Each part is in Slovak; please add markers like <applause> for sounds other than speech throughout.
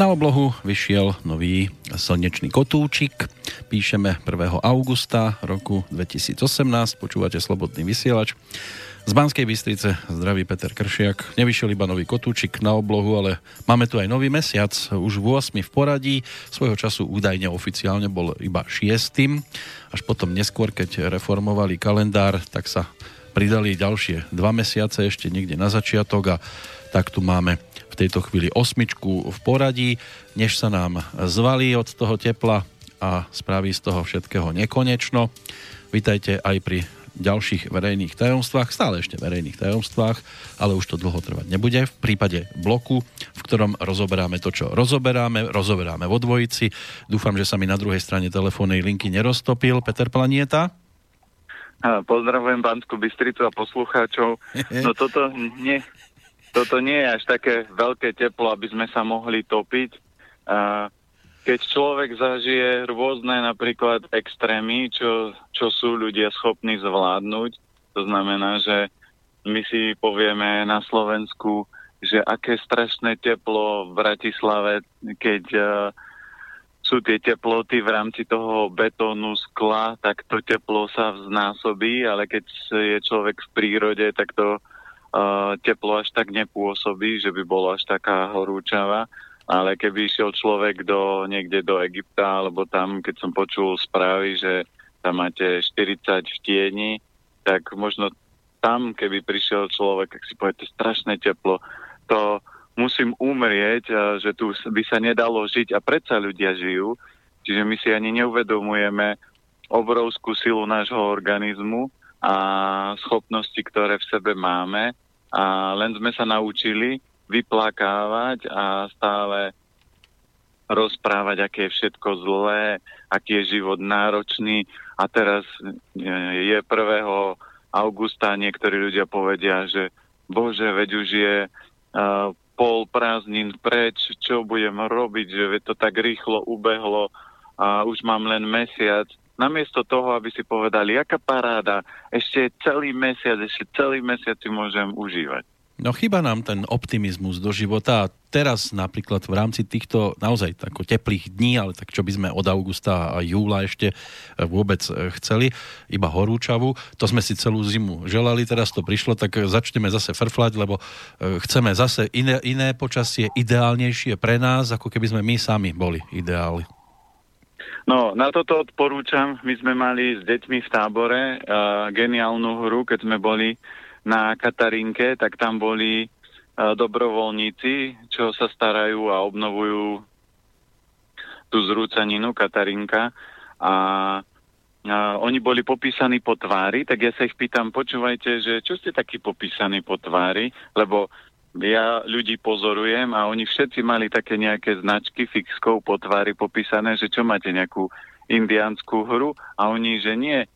Na oblohu vyšiel nový slnečný kotúčik. Píšeme 1. augusta roku 2018. Počúvate Slobodný vysielač. Z Banskej Bystrice zdraví Peter Kršiak. Nevyšiel iba nový kotúčik na oblohu, ale máme tu aj nový mesiac, už v 8 v poradí. Svojho času údajne oficiálne bol iba 6. Až potom neskôr, keď reformovali kalendár, tak sa pridali ďalšie dva mesiace ešte niekde na začiatok a tak tu máme v tejto chvíli osmičku v poradí, než sa nám zvalí od toho tepla a spraví z toho všetkého nekonečno. Vítajte aj pri ďalších verejných tajomstvách, stále ešte verejných tajomstvách, ale už to dlho trvať nebude. V prípade bloku, v ktorom rozoberáme to, čo rozoberáme, rozoberáme vo dvojici. Dúfam, že sa mi na druhej strane telefónnej linky neroztopil Peter Planieta. Pozdravujem Banskú Bystricu a poslucháčov. <laughs> No toto nie, toto nie je až také veľké teplo, aby sme sa mohli topiť. Keď človek zažije rôzne napríklad extrémy, čo, čo sú ľudia schopní zvládnuť, to znamená, že my si povieme na Slovensku, že aké strašné teplo v Bratislave, keď uh, sú tie teploty v rámci toho betónu, skla, tak to teplo sa vznásobí, ale keď je človek v prírode, tak to teplo až tak nepôsobí, že by bolo až taká horúčava. Ale keby išiel človek do, niekde do Egypta, alebo tam, keď som počul správy, že tam máte 40 v tieni, tak možno tam, keby prišiel človek, tak si poviete strašné teplo. To musím umrieť, že tu by sa nedalo žiť a predsa ľudia žijú. Čiže my si ani neuvedomujeme obrovskú silu nášho organizmu a schopnosti, ktoré v sebe máme a len sme sa naučili vyplakávať a stále rozprávať, aké je všetko zlé, aký je život náročný a teraz je 1. augusta niektorí ľudia povedia, že bože, veď už je uh, pol prázdnin preč, čo budem robiť, že to tak rýchlo ubehlo a už mám len mesiac namiesto toho, aby si povedali, aká paráda, ešte celý mesiac, ešte celý mesiac si môžem užívať. No chyba nám ten optimizmus do života a teraz napríklad v rámci týchto naozaj tako teplých dní, ale tak čo by sme od augusta a júla ešte vôbec chceli, iba horúčavu, to sme si celú zimu želali, teraz to prišlo, tak začneme zase frflať, lebo e, chceme zase iné, iné počasie, ideálnejšie pre nás, ako keby sme my sami boli ideáli. No, na toto odporúčam. My sme mali s deťmi v tábore uh, geniálnu hru, keď sme boli na Katarinke, tak tam boli uh, dobrovoľníci, čo sa starajú a obnovujú tú zrúcaninu Katarinka a a oni boli popísaní po tvári, tak ja sa ich pýtam, počúvajte, že čo ste takí popísaní po tvári, lebo ja ľudí pozorujem a oni všetci mali také nejaké značky fixkou po tvári popísané, že čo máte nejakú indiánskú hru a oni, že nie.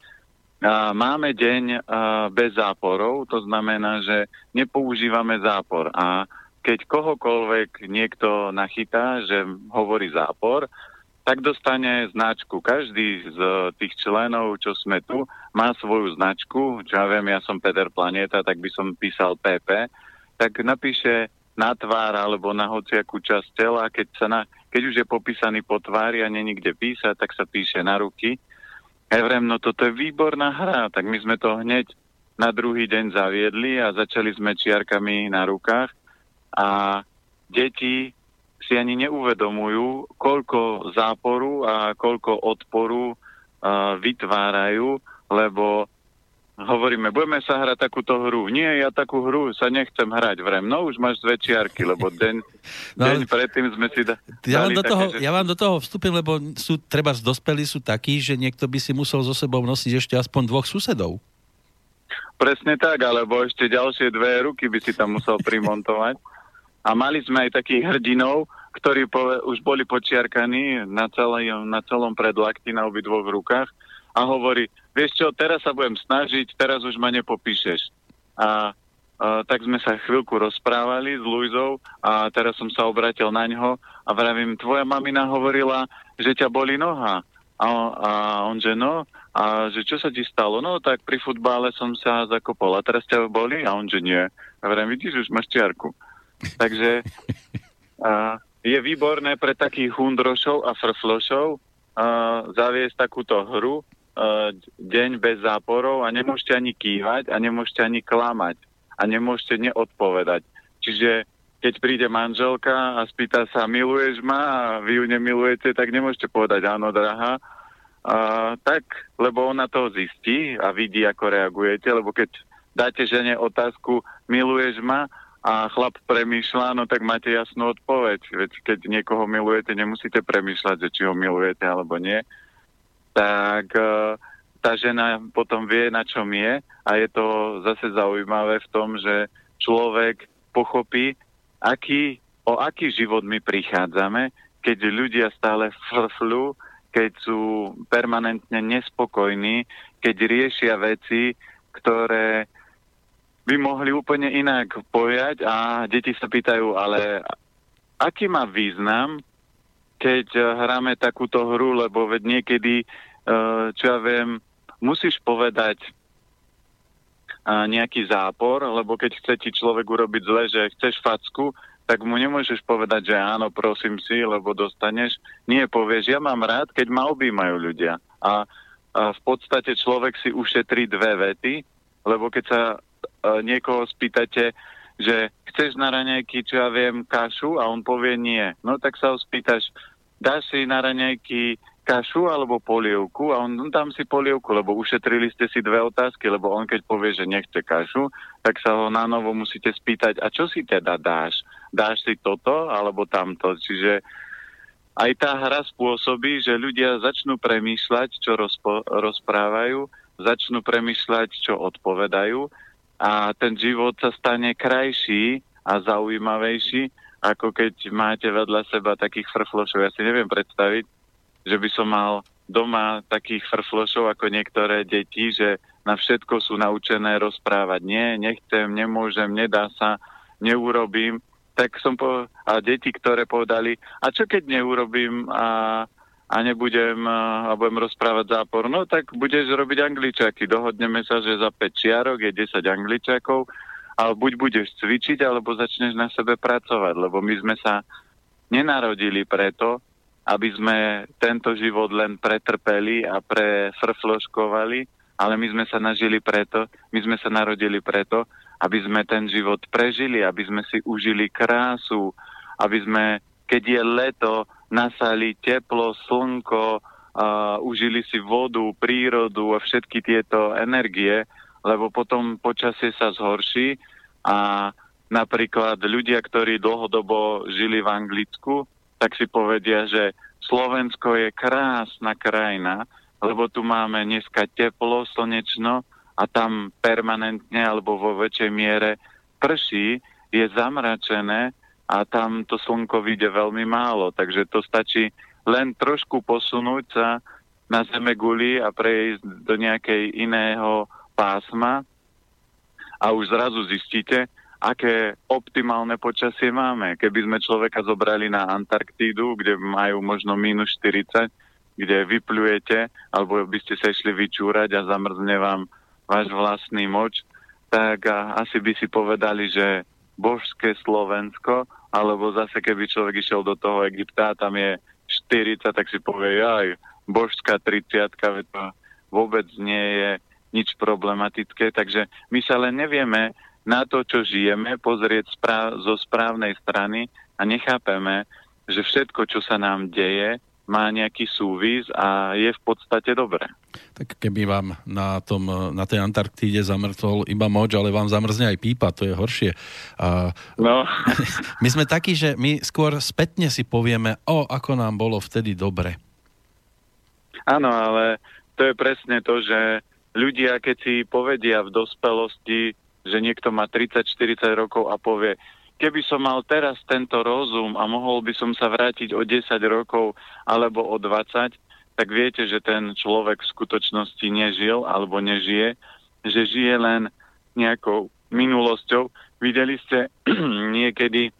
A máme deň a, bez záporov, to znamená, že nepoužívame zápor a keď kohokoľvek niekto nachytá, že hovorí zápor, tak dostane značku. Každý z tých členov, čo sme tu, má svoju značku. Čo ja viem, ja som Peter Planeta, tak by som písal PP tak napíše na tvár alebo na hociakú časť tela, keď, sa na, keď už je popísaný po tvári a není písať, tak sa píše na ruky. Evrem, no toto je výborná hra, tak my sme to hneď na druhý deň zaviedli a začali sme čiarkami na rukách a deti si ani neuvedomujú, koľko záporu a koľko odporu uh, vytvárajú, lebo hovoríme, budeme sa hrať takúto hru. Nie, ja takú hru sa nechcem hrať. Vrem, no už máš dve čiarky, lebo deň, <laughs> no, deň predtým sme si da, ja vám, do také, toho, že... ja vám do toho vstúpim, lebo sú, treba z dospelí sú takí, že niekto by si musel so sebou nosiť ešte aspoň dvoch susedov. Presne tak, alebo ešte ďalšie dve ruky by si tam musel primontovať. A mali sme aj takých hrdinov, ktorí pove, už boli počiarkaní na, celé, na celom predlakti na obidvoch rukách a hovorí, vieš čo, teraz sa budem snažiť, teraz už ma nepopíšeš. A, a tak sme sa chvíľku rozprávali s Luizou a teraz som sa obratil na ňo a vravím, tvoja mamina hovorila, že ťa boli noha. A, a on, že no, a že čo sa ti stalo? No tak pri futbále som sa zakopol a teraz ťa boli? A on, že nie. A vravím, vidíš, už máš čiarku. Takže a, je výborné pre takých hundrošov a frflošov uh, zaviesť takúto hru deň bez záporov a nemôžete ani kývať a nemôžete ani klamať a nemôžete neodpovedať. Čiže keď príde manželka a spýta sa, miluješ ma a vy ju nemilujete, tak nemôžete povedať áno, drahá. A, tak, lebo ona to zistí a vidí, ako reagujete, lebo keď dáte žene otázku, miluješ ma a chlap premýšľa, no tak máte jasnú odpoveď. Veď keď niekoho milujete, nemusíte premýšľať, že či ho milujete alebo nie. Tak uh, tá žena potom vie, na čom je a je to zase zaujímavé v tom, že človek pochopí, aký, o aký život my prichádzame, keď ľudia stále frfľú, keď sú permanentne nespokojní, keď riešia veci, ktoré by mohli úplne inak pojať a deti sa pýtajú, ale aký má význam, keď hráme takúto hru, lebo veď niekedy, eh, čo ja viem, musíš povedať nejaký zápor, lebo keď chce ti človek urobiť zle, že chceš facku, tak mu nemôžeš povedať, že áno, prosím si, lebo dostaneš. Nie, povieš, ja mám rád, keď ma objímajú ľudia. A, a v podstate človek si ušetrí dve vety, lebo keď sa niekoho spýtate, že chceš na raňajky, čo ja viem, kašu a on povie nie, no tak sa ho spýtaš, dáš si na raňajky kašu alebo polievku a on, on dám si polievku, lebo ušetrili ste si dve otázky, lebo on keď povie, že nechce kašu, tak sa ho na novo musíte spýtať, a čo si teda dáš? Dáš si toto alebo tamto? Čiže aj tá hra spôsobí, že ľudia začnú premýšľať, čo rozpo- rozprávajú, začnú premýšľať, čo odpovedajú a ten život sa stane krajší a zaujímavejší, ako keď máte vedľa seba takých frflošov. Ja si neviem predstaviť, že by som mal doma takých frflošov ako niektoré deti, že na všetko sú naučené rozprávať. Nie, nechcem, nemôžem, nedá sa, neurobím. Tak som po... A deti, ktoré povedali, a čo keď neurobím a, a nebudem a budem rozprávať zápor, no tak budeš robiť angličaky. Dohodneme sa, že za 5 čiarok je 10 angličakov a buď budeš cvičiť, alebo začneš na sebe pracovať, lebo my sme sa nenarodili preto, aby sme tento život len pretrpeli a prefrfloškovali, ale my sme sa nažili preto, my sme sa narodili preto, aby sme ten život prežili, aby sme si užili krásu, aby sme, keď je leto, nasali teplo, slnko, uh, užili si vodu, prírodu a všetky tieto energie, lebo potom počasie sa zhorší a napríklad ľudia, ktorí dlhodobo žili v Anglicku, tak si povedia, že Slovensko je krásna krajina, lebo tu máme dneska teplo, slnečno a tam permanentne alebo vo väčšej miere prší, je zamračené a tam to slnko vyjde veľmi málo. Takže to stačí len trošku posunúť sa na zeme guli a prejsť do nejakej iného pásma a už zrazu zistíte, aké optimálne počasie máme. Keby sme človeka zobrali na Antarktídu, kde majú možno minus 40, kde vyplujete, alebo by ste sa išli vyčúrať a zamrzne vám váš vlastný moč, tak asi by si povedali, že božské Slovensko, alebo zase keby človek išiel do toho Egypta, tam je 40, tak si povie, aj božská 30, to vôbec nie je nič problematické, takže my sa len nevieme na to, čo žijeme, pozrieť správ- zo správnej strany a nechápeme, že všetko, čo sa nám deje, má nejaký súvis a je v podstate dobré. Tak keby vám na, tom, na tej Antarktíde zamrtol iba moč, ale vám zamrzne aj pípa, to je horšie. A no. <laughs> My sme takí, že my skôr spätne si povieme, o, ako nám bolo vtedy dobre. Áno, ale to je presne to, že ľudia, keď si povedia v dospelosti, že niekto má 30-40 rokov a povie, keby som mal teraz tento rozum a mohol by som sa vrátiť o 10 rokov alebo o 20, tak viete, že ten človek v skutočnosti nežil alebo nežije, že žije len nejakou minulosťou. Videli ste <clears throat> niekedy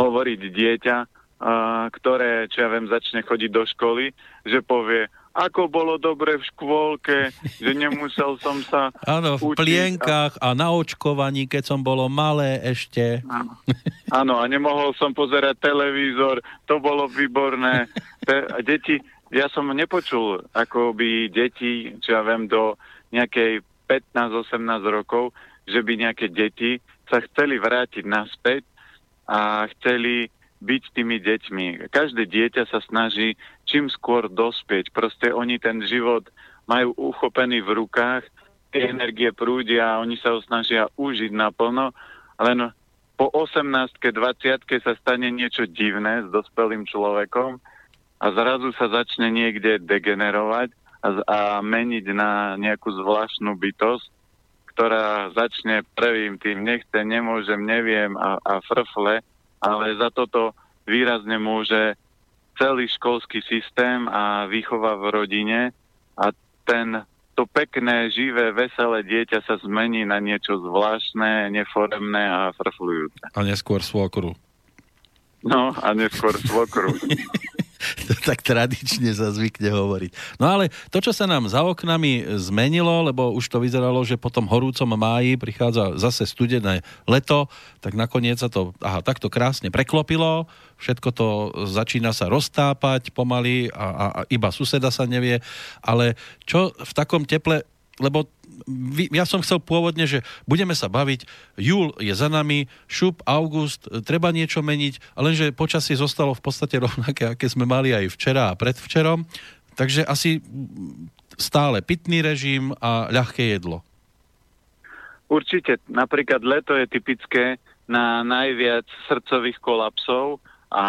hovoriť dieťa, ktoré, čo ja viem, začne chodiť do školy, že povie, ako bolo dobre v škôlke, že nemusel som sa Áno, v plienkach a... na očkovaní, keď som bolo malé ešte. Áno, a nemohol som pozerať televízor, to bolo výborné. Te, deti, ja som nepočul, ako by deti, čo ja viem, do nejakej 15-18 rokov, že by nejaké deti sa chceli vrátiť naspäť a chceli byť tými deťmi. Každé dieťa sa snaží čím skôr dospieť. Proste oni ten život majú uchopený v rukách, tie energie prúdia, oni sa ho snažia užiť naplno, len po 18 20 sa stane niečo divné s dospelým človekom a zrazu sa začne niekde degenerovať a, a meniť na nejakú zvláštnu bytosť, ktorá začne prvým tým nechce, nemôžem, neviem a, a frfle ale za toto výrazne môže celý školský systém a výchova v rodine a ten, to pekné, živé, veselé dieťa sa zmení na niečo zvláštne, neforemné a frflujúce. A neskôr svokru. No, a neskôr svokru. <laughs> <laughs> to tak tradične sa zvykne hovoriť. No ale to, čo sa nám za oknami zmenilo, lebo už to vyzeralo, že po tom horúcom máji prichádza zase studené leto, tak nakoniec sa to aha, takto krásne preklopilo, všetko to začína sa roztápať pomaly a, a, a iba suseda sa nevie, ale čo v takom teple lebo ja som chcel pôvodne, že budeme sa baviť, júl je za nami, šup, august, treba niečo meniť, lenže počasie zostalo v podstate <laughs> rovnaké, aké sme mali aj včera a predvčerom, takže asi stále pitný režim a ľahké jedlo. Určite, napríklad leto je typické na najviac srdcových kolapsov a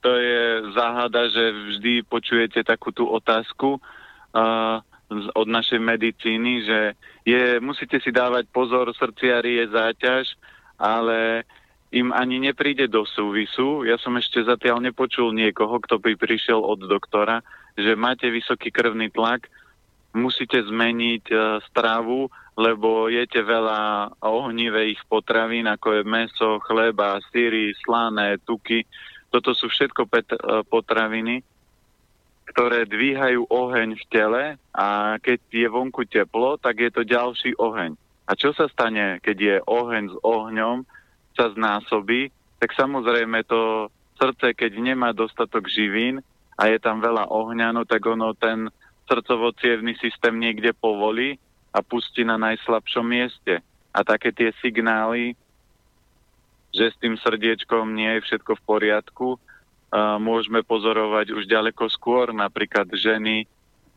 to je záhada, že vždy počujete takú tú otázku, uh, od našej medicíny, že je, musíte si dávať pozor, srdciari je záťaž, ale im ani nepríde do súvisu. Ja som ešte zatiaľ nepočul niekoho, kto by prišiel od doktora, že máte vysoký krvný tlak, musíte zmeniť uh, stravu, lebo jete veľa ohnivých potravín, ako je meso, chleba, síry, slané, tuky. Toto sú všetko pet, uh, potraviny, ktoré dvíhajú oheň v tele a keď je vonku teplo, tak je to ďalší oheň. A čo sa stane, keď je oheň s ohňom, sa znásobí, tak samozrejme to srdce, keď nemá dostatok živín a je tam veľa ohňa, no tak ono ten srdcovo systém niekde povolí a pustí na najslabšom mieste. A také tie signály, že s tým srdiečkom nie je všetko v poriadku, môžeme pozorovať už ďaleko skôr, napríklad ženy,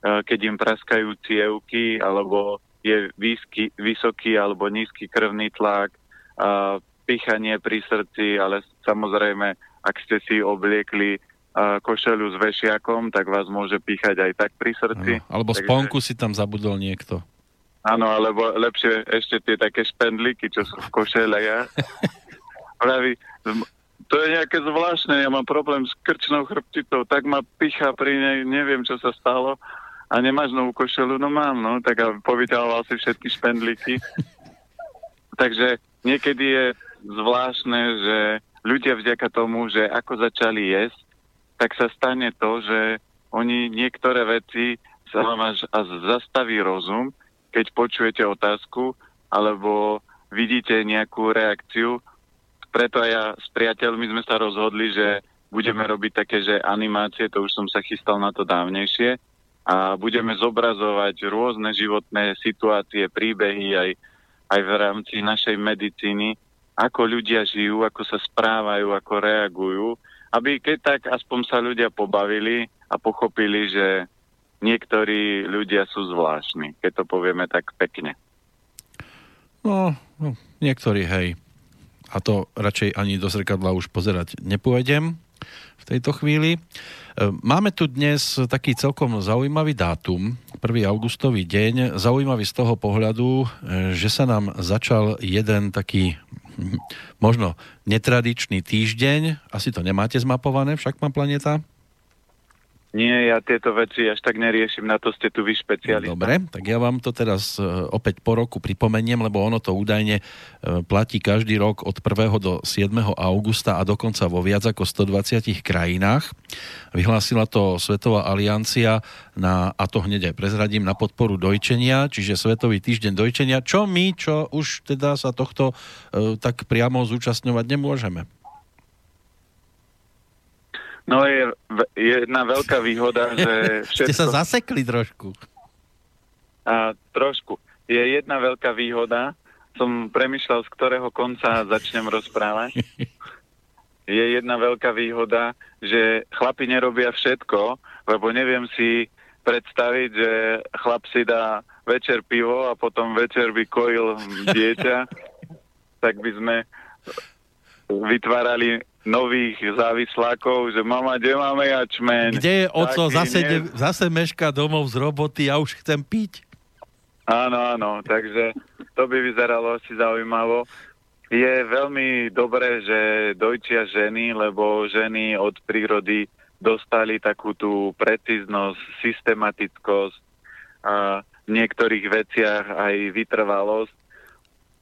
keď im praskajú cievky, alebo je výsky, vysoký alebo nízky krvný tlak, pichanie pri srdci, ale samozrejme, ak ste si obliekli košelu s vešiakom, tak vás môže píchať aj tak pri srdci. Ano, alebo Takže... sponku si tam zabudol niekto. Áno, alebo lepšie ešte tie také špendlíky, čo sú v košele. Ja. <laughs> Praví, to je nejaké zvláštne, ja mám problém s krčnou chrbticou, tak ma picha pri nej, neviem, čo sa stalo. A nemáš novú košelu? No mám, no, tak a povyťahoval si všetky špendlíky. <laughs> Takže niekedy je zvláštne, že ľudia vďaka tomu, že ako začali jesť, tak sa stane to, že oni niektoré veci sa vám až, až zastaví rozum, keď počujete otázku, alebo vidíte nejakú reakciu, preto aj ja s priateľmi sme sa rozhodli, že budeme robiť také, že animácie, to už som sa chystal na to dávnejšie, a budeme zobrazovať rôzne životné situácie, príbehy aj, aj v rámci našej medicíny, ako ľudia žijú, ako sa správajú, ako reagujú, aby keď tak aspoň sa ľudia pobavili a pochopili, že niektorí ľudia sú zvláštni, keď to povieme tak pekne. No, no niektorí, hej a to radšej ani do zrkadla už pozerať nepôjdem v tejto chvíli. E, máme tu dnes taký celkom zaujímavý dátum, 1. augustový deň, zaujímavý z toho pohľadu, e, že sa nám začal jeden taký hm, možno netradičný týždeň, asi to nemáte zmapované, však má planeta? Nie, ja tieto veci až tak neriešim, na to ste tu vy špecialista. Dobre, tak ja vám to teraz e, opäť po roku pripomeniem, lebo ono to údajne e, platí každý rok od 1. do 7. augusta a dokonca vo viac ako 120 krajinách. Vyhlásila to Svetová aliancia na, a to hneď aj prezradím, na podporu dojčenia, čiže Svetový týždeň dojčenia, čo my, čo už teda sa tohto e, tak priamo zúčastňovať nemôžeme. No je, je jedna veľká výhoda, že všetko... <laughs> Ste sa zasekli trošku. A, trošku. Je jedna veľká výhoda, som premyšľal, z ktorého konca začnem rozprávať. <laughs> Je jedna veľká výhoda, že chlapi nerobia všetko, lebo neviem si predstaviť, že chlap si dá večer pivo a potom večer by kojil dieťa, <laughs> tak by sme vytvárali nových závislákov, že mama, kde máme jačmen? Kde je oco, zase, ne... zase meška domov z roboty, ja už chcem piť. Áno, áno, takže to by vyzeralo asi zaujímavo. Je veľmi dobré, že dojčia ženy, lebo ženy od prírody dostali takú tú precíznosť, systematickosť a v niektorých veciach aj vytrvalosť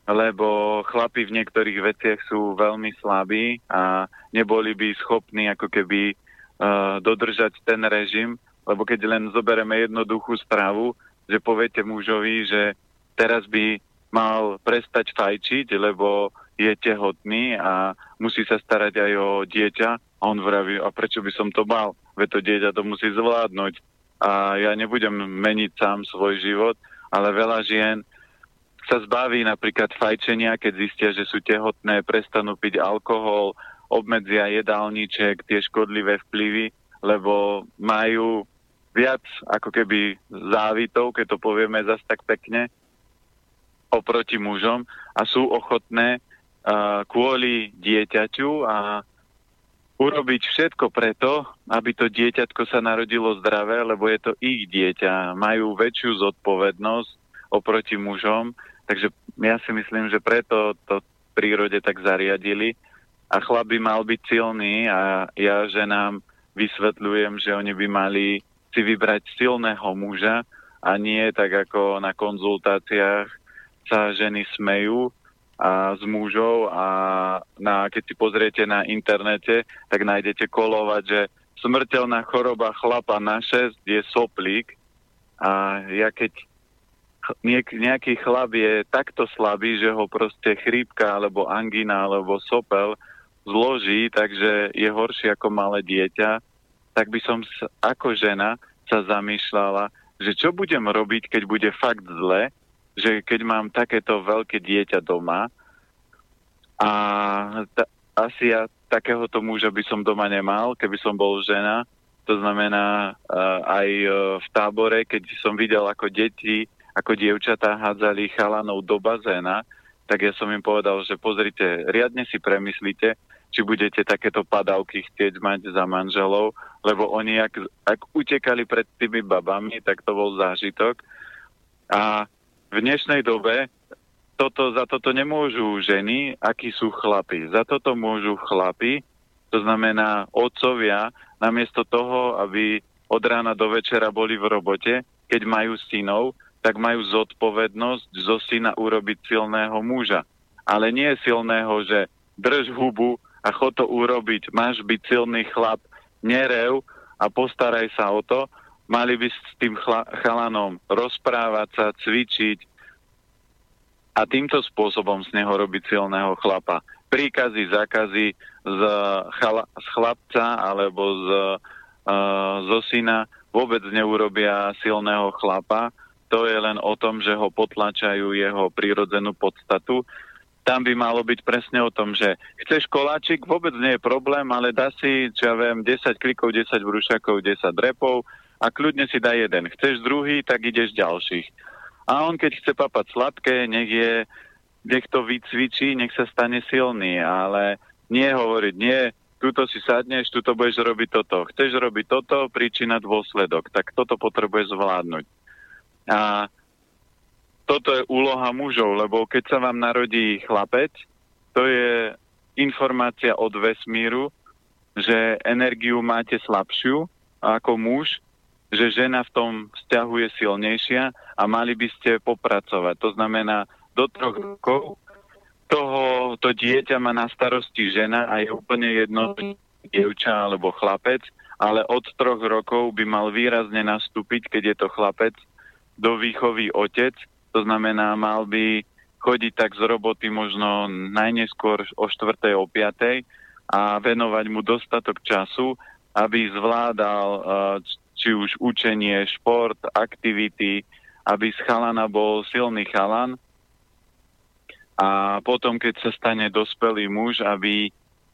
lebo chlapi v niektorých veciach sú veľmi slabí a neboli by schopní ako keby uh, dodržať ten režim, lebo keď len zoberieme jednoduchú správu, že poviete mužovi, že teraz by mal prestať fajčiť, lebo je tehotný a musí sa starať aj o dieťa. A on vraví, a prečo by som to mal? Veď to dieťa to musí zvládnuť. A ja nebudem meniť sám svoj život, ale veľa žien sa zbaví napríklad fajčenia, keď zistia, že sú tehotné, prestanú piť alkohol, obmedzia jedálniček, tie škodlivé vplyvy, lebo majú viac ako keby závitov, keď to povieme zase tak pekne, oproti mužom a sú ochotné uh, kvôli dieťaťu a urobiť všetko preto, aby to dieťatko sa narodilo zdravé, lebo je to ich dieťa. Majú väčšiu zodpovednosť oproti mužom Takže ja si myslím, že preto to v prírode tak zariadili. A chlap by mal byť silný a ja ženám vysvetľujem, že oni by mali si vybrať silného muža a nie tak ako na konzultáciách sa ženy smejú a s mužov a na, keď si pozriete na internete, tak nájdete kolovať, že smrteľná choroba chlapa na 6 je soplík. A ja keď niek- nejaký chlap je takto slabý, že ho proste chrípka alebo angina alebo sopel zloží, takže je horší ako malé dieťa, tak by som ako žena sa zamýšľala, že čo budem robiť, keď bude fakt zle, že keď mám takéto veľké dieťa doma a ta- asi ja takéhoto muža by som doma nemal, keby som bol žena. To znamená uh, aj uh, v tábore, keď som videl, ako deti ako dievčatá hádzali chalanov do bazéna, tak ja som im povedal, že pozrite, riadne si premyslite, či budete takéto padavky chcieť mať za manželov, lebo oni, ak, ak utekali pred tými babami, tak to bol zážitok. A v dnešnej dobe toto, za toto nemôžu ženy, akí sú chlapi. Za toto môžu chlapi, to znamená otcovia, namiesto toho, aby od rána do večera boli v robote, keď majú synov, tak majú zodpovednosť zo syna urobiť silného muža. Ale nie silného, že drž hubu a chod to urobiť, máš byť silný chlap, nerev a postaraj sa o to. Mali by s tým chalanom rozprávať sa, cvičiť a týmto spôsobom z neho robiť silného chlapa. Príkazy, zákazy z, chala, z chlapca alebo z, uh, zo syna vôbec neurobia silného chlapa, to je len o tom, že ho potlačajú jeho prírodzenú podstatu. Tam by malo byť presne o tom, že chceš koláčik, vôbec nie je problém, ale dá si, čo ja viem, 10 klikov, 10 brúšakov, 10 repov a kľudne si dá jeden. Chceš druhý, tak ideš ďalších. A on, keď chce papať sladké, nech je, nech to vycvičí, nech sa stane silný, ale nie hovoriť, nie, tuto si sadneš, tuto budeš robiť toto. Chceš robiť toto, príčina dôsledok, tak toto potrebuješ zvládnuť. A toto je úloha mužov, lebo keď sa vám narodí chlapec, to je informácia od vesmíru, že energiu máte slabšiu ako muž, že žena v tom vzťahu je silnejšia a mali by ste popracovať. To znamená, do troch rokov toho, to dieťa má na starosti žena a je úplne jedno, dievča alebo chlapec, ale od troch rokov by mal výrazne nastúpiť, keď je to chlapec, do výchovy otec, to znamená, mal by chodiť tak z roboty možno najneskôr o 4. o 5. a venovať mu dostatok času, aby zvládal uh, či už učenie, šport, aktivity, aby z chalana bol silný chalan a potom, keď sa stane dospelý muž, aby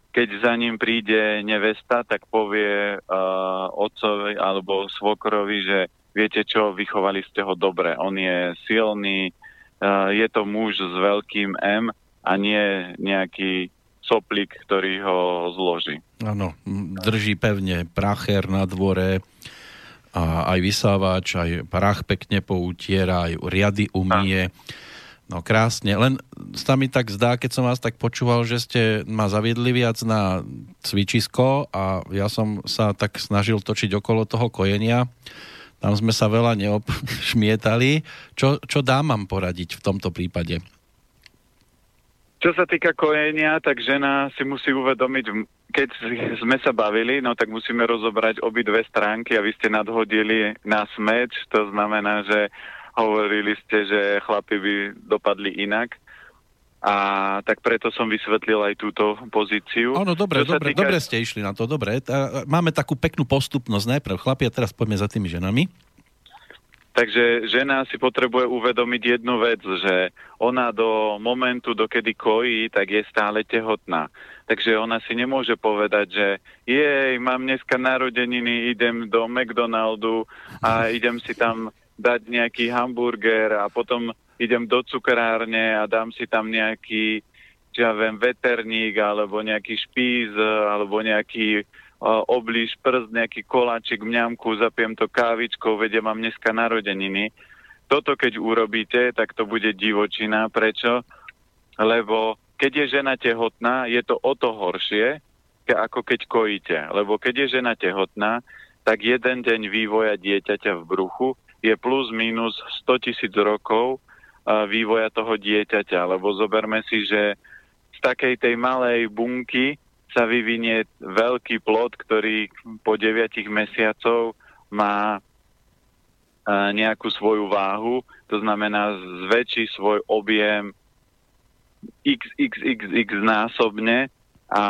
keď za ním príde nevesta, tak povie uh, otcovi alebo svokrovi, že viete čo, vychovali ste ho dobre. On je silný, uh, je to muž s veľkým M a nie nejaký soplík, ktorý ho zloží. Áno, drží pevne pracher na dvore, a aj vysávač, aj prach pekne poutiera, aj riady umie. No krásne, len sa mi tak zdá, keď som vás tak počúval, že ste ma zaviedli viac na cvičisko a ja som sa tak snažil točiť okolo toho kojenia. Tam sme sa veľa neobšmietali. Čo, čo dá mám poradiť v tomto prípade? Čo sa týka kojenia, tak žena si musí uvedomiť, keď sme sa bavili, no tak musíme rozobrať obidve stránky a vy ste nadhodili na smeč, to znamená, že hovorili ste, že chlapi by dopadli inak. A tak preto som vysvetlil aj túto pozíciu. Áno, dobre, dobre, týka... dobre ste išli na to, dobre. Máme takú peknú postupnosť najprv chlapi a teraz poďme za tými ženami. Takže žena si potrebuje uvedomiť jednu vec, že ona do momentu, dokedy kojí, tak je stále tehotná. Takže ona si nemôže povedať, že jej, mám dneska narodeniny, idem do McDonaldu a <laughs> idem si tam dať nejaký hamburger a potom idem do cukrárne a dám si tam nejaký, ja viem, veterník alebo nejaký špíz alebo nejaký uh, oblíž prst, nejaký koláčik, mňamku, zapiem to kávičkou, vedia, mám dneska narodeniny. Toto keď urobíte, tak to bude divočina. Prečo? Lebo keď je žena tehotná, je to o to horšie, ako keď kojíte. Lebo keď je žena tehotná, tak jeden deň vývoja dieťaťa v bruchu je plus minus 100 tisíc rokov vývoja toho dieťaťa, lebo zoberme si, že z takej tej malej bunky sa vyvinie veľký plod, ktorý po 9 mesiacov má nejakú svoju váhu, to znamená zväčší svoj objem xxxx násobne a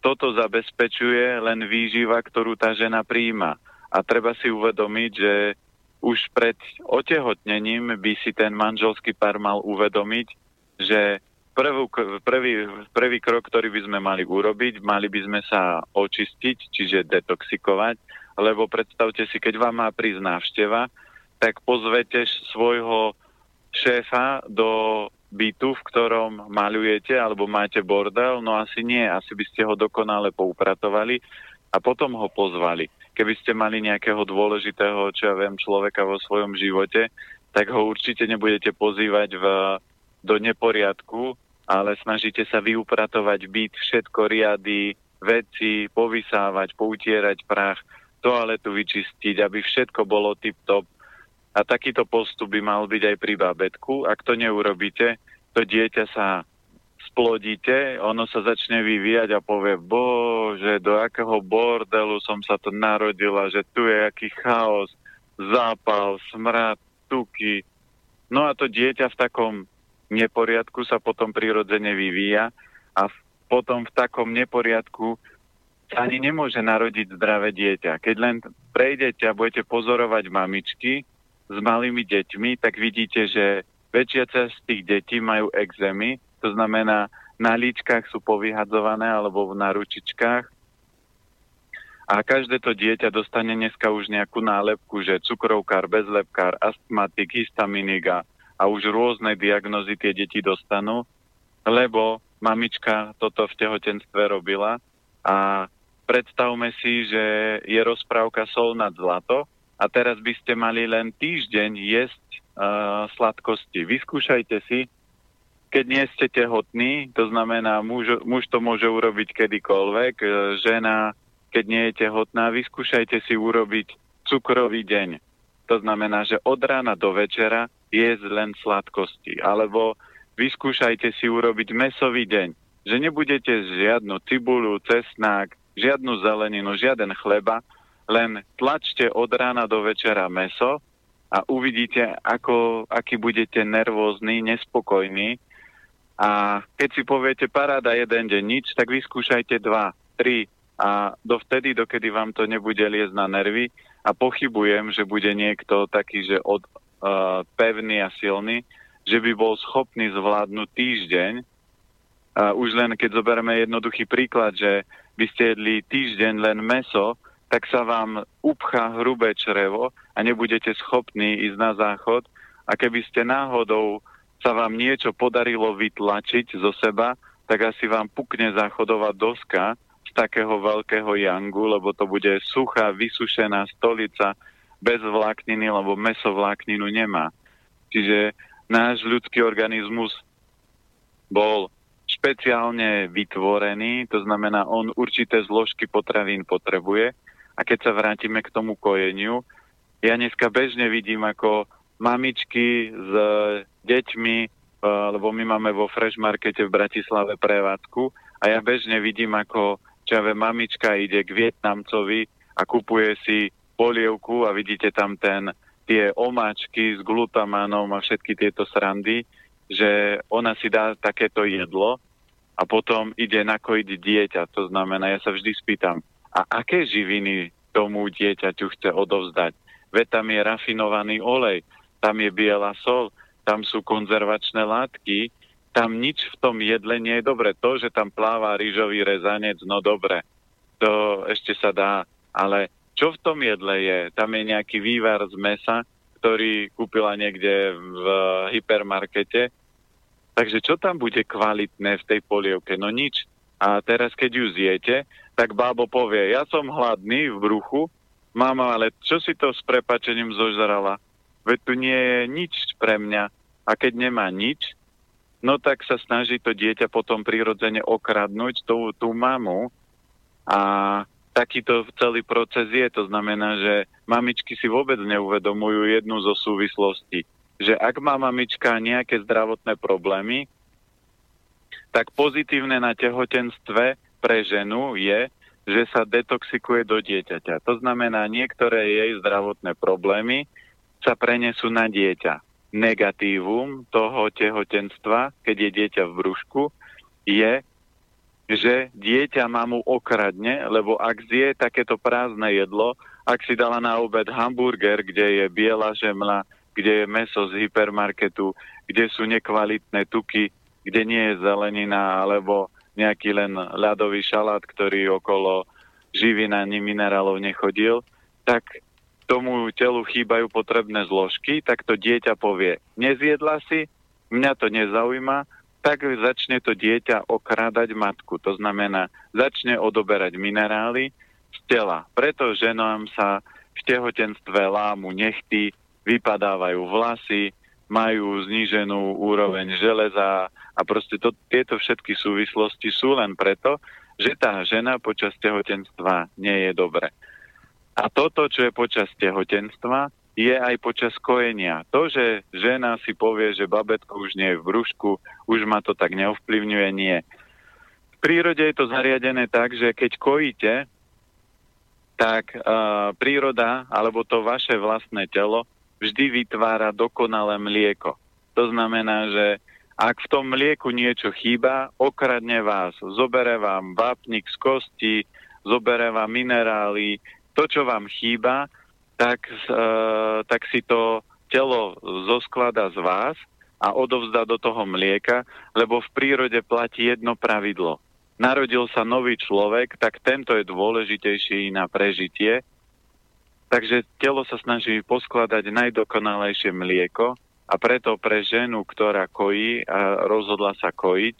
toto zabezpečuje len výživa, ktorú tá žena príjma. A treba si uvedomiť, že už pred otehotnením by si ten manželský pár mal uvedomiť, že prvú, prvý, prvý krok, ktorý by sme mali urobiť, mali by sme sa očistiť, čiže detoxikovať, lebo predstavte si, keď vám má prísť návšteva, tak pozvete svojho šéfa do bytu, v ktorom malujete alebo máte bordel, no asi nie, asi by ste ho dokonale poupratovali a potom ho pozvali keby ste mali nejakého dôležitého, čo ja viem, človeka vo svojom živote, tak ho určite nebudete pozývať v, do neporiadku, ale snažíte sa vyupratovať byt, všetko riady, veci, povysávať, poutierať prach, toaletu vyčistiť, aby všetko bolo tip-top. A takýto postup by mal byť aj pri bábetku. Ak to neurobíte, to dieťa sa splodíte, ono sa začne vyvíjať a povie, bože, do akého bordelu som sa to narodila, že tu je aký chaos, zápal, smrad, tuky. No a to dieťa v takom neporiadku sa potom prirodzene vyvíja a v, potom v takom neporiadku ani nemôže narodiť zdravé dieťa. Keď len prejdete a budete pozorovať mamičky s malými deťmi, tak vidíte, že väčšia časť tých detí majú exémy, to znamená, na líčkach sú povyhadzované alebo na ručičkách. A každé to dieťa dostane dneska už nejakú nálepku, že cukrovkár, bezlepkár, astmatik, histaminik a, a už rôzne diagnozy tie deti dostanú, lebo mamička toto v tehotenstve robila a predstavme si, že je rozprávka sol nad zlato a teraz by ste mali len týždeň jesť uh, sladkosti. Vyskúšajte si, keď nie ste tehotní, to znamená, muž, muž to môže urobiť kedykoľvek, e, žena keď nie je tehotná, vyskúšajte si urobiť cukrový deň. To znamená, že od rána do večera jesť len sladkosti. Alebo vyskúšajte si urobiť mesový deň. Že nebudete žiadnu cibulu, cesnák, žiadnu zeleninu, žiaden chleba, len tlačte od rána do večera meso a uvidíte, ako, aký budete nervózny, nespokojný. A keď si poviete paráda jeden deň nič, tak vyskúšajte dva, tri a dovtedy, dokedy vám to nebude liesť na nervy a pochybujem, že bude niekto taký, že od, uh, pevný a silný, že by bol schopný zvládnuť týždeň. Uh, už len keď zoberieme jednoduchý príklad, že by ste jedli týždeň len meso, tak sa vám upchá hrubé črevo a nebudete schopní ísť na záchod. A keby ste náhodou sa vám niečo podarilo vytlačiť zo seba, tak asi vám pukne záchodová doska z takého veľkého jangu, lebo to bude suchá, vysušená stolica bez vlákniny, lebo meso vlákninu nemá. Čiže náš ľudský organizmus bol špeciálne vytvorený, to znamená, on určité zložky potravín potrebuje. A keď sa vrátime k tomu kojeniu, ja dneska bežne vidím, ako mamičky s deťmi, eh, lebo my máme vo Fresh Markete v Bratislave prevádzku, a ja bežne vidím, ako čave mamička ide k Vietnamcovi a kupuje si polievku a vidíte tam ten, tie omáčky s glutamánom a všetky tieto srandy, že ona si dá takéto jedlo a potom ide nakojiť dieťa. To znamená, ja sa vždy spýtam, a aké živiny tomu dieťaťu chce odovzdať? Veď tam je rafinovaný olej, tam je biela sol, tam sú konzervačné látky, tam nič v tom jedle nie je dobre. To, že tam pláva rýžový rezanec, no dobre, to ešte sa dá, ale čo v tom jedle je? Tam je nejaký vývar z mesa, ktorý kúpila niekde v hypermarkete. Takže čo tam bude kvalitné v tej polievke? No nič. A teraz, keď ju zjete, tak bábo povie, ja som hladný v bruchu, mama, ale čo si to s prepačením zožrala? Veď tu nie je nič pre mňa. A keď nemá nič, no tak sa snaží to dieťa potom prirodzene okradnúť tú, tú mamu a takýto celý proces je. To znamená, že mamičky si vôbec neuvedomujú jednu zo súvislostí. Že ak má mamička nejaké zdravotné problémy, tak pozitívne na tehotenstve pre ženu je, že sa detoxikuje do dieťaťa. To znamená, niektoré jej zdravotné problémy sa prenesú na dieťa. Negatívum toho tehotenstva, keď je dieťa v brúšku, je, že dieťa mamu okradne, lebo ak zje takéto prázdne jedlo, ak si dala na obed hamburger, kde je biela žemla, kde je meso z hypermarketu, kde sú nekvalitné tuky, kde nie je zelenina alebo nejaký len ľadový šalát, ktorý okolo živín ani minerálov nechodil, tak tomu telu chýbajú potrebné zložky, tak to dieťa povie, nezjedla si, mňa to nezaujíma, tak začne to dieťa okrádať matku. To znamená, začne odoberať minerály z tela. Preto ženám sa v tehotenstve lámu nechty, vypadávajú vlasy, majú zníženú úroveň železa a proste to, tieto všetky súvislosti sú len preto, že tá žena počas tehotenstva nie je dobre. A toto, čo je počas tehotenstva, je aj počas kojenia. To, že žena si povie, že babetko už nie je v brúšku, už ma to tak neovplyvňuje, nie. V prírode je to zariadené tak, že keď kojíte, tak uh, príroda alebo to vaše vlastné telo vždy vytvára dokonalé mlieko. To znamená, že ak v tom mlieku niečo chýba, okradne vás, zobere vám vápnik z kosti, zobere vám minerály, to, čo vám chýba, tak, uh, tak si to telo zosklada z vás a odovzdá do toho mlieka, lebo v prírode platí jedno pravidlo. Narodil sa nový človek, tak tento je dôležitejší na prežitie. Takže telo sa snaží poskladať najdokonalejšie mlieko a preto pre ženu, ktorá kojí a rozhodla sa kojiť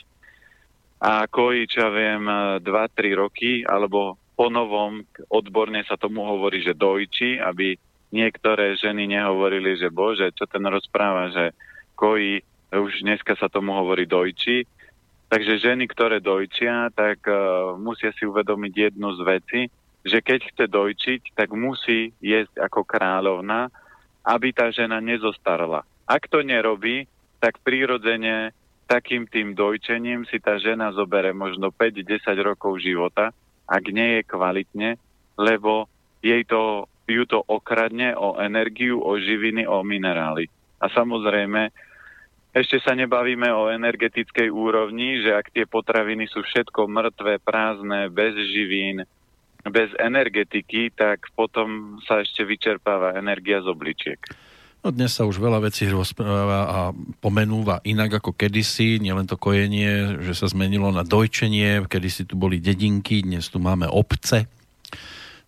a kojí, čo ja viem, 2-3 roky alebo po novom odborne sa tomu hovorí, že dojči, aby niektoré ženy nehovorili, že bože, čo ten rozpráva, že kojí, už dneska sa tomu hovorí dojči. Takže ženy, ktoré dojčia, tak uh, musia si uvedomiť jednu z veci, že keď chce dojčiť, tak musí jesť ako kráľovna, aby tá žena nezostarla. Ak to nerobí, tak prirodzene takým tým dojčením si tá žena zobere možno 5-10 rokov života, ak nie je kvalitne, lebo jej to, ju to okradne o energiu, o živiny, o minerály. A samozrejme, ešte sa nebavíme o energetickej úrovni, že ak tie potraviny sú všetko mŕtve, prázdne, bez živín, bez energetiky, tak potom sa ešte vyčerpáva energia z obličiek. No dnes sa už veľa vecí rozpráva a pomenúva inak ako kedysi, nielen to kojenie, že sa zmenilo na dojčenie, kedysi tu boli dedinky, dnes tu máme obce.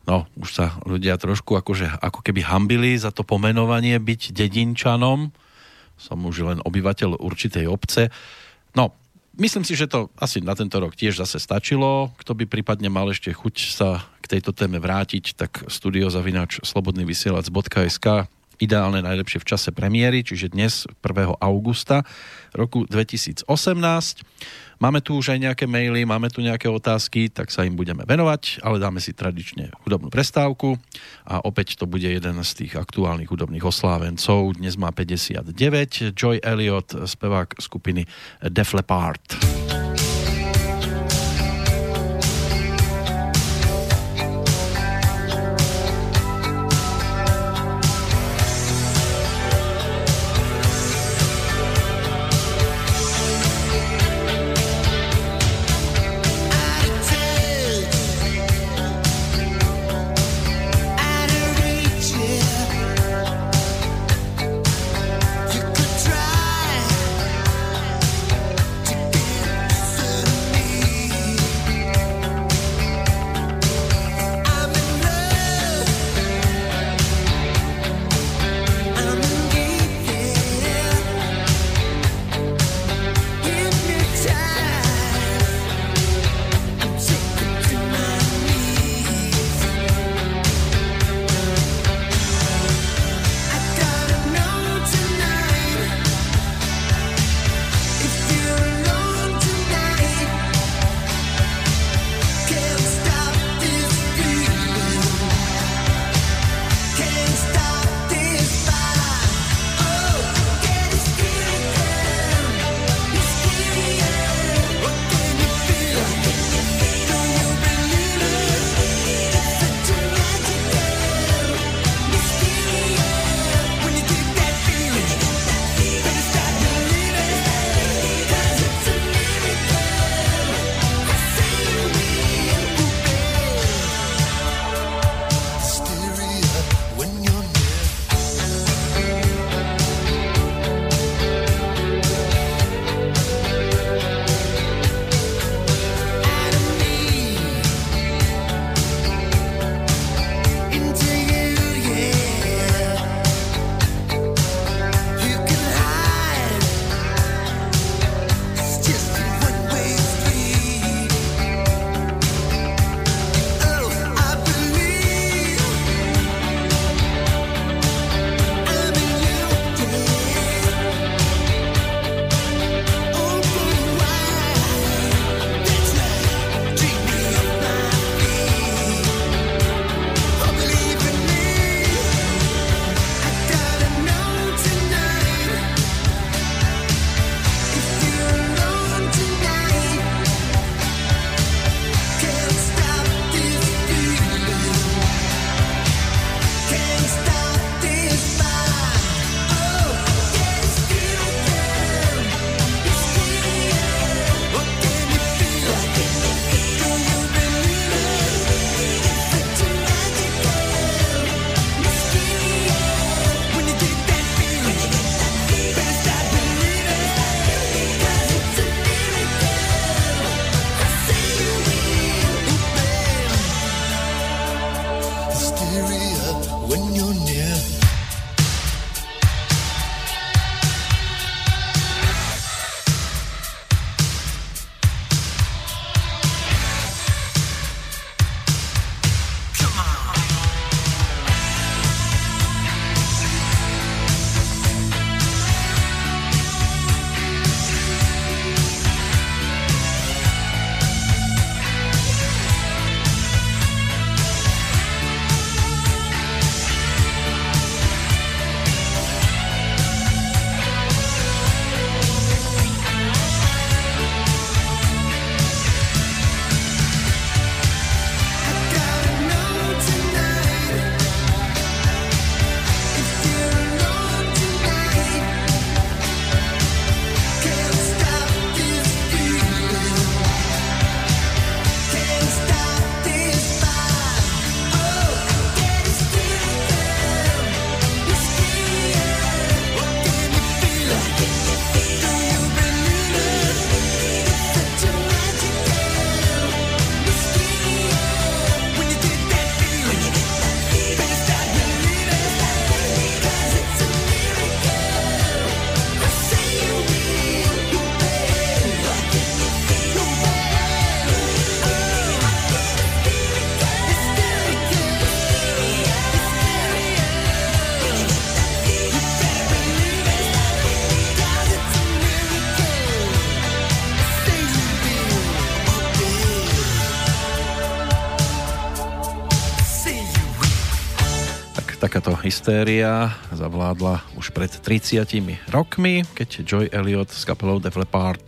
No, už sa ľudia trošku akože, ako keby hambili za to pomenovanie byť dedinčanom. Som už len obyvateľ určitej obce. No, myslím si, že to asi na tento rok tiež zase stačilo. Kto by prípadne mal ešte chuť sa k tejto téme vrátiť, tak studiozavinač slobodnyvysielac.sk ideálne najlepšie v čase premiéry, čiže dnes 1. augusta roku 2018. Máme tu už aj nejaké maily, máme tu nejaké otázky, tak sa im budeme venovať, ale dáme si tradične hudobnú prestávku a opäť to bude jeden z tých aktuálnych hudobných oslávencov. Dnes má 59, Joy Elliot, spevák skupiny Def Leppard. Hystéria zavládla už pred 30 rokmi, keď Joy Elliot s kapelou Def Leppard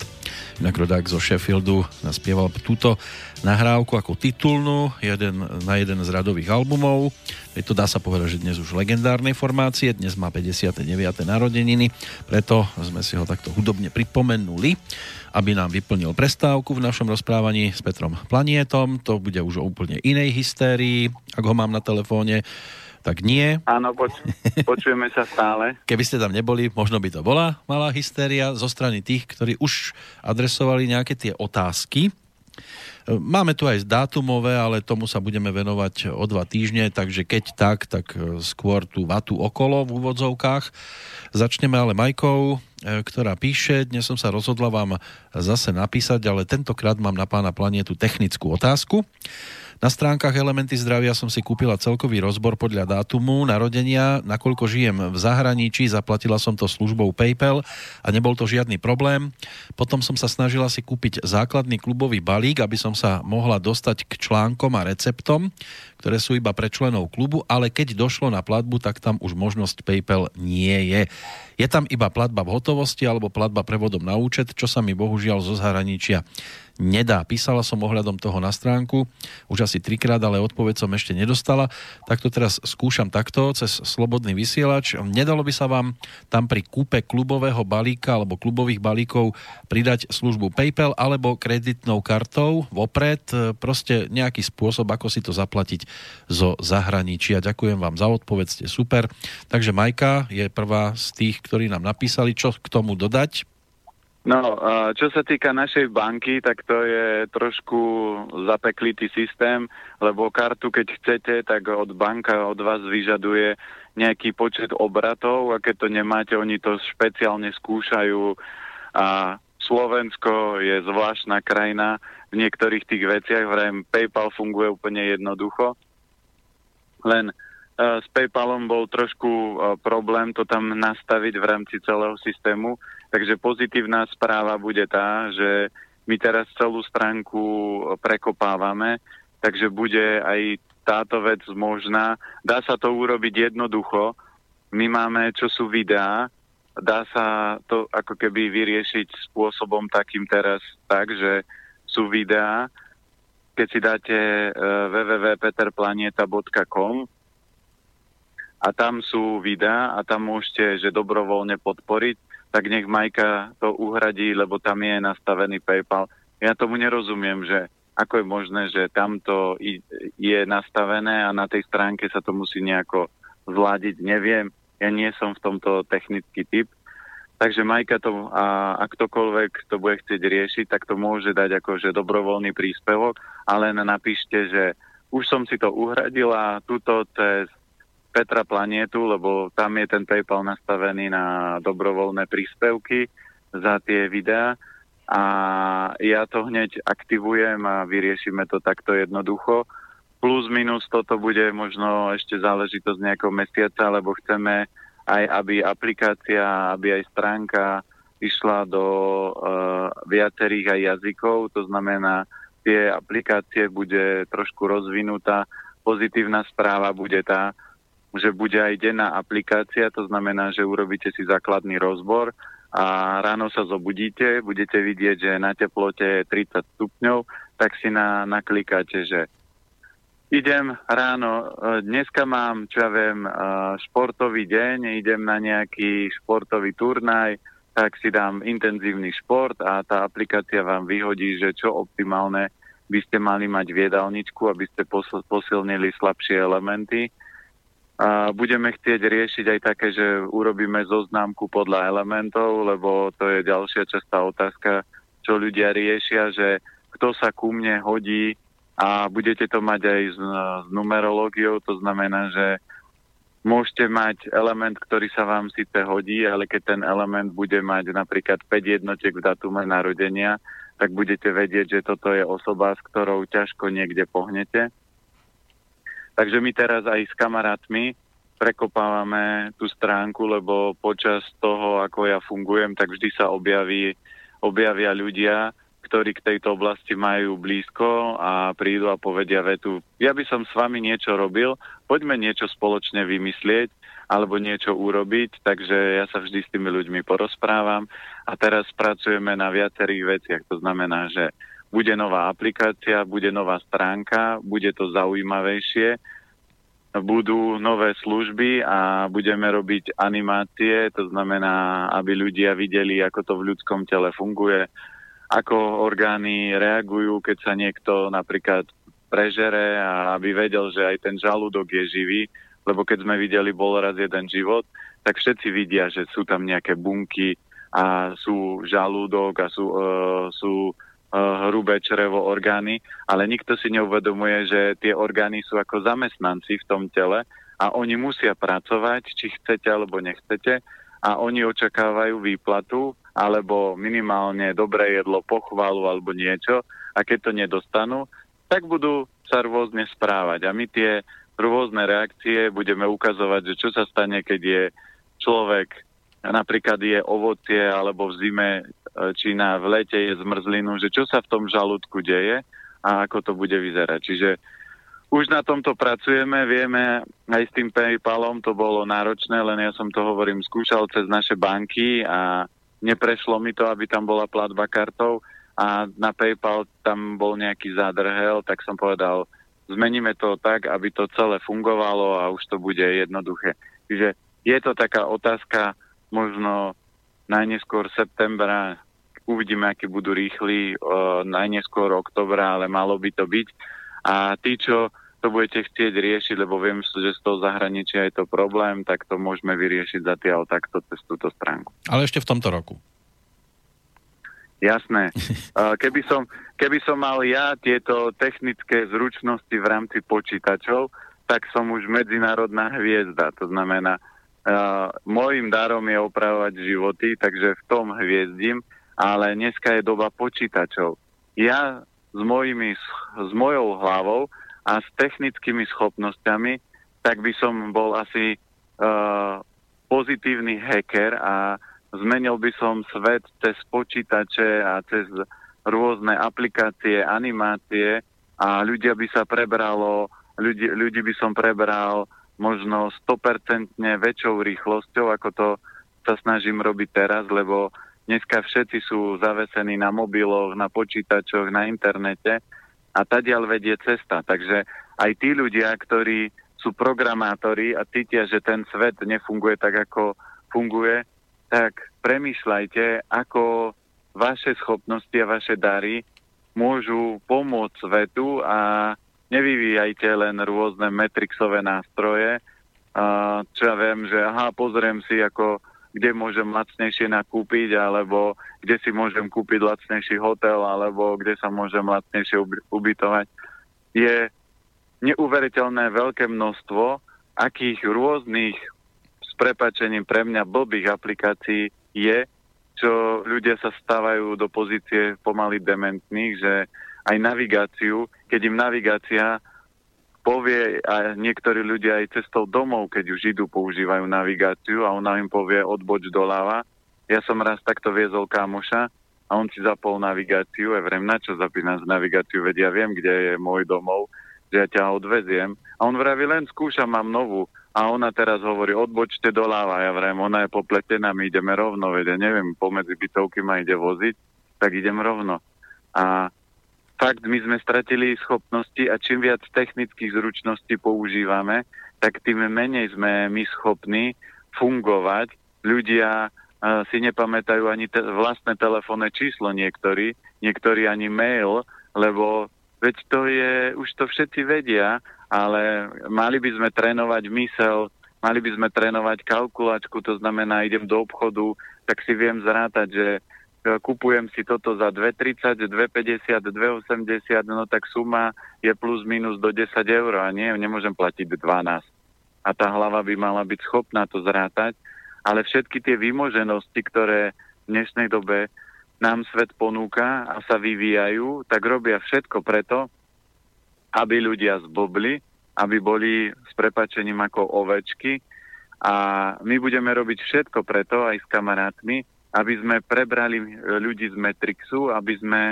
inak rodák zo Sheffieldu naspieval túto nahrávku ako titulnú jeden, na jeden z radových albumov. Je to dá sa povedať, že dnes už legendárnej formácie, dnes má 59. narodeniny, preto sme si ho takto hudobne pripomenuli aby nám vyplnil prestávku v našom rozprávaní s Petrom Planietom. To bude už o úplne inej hystérii, ak ho mám na telefóne tak nie. Áno, poč- <laughs> počujeme sa stále. Keby ste tam neboli, možno by to bola malá hystéria zo strany tých, ktorí už adresovali nejaké tie otázky. Máme tu aj dátumové, ale tomu sa budeme venovať o dva týždne, takže keď tak, tak skôr tú vatu okolo v úvodzovkách. Začneme ale Majkou, e, ktorá píše, dnes som sa rozhodla vám zase napísať, ale tentokrát mám na pána planetu technickú otázku. Na stránkach Elementy zdravia som si kúpila celkový rozbor podľa dátumu narodenia, nakoľko žijem v zahraničí, zaplatila som to službou PayPal a nebol to žiadny problém. Potom som sa snažila si kúpiť základný klubový balík, aby som sa mohla dostať k článkom a receptom, ktoré sú iba pre členov klubu, ale keď došlo na platbu, tak tam už možnosť PayPal nie je. Je tam iba platba v hotovosti alebo platba prevodom na účet, čo sa mi bohužiaľ zo zahraničia nedá. Písala som ohľadom toho na stránku už asi trikrát, ale odpoveď som ešte nedostala. Tak to teraz skúšam takto cez slobodný vysielač. Nedalo by sa vám tam pri kúpe klubového balíka alebo klubových balíkov pridať službu PayPal alebo kreditnou kartou vopred, proste nejaký spôsob, ako si to zaplatiť zo zahraničia. Ďakujem vám za odpoveď, ste super. Takže Majka je prvá z tých, ktorí nám napísali, čo k tomu dodať. No, čo sa týka našej banky, tak to je trošku zapeklitý systém, lebo kartu, keď chcete, tak od banka od vás vyžaduje nejaký počet obratov a keď to nemáte, oni to špeciálne skúšajú a Slovensko je zvláštna krajina v niektorých tých veciach, vrajím PayPal funguje úplne jednoducho, len s PayPalom bol trošku problém to tam nastaviť v rámci celého systému, Takže pozitívna správa bude tá, že my teraz celú stránku prekopávame, takže bude aj táto vec možná. Dá sa to urobiť jednoducho. My máme, čo sú videá, dá sa to ako keby vyriešiť spôsobom takým teraz tak, že sú videá, keď si dáte uh, www.peterplanieta.com a tam sú videá a tam môžete, že dobrovoľne podporiť tak nech Majka to uhradí, lebo tam je nastavený PayPal. Ja tomu nerozumiem, že ako je možné, že tamto je nastavené a na tej stránke sa to musí nejako zladiť. Neviem, ja nie som v tomto technický typ. Takže Majka to, a ak ktokoľvek to bude chcieť riešiť, tak to môže dať akože dobrovoľný príspevok, ale napíšte, že už som si to uhradila tuto cez Petra Planietu, lebo tam je ten PayPal nastavený na dobrovoľné príspevky za tie videá a ja to hneď aktivujem a vyriešime to takto jednoducho. Plus minus toto bude možno ešte záležitosť nejakého mesiaca, lebo chceme aj, aby aplikácia, aby aj stránka išla do uh, viacerých aj jazykov, to znamená, tie aplikácie bude trošku rozvinutá. Pozitívna správa bude tá, že bude aj denná aplikácia, to znamená, že urobíte si základný rozbor a ráno sa zobudíte, budete vidieť, že na teplote je 30 stupňov, tak si na, naklikáte, že idem ráno, e, dneska mám, čo ja viem, e, športový deň, idem na nejaký športový turnaj, tak si dám intenzívny šport a tá aplikácia vám vyhodí, že čo optimálne by ste mali mať v jedálničku, aby ste posilnili slabšie elementy. A budeme chcieť riešiť aj také, že urobíme zoznámku podľa elementov, lebo to je ďalšia častá otázka, čo ľudia riešia, že kto sa ku mne hodí a budete to mať aj s, s numerológiou, to znamená, že môžete mať element, ktorý sa vám síce hodí, ale keď ten element bude mať napríklad 5 jednotiek v datume narodenia, tak budete vedieť, že toto je osoba, s ktorou ťažko niekde pohnete. Takže my teraz aj s kamarátmi prekopávame tú stránku, lebo počas toho, ako ja fungujem, tak vždy sa objaví, objavia ľudia, ktorí k tejto oblasti majú blízko a prídu a povedia vetu, ja by som s vami niečo robil, poďme niečo spoločne vymyslieť alebo niečo urobiť, takže ja sa vždy s tými ľuďmi porozprávam. A teraz pracujeme na viacerých veciach, to znamená, že bude nová aplikácia, bude nová stránka, bude to zaujímavejšie, budú nové služby a budeme robiť animácie, to znamená, aby ľudia videli, ako to v ľudskom tele funguje, ako orgány reagujú, keď sa niekto napríklad prežere a aby vedel, že aj ten žalúdok je živý, lebo keď sme videli bol raz jeden život, tak všetci vidia, že sú tam nejaké bunky a sú žalúdok a sú, uh, sú uh, hrubé črevo orgány, ale nikto si neuvedomuje, že tie orgány sú ako zamestnanci v tom tele a oni musia pracovať, či chcete alebo nechcete a oni očakávajú výplatu alebo minimálne dobré jedlo, pochvalu alebo niečo a keď to nedostanú, tak budú sa rôzne správať. A my tie rôzne reakcie budeme ukazovať, že čo sa stane, keď je človek, napríklad je ovocie alebo v zime e, či na v lete je zmrzlinu, že čo sa v tom žalúdku deje a ako to bude vyzerať. Čiže už na tomto pracujeme, vieme, aj s tým PayPalom to bolo náročné, len ja som to hovorím, skúšal cez naše banky a neprešlo mi to, aby tam bola platba kartou a na PayPal tam bol nejaký zádrhel, tak som povedal, zmeníme to tak, aby to celé fungovalo a už to bude jednoduché. Čiže je to taká otázka možno najneskôr septembra, uvidíme, aký budú rýchli, o, najneskôr oktobra, ale malo by to byť. A tí, čo to budete chcieť riešiť, lebo viem, že z toho zahraničia je to problém, tak to môžeme vyriešiť zatiaľ takto cez túto stránku. Ale ešte v tomto roku. Jasné. <laughs> Keby som, keby som mal ja tieto technické zručnosti v rámci počítačov, tak som už medzinárodná hviezda. To znamená, uh, môjim darom je opravovať životy, takže v tom hviezdím, ale dneska je doba počítačov. Ja s, mojimi, s mojou hlavou a s technickými schopnosťami, tak by som bol asi uh, pozitívny hacker a zmenil by som svet cez počítače a cez rôzne aplikácie, animácie a ľudia by sa prebralo, ľudí, ľudí by som prebral možno 100% väčšou rýchlosťou, ako to sa snažím robiť teraz, lebo dneska všetci sú zavesení na mobiloch, na počítačoch, na internete a tadiaľ vedie cesta. Takže aj tí ľudia, ktorí sú programátori a cítia, že ten svet nefunguje tak, ako funguje, tak premýšľajte, ako vaše schopnosti a vaše dary môžu pomôcť svetu a nevyvíjajte len rôzne metrixové nástroje, čo ja viem, že aha, pozriem si, ako kde môžem lacnejšie nakúpiť, alebo kde si môžem kúpiť lacnejší hotel, alebo kde sa môžem lacnejšie ubytovať. Je neuveriteľné veľké množstvo akých rôznych s prepačením pre mňa blbých aplikácií je, čo ľudia sa stávajú do pozície pomaly dementných, že aj navigáciu, keď im navigácia povie a niektorí ľudia aj cestou domov, keď už idú, používajú navigáciu a ona im povie odboč doľava. Ja som raz takto viezol kámoša a on si zapol navigáciu a vrem, na čo zapínam z navigáciu, vedia, ja viem, kde je môj domov, že ja ťa odveziem. A on vraví, len skúšam, mám novú. A ona teraz hovorí, odbočte doľava. Ja vrem, ona je popletená, my ideme rovno, vedia, neviem, pomedzi bytovky ma ide voziť, tak idem rovno. A fakt my sme stratili schopnosti a čím viac technických zručností používame, tak tým menej sme my schopní fungovať. Ľudia uh, si nepamätajú ani te- vlastné telefónne číslo niektorí, niektorí ani mail, lebo veď to je, už to všetci vedia, ale mali by sme trénovať mysel, mali by sme trénovať kalkulačku, to znamená, idem do obchodu, tak si viem zrátať, že kupujem si toto za 2,30, 2,50, 2,80, no tak suma je plus minus do 10 eur a nie, nemôžem platiť 12. A tá hlava by mala byť schopná to zrátať, ale všetky tie výmoženosti, ktoré v dnešnej dobe nám svet ponúka a sa vyvíjajú, tak robia všetko preto, aby ľudia zbobli, aby boli s prepačením ako ovečky a my budeme robiť všetko preto aj s kamarátmi, aby sme prebrali e, ľudí z Matrixu, aby sme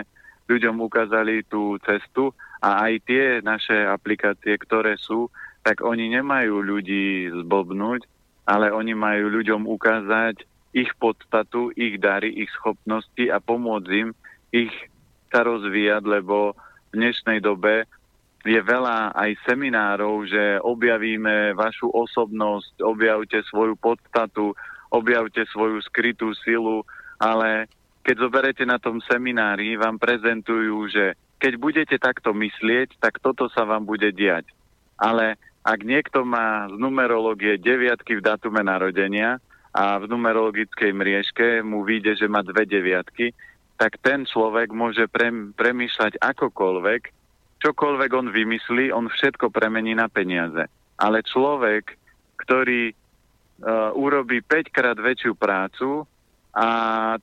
ľuďom ukázali tú cestu a aj tie naše aplikácie, ktoré sú, tak oni nemajú ľudí zblbnúť, ale oni majú ľuďom ukázať ich podstatu, ich dary, ich schopnosti a pomôcť im ich sa rozvíjať, lebo v dnešnej dobe je veľa aj seminárov, že objavíme vašu osobnosť, objavte svoju podstatu, objavte svoju skrytú silu, ale keď zoberete na tom seminári, vám prezentujú, že keď budete takto myslieť, tak toto sa vám bude diať. Ale ak niekto má z numerológie deviatky v datume narodenia a v numerologickej mriežke mu vyjde, že má dve deviatky, tak ten človek môže premýšľať akokoľvek, čokoľvek on vymyslí, on všetko premení na peniaze. Ale človek, ktorý urobí 5 krát väčšiu prácu, a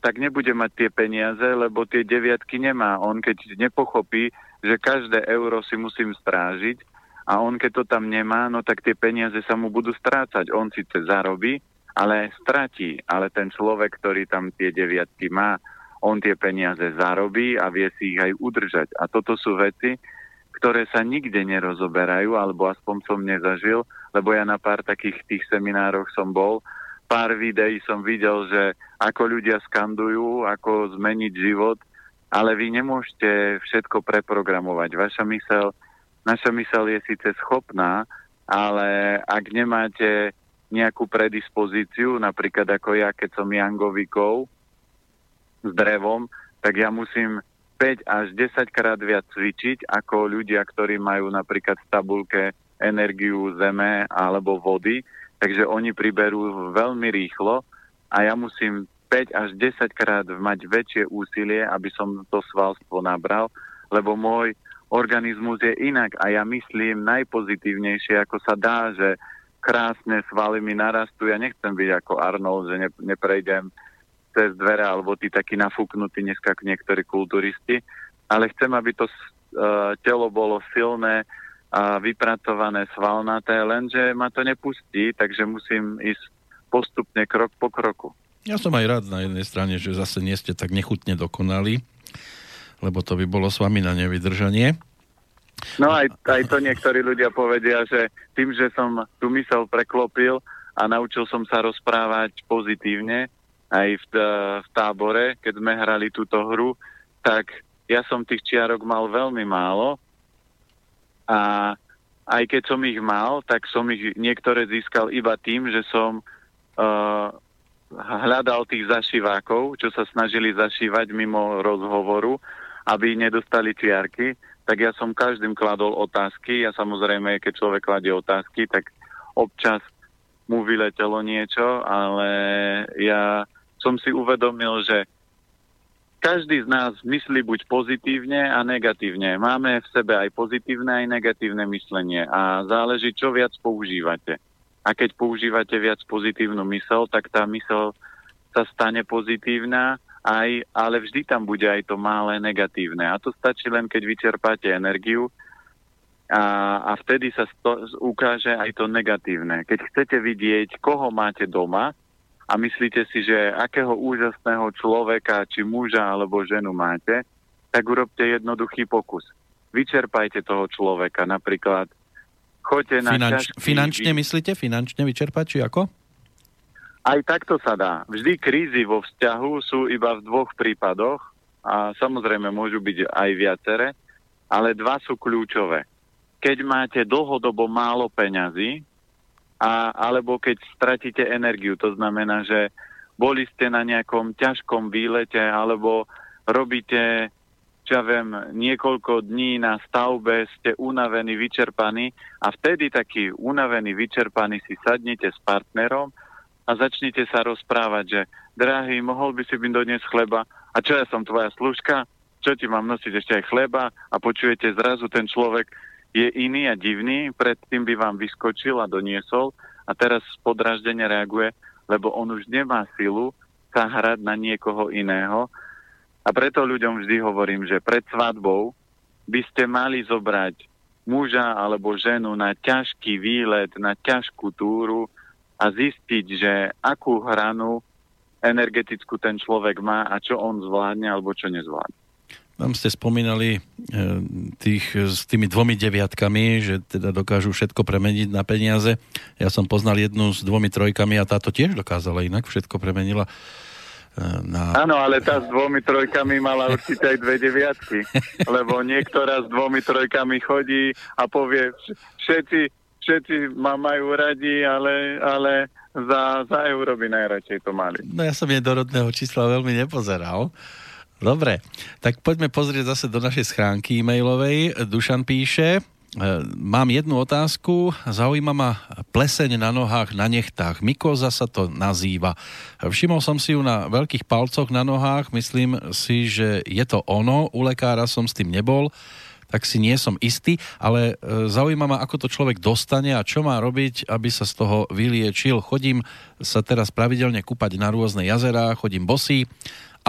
tak nebude mať tie peniaze, lebo tie deviatky nemá. On keď nepochopí, že každé euro si musím strážiť a on keď to tam nemá, no tak tie peniaze sa mu budú strácať. On síce zarobí, ale stratí. Ale ten človek, ktorý tam tie deviatky má, on tie peniaze zarobí a vie si ich aj udržať. A toto sú veci, ktoré sa nikde nerozoberajú, alebo aspoň som nezažil, lebo ja na pár takých tých seminároch som bol, pár videí som videl, že ako ľudia skandujú, ako zmeniť život, ale vy nemôžete všetko preprogramovať. Vaša mysel Naša mysel je síce schopná, ale ak nemáte nejakú predispozíciu, napríklad ako ja, keď som Jangovikov s drevom, tak ja musím 5 až 10 krát viac cvičiť ako ľudia, ktorí majú napríklad v tabulke energiu zeme alebo vody, takže oni priberú veľmi rýchlo a ja musím 5 až 10 krát mať väčšie úsilie, aby som to svalstvo nabral, lebo môj organizmus je inak a ja myslím najpozitívnejšie, ako sa dá, že krásne svaly mi narastú. Ja nechcem byť ako Arnold, že ne, neprejdem cez dvere, alebo tí takí nafúknutí dneska niektorí kulturisti, ale chcem, aby to uh, telo bolo silné a vypracované svalnaté, lenže ma to nepustí, takže musím ísť postupne krok po kroku. Ja som aj rád na jednej strane, že zase nie ste tak nechutne dokonali, lebo to by bolo s vami na nevydržanie. No aj, aj to niektorí ľudia povedia, že tým, že som tú mysel preklopil a naučil som sa rozprávať pozitívne aj v, v tábore, keď sme hrali túto hru, tak ja som tých čiarok mal veľmi málo a aj keď som ich mal, tak som ich niektoré získal iba tým, že som uh, hľadal tých zašivákov, čo sa snažili zašívať mimo rozhovoru aby nedostali čiarky, tak ja som každým kladol otázky. A samozrejme, keď človek kladie otázky, tak občas mu vyletelo niečo, ale ja som si uvedomil, že každý z nás myslí buď pozitívne a negatívne. Máme v sebe aj pozitívne, aj negatívne myslenie a záleží, čo viac používate. A keď používate viac pozitívnu mysel, tak tá mysel sa stane pozitívna aj, ale vždy tam bude aj to malé negatívne. A to stačí len, keď vyčerpáte energiu a, a vtedy sa sto, ukáže aj to negatívne. Keď chcete vidieť, koho máte doma a myslíte si, že akého úžasného človeka, či muža alebo ženu máte, tak urobte jednoduchý pokus. Vyčerpajte toho človeka. Napríklad choďte na Finanč, Finančne myslíte? Finančne vyčerpať, či ako? Aj takto sa dá. Vždy krízy vo vzťahu sú iba v dvoch prípadoch a samozrejme môžu byť aj viaceré, ale dva sú kľúčové. Keď máte dlhodobo málo peňazí, a, alebo keď stratíte energiu, to znamená, že boli ste na nejakom ťažkom výlete alebo robíte, čo ja viem, niekoľko dní na stavbe, ste unavení, vyčerpaní a vtedy taký unavený, vyčerpaný si sadnete s partnerom a začnite sa rozprávať, že drahý, mohol by si mi doniesť chleba? A čo ja som tvoja služka, čo ti mám nosiť ešte aj chleba? A počujete zrazu ten človek je iný a divný, predtým by vám vyskočil a doniesol a teraz podraždene reaguje, lebo on už nemá silu sa hrať na niekoho iného a preto ľuďom vždy hovorím, že pred svadbou by ste mali zobrať muža alebo ženu na ťažký výlet, na ťažkú túru, a zistiť, že akú hranu energetickú ten človek má a čo on zvládne alebo čo nezvládne. Tam ste spomínali e, tých s tými dvomi deviatkami, že teda dokážu všetko premeniť na peniaze. Ja som poznal jednu s dvomi trojkami a táto tiež dokázala inak, všetko premenila e, na... Áno, ale tá s dvomi trojkami mala určite aj dve deviatky, <laughs> lebo niektorá s dvomi trojkami chodí a povie, všetci, všetci ma majú radi, ale, ale za, za euro by najradšej to mali. No ja som jej do rodného čísla veľmi nepozeral. Dobre, tak poďme pozrieť zase do našej schránky e-mailovej. Dušan píše, e, Mám jednu otázku. Zaujíma ma pleseň na nohách, na nechtách. Mykoza sa to nazýva. Všimol som si ju na veľkých palcoch na nohách. Myslím si, že je to ono. U lekára som s tým nebol, tak si nie som istý, ale e, zaujíma ma, ako to človek dostane a čo má robiť, aby sa z toho vyliečil. Chodím sa teraz pravidelne kúpať na rôzne jazerá, chodím bosý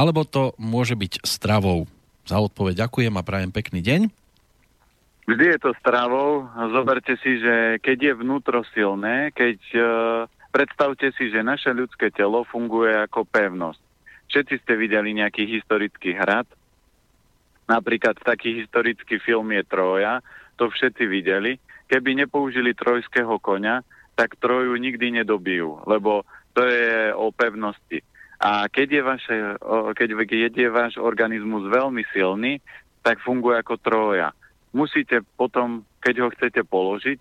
alebo to môže byť stravou? Za odpoveď ďakujem a prajem pekný deň. Vždy je to stravou. Zoberte si, že keď je vnútro silné, keď uh, predstavte si, že naše ľudské telo funguje ako pevnosť. Všetci ste videli nejaký historický hrad. Napríklad taký historický film je Troja. To všetci videli. Keby nepoužili trojského konia, tak Troju nikdy nedobijú, lebo to je o pevnosti. A keď je, vaše, keď, keď je váš organizmus veľmi silný, tak funguje ako troja. Musíte potom, keď ho chcete položiť,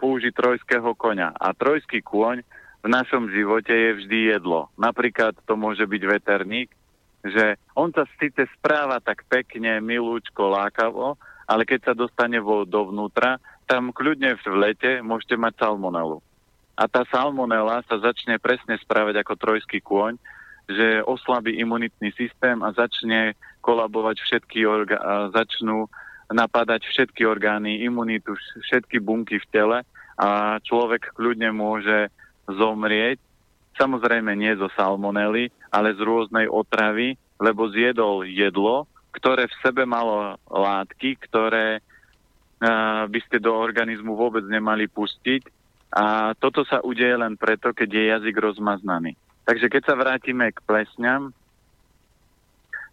použiť trojského konia. A trojský kôň v našom živote je vždy jedlo. Napríklad to môže byť veterník, že on sa síce správa tak pekne, milúčko, lákavo, ale keď sa dostane vo, dovnútra, tam kľudne v lete môžete mať salmonelu a tá salmonela sa začne presne správať ako trojský kôň, že oslabí imunitný systém a začne kolabovať všetky orga- začnú napadať všetky orgány, imunitu, všetky bunky v tele a človek kľudne môže zomrieť. Samozrejme nie zo salmonely, ale z rôznej otravy, lebo zjedol jedlo, ktoré v sebe malo látky, ktoré uh, by ste do organizmu vôbec nemali pustiť a toto sa udeje len preto, keď je jazyk rozmaznaný. Takže keď sa vrátime k plesňam,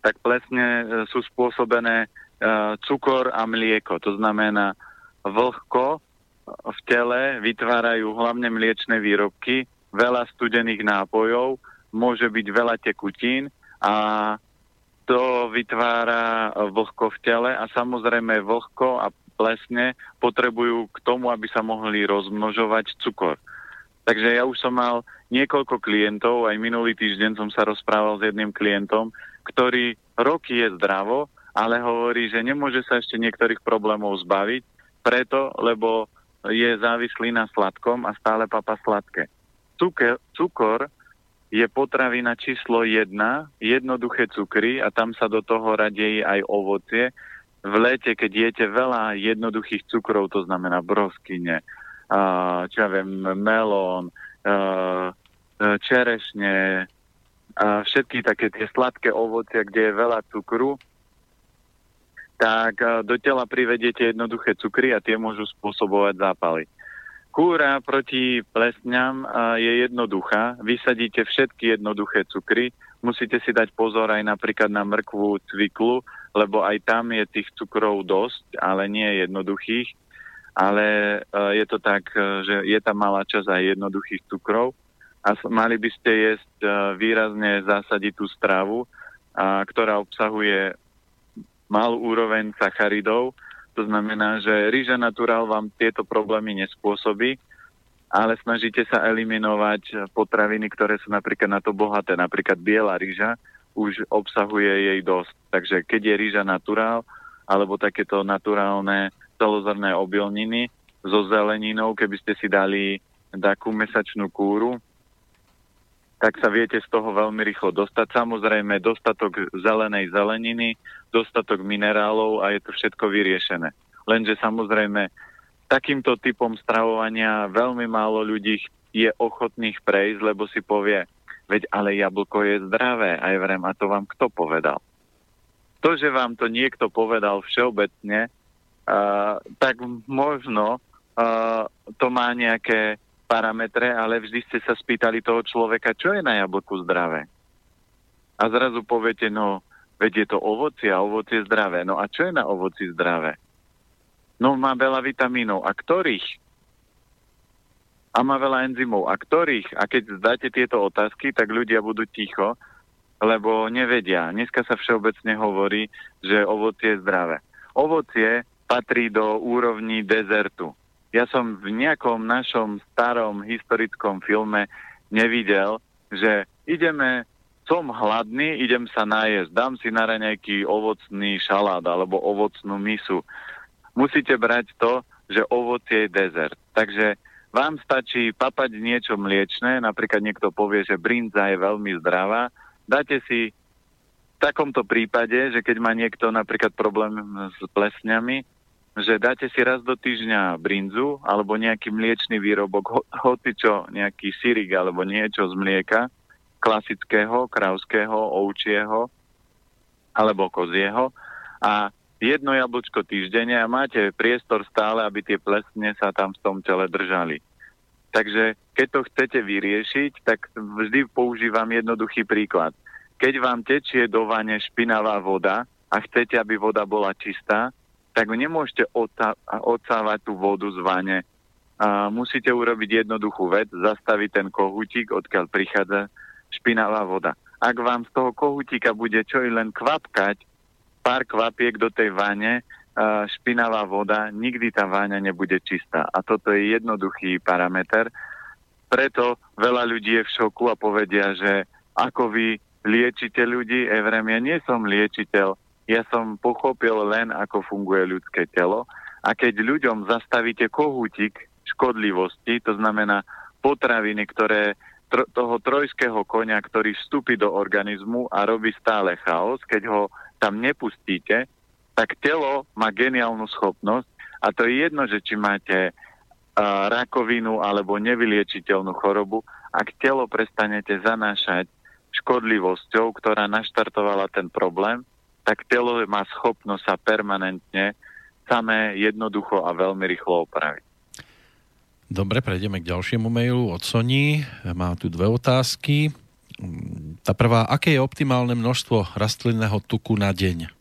tak plesne e, sú spôsobené uh, cukor a mlieko. To znamená, vlhko v tele vytvárajú hlavne mliečne výrobky, veľa studených nápojov, môže byť veľa tekutín a to vytvára vlhko v tele a samozrejme vlhko a plesne potrebujú k tomu, aby sa mohli rozmnožovať cukor. Takže ja už som mal niekoľko klientov, aj minulý týždeň som sa rozprával s jedným klientom, ktorý roky je zdravo, ale hovorí, že nemôže sa ešte niektorých problémov zbaviť, preto, lebo je závislý na sladkom a stále papa sladké. Cukor, cukor je potravina číslo jedna, jednoduché cukry a tam sa do toho radejí aj ovocie, v lete, keď jete veľa jednoduchých cukrov, to znamená broskyne, čo ja viem, melón, čerešne, všetky také tie sladké ovocia, kde je veľa cukru, tak do tela privediete jednoduché cukry a tie môžu spôsobovať zápaly. Kúra proti plesňam je jednoduchá. Vysadíte všetky jednoduché cukry, musíte si dať pozor aj napríklad na mrkvu cviklu, lebo aj tam je tých cukrov dosť, ale nie jednoduchých. Ale uh, je to tak, uh, že je tam malá časť aj jednoduchých cukrov a mali by ste jesť uh, výrazne zásaditú stravu, ktorá obsahuje malú úroveň sacharidov. To znamená, že rýža naturál vám tieto problémy nespôsobí, ale snažíte sa eliminovať potraviny, ktoré sú napríklad na to bohaté, napríklad biela rýža, už obsahuje jej dosť. Takže keď je rýža naturál, alebo takéto naturálne celozrné obilniny so zeleninou, keby ste si dali takú mesačnú kúru, tak sa viete z toho veľmi rýchlo dostať. Samozrejme, dostatok zelenej zeleniny, dostatok minerálov a je to všetko vyriešené. Lenže samozrejme, takýmto typom stravovania veľmi málo ľudí je ochotných prejsť, lebo si povie, Veď ale jablko je zdravé. Aj vrem, a to vám kto povedal? To, že vám to niekto povedal všeobecne, uh, tak možno uh, to má nejaké parametre, ale vždy ste sa spýtali toho človeka, čo je na jablku zdravé. A zrazu poviete, no veď je to ovocie a ovocie zdravé. No a čo je na ovoci zdravé? No má veľa vitamínov. A ktorých? A má veľa enzymov. A ktorých? A keď zdáte tieto otázky, tak ľudia budú ticho, lebo nevedia. Dneska sa všeobecne hovorí, že ovocie je zdravé. Ovocie patrí do úrovní dezertu. Ja som v nejakom našom starom historickom filme nevidel, že ideme, som hladný, idem sa najesť, dám si na raňajky ovocný šalát alebo ovocnú misu. Musíte brať to, že ovocie je dezert. Takže vám stačí papať niečo mliečne, napríklad niekto povie, že brinza je veľmi zdravá, dáte si v takomto prípade, že keď má niekto napríklad problém s plesňami, že dáte si raz do týždňa brinzu alebo nejaký mliečný výrobok, ho, hoci čo, nejaký syrik alebo niečo z mlieka, klasického, krauského, ovčieho alebo kozieho. A jedno jablčko týždenne a máte priestor stále, aby tie plesne sa tam v tom tele držali. Takže keď to chcete vyriešiť, tak vždy používam jednoduchý príklad. Keď vám tečie do vane špinavá voda a chcete, aby voda bola čistá, tak nemôžete odsávať tú vodu z vane. A musíte urobiť jednoduchú vec, zastaviť ten kohutík, odkiaľ prichádza špinavá voda. Ak vám z toho kohutíka bude čo i len kvapkať, pár kvapiek do tej vane, špinavá voda, nikdy tá váňa nebude čistá. A toto je jednoduchý parameter. Preto veľa ľudí je v šoku a povedia, že ako vy liečite ľudí, Evrem, ja nie som liečiteľ, ja som pochopil len, ako funguje ľudské telo. A keď ľuďom zastavíte kohútik škodlivosti, to znamená potraviny, ktoré tr- toho trojského konia, ktorý vstúpi do organizmu a robí stále chaos, keď ho tam nepustíte, tak telo má geniálnu schopnosť a to je jedno, že či máte uh, rakovinu alebo nevyliečiteľnú chorobu, ak telo prestanete zanášať škodlivosťou, ktorá naštartovala ten problém, tak telo má schopnosť sa permanentne samé jednoducho a veľmi rýchlo opraviť. Dobre, prejdeme k ďalšiemu mailu od Sony. Má tu dve otázky. Tá prvá, aké je optimálne množstvo rastlinného tuku na deň?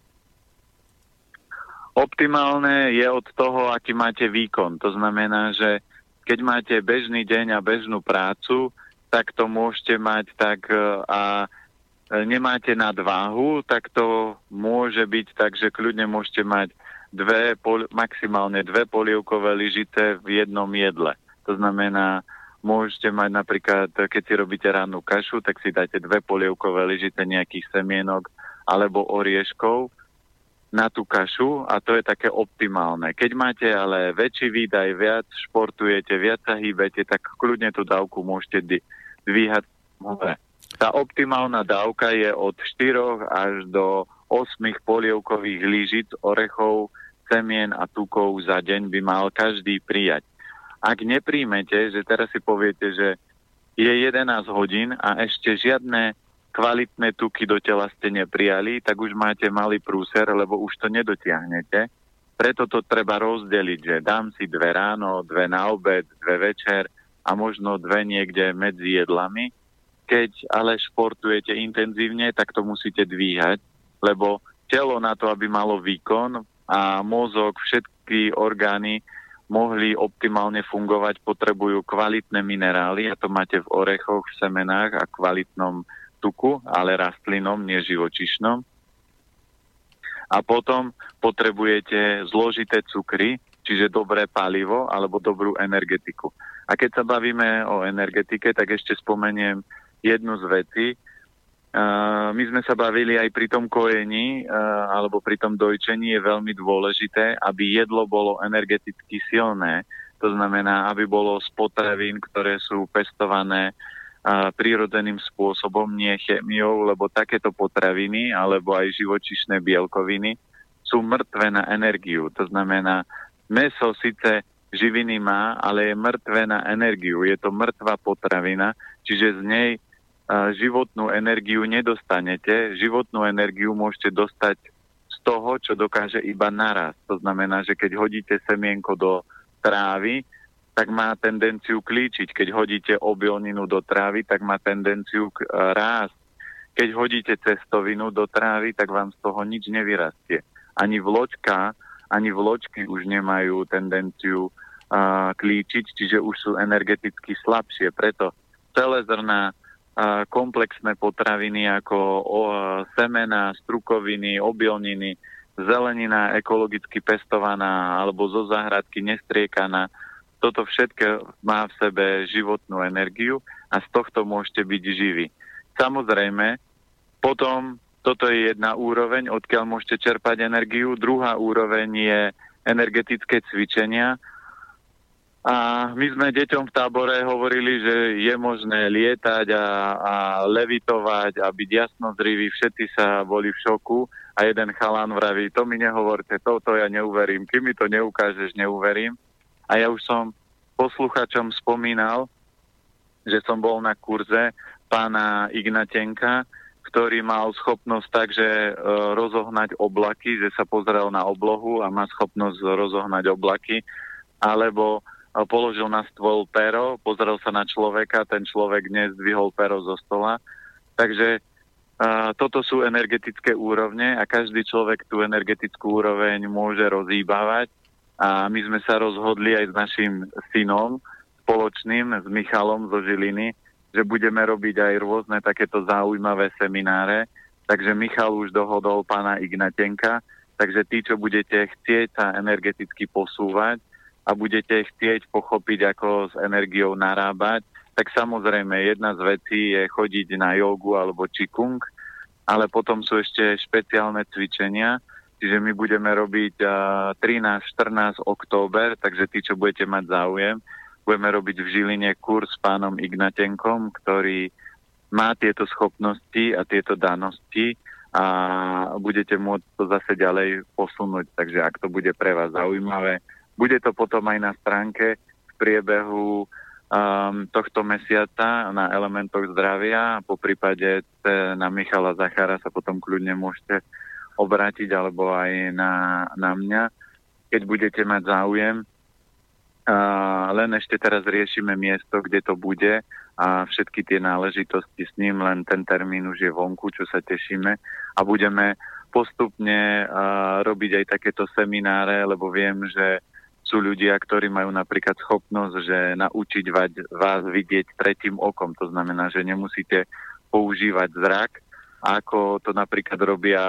Optimálne je od toho, aký máte výkon. To znamená, že keď máte bežný deň a bežnú prácu, tak to môžete mať tak a E, nemáte nadváhu, tak to môže byť tak, že kľudne môžete mať dve, maximálne dve polievkové lyžice v jednom jedle. To znamená, môžete mať napríklad, keď si robíte rannú kašu, tak si dáte dve polievkové lyžice nejakých semienok alebo orieškov na tú kašu a to je také optimálne. Keď máte ale väčší výdaj, viac športujete, viac sa hýbete, tak kľudne tú dávku môžete dvíhať hore. Tá optimálna dávka je od 4 až do 8 polievkových lyžic orechov, semien a tukov za deň by mal každý prijať. Ak nepríjmete, že teraz si poviete, že je 11 hodín a ešte žiadne kvalitné tuky do tela ste neprijali, tak už máte malý prúser, lebo už to nedotiahnete. Preto to treba rozdeliť, že dám si dve ráno, dve na obed, dve večer a možno dve niekde medzi jedlami keď ale športujete intenzívne, tak to musíte dvíhať, lebo telo na to, aby malo výkon a mozog, všetky orgány mohli optimálne fungovať, potrebujú kvalitné minerály a to máte v orechoch, v semenách a kvalitnom tuku, ale rastlinom, nie živočišnom. A potom potrebujete zložité cukry, čiže dobré palivo alebo dobrú energetiku. A keď sa bavíme o energetike, tak ešte spomeniem jednu z vecí. My sme sa bavili aj pri tom kojení alebo pri tom dojčení je veľmi dôležité, aby jedlo bolo energeticky silné. To znamená, aby bolo z potravín, ktoré sú pestované prírodzeným spôsobom, nie chemiou, lebo takéto potraviny alebo aj živočišné bielkoviny sú mŕtve na energiu. To znamená, meso síce živiny má, ale je mŕtve na energiu. Je to mŕtva potravina, čiže z nej životnú energiu nedostanete. Životnú energiu môžete dostať z toho, čo dokáže iba naraz. To znamená, že keď hodíte semienko do trávy, tak má tendenciu klíčiť. Keď hodíte obilninu do trávy, tak má tendenciu rásť. keď hodíte cestovinu do trávy, tak vám z toho nič nevyrastie. Ani vločka, ani vločky už nemajú tendenciu uh, klíčiť, čiže už sú energeticky slabšie. Preto celé zrná, komplexné potraviny ako semena, strukoviny, obilniny, zelenina ekologicky pestovaná alebo zo záhradky nestriekaná, toto všetko má v sebe životnú energiu a z tohto môžete byť živí. Samozrejme, potom toto je jedna úroveň, odkiaľ môžete čerpať energiu. Druhá úroveň je energetické cvičenia. A my sme deťom v tábore hovorili, že je možné lietať a, a levitovať a byť jasnozriví. Všetci sa boli v šoku a jeden chalán vraví, to mi nehovorte, toto ja neuverím. Kým mi to neukážeš, neuverím. A ja už som posluchačom spomínal, že som bol na kurze pána Ignatenka, ktorý mal schopnosť takže e, rozohnať oblaky, že sa pozrel na oblohu a má schopnosť rozohnať oblaky, alebo položil na stôl pero, pozrel sa na človeka, ten človek nezdvihol pero zo stola. Takže toto sú energetické úrovne a každý človek tú energetickú úroveň môže rozýbavať a my sme sa rozhodli aj s našim synom spoločným, s Michalom zo Žiliny, že budeme robiť aj rôzne takéto zaujímavé semináre. Takže Michal už dohodol pána Ignatenka, takže tí, čo budete chcieť sa energeticky posúvať a budete chcieť pochopiť, ako s energiou narábať, tak samozrejme jedna z vecí je chodiť na jogu alebo čikung, ale potom sú ešte špeciálne cvičenia, Čiže my budeme robiť uh, 13-14 október, takže tí, čo budete mať záujem, budeme robiť v Žiline kurz s pánom Ignatenkom, ktorý má tieto schopnosti a tieto danosti a budete môcť to zase ďalej posunúť. Takže ak to bude pre vás zaujímavé, bude to potom aj na stránke v priebehu um, tohto mesiaca na elementoch zdravia. Po prípade na Michala Zachara sa potom kľudne môžete obrátiť alebo aj na, na mňa, keď budete mať záujem. A len ešte teraz riešime miesto, kde to bude a všetky tie náležitosti s ním, len ten termín už je vonku, čo sa tešíme a budeme postupne uh, robiť aj takéto semináre, lebo viem, že sú ľudia, ktorí majú napríklad schopnosť, že naučiť vás vidieť tretím okom. To znamená, že nemusíte používať zrak, ako to napríklad robia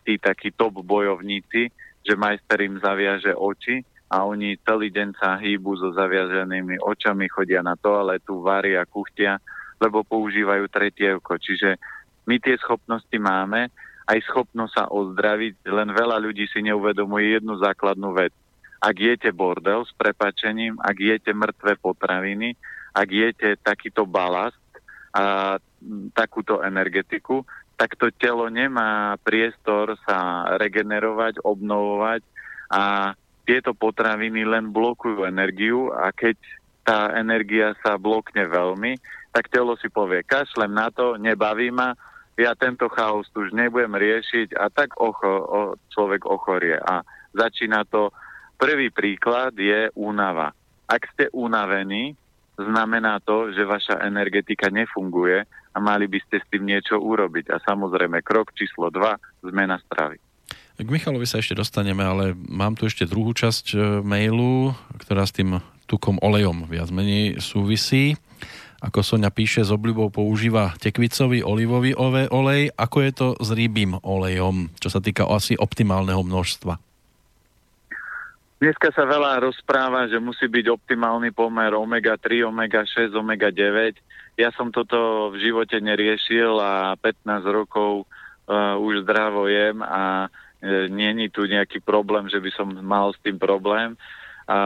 tí takí top bojovníci, že majster im zaviaže oči a oni celý deň sa hýbu so zaviaženými očami, chodia na toaletu, varia, kuchtia, lebo používajú tretie oko. Čiže my tie schopnosti máme, aj schopnosť sa ozdraviť, len veľa ľudí si neuvedomuje jednu základnú vec. Ak jete bordel s prepačením, ak jete mŕtve potraviny, ak jete takýto balast a takúto energetiku, tak to telo nemá priestor sa regenerovať, obnovovať a tieto potraviny len blokujú energiu a keď tá energia sa blokne veľmi, tak telo si povie, kašlem na to, nebaví ma, ja tento chaos už nebudem riešiť a tak ocho, o, človek ochorie. A začína to, prvý príklad je únava. Ak ste unavení, znamená to, že vaša energetika nefunguje a mali by ste s tým niečo urobiť. A samozrejme, krok číslo 2, zmena stravy. K Michalovi sa ešte dostaneme, ale mám tu ešte druhú časť e, mailu, ktorá s tým tukom olejom viac menej súvisí. Ako Sonia píše, s obľubou používa tekvicový olivový olej. Ako je to s rýbým olejom, čo sa týka asi optimálneho množstva? Dneska sa veľa rozpráva, že musí byť optimálny pomer omega-3, omega-6, omega-9 ja som toto v živote neriešil a 15 rokov uh, už zdravo jem a uh, není tu nejaký problém, že by som mal s tým problém. A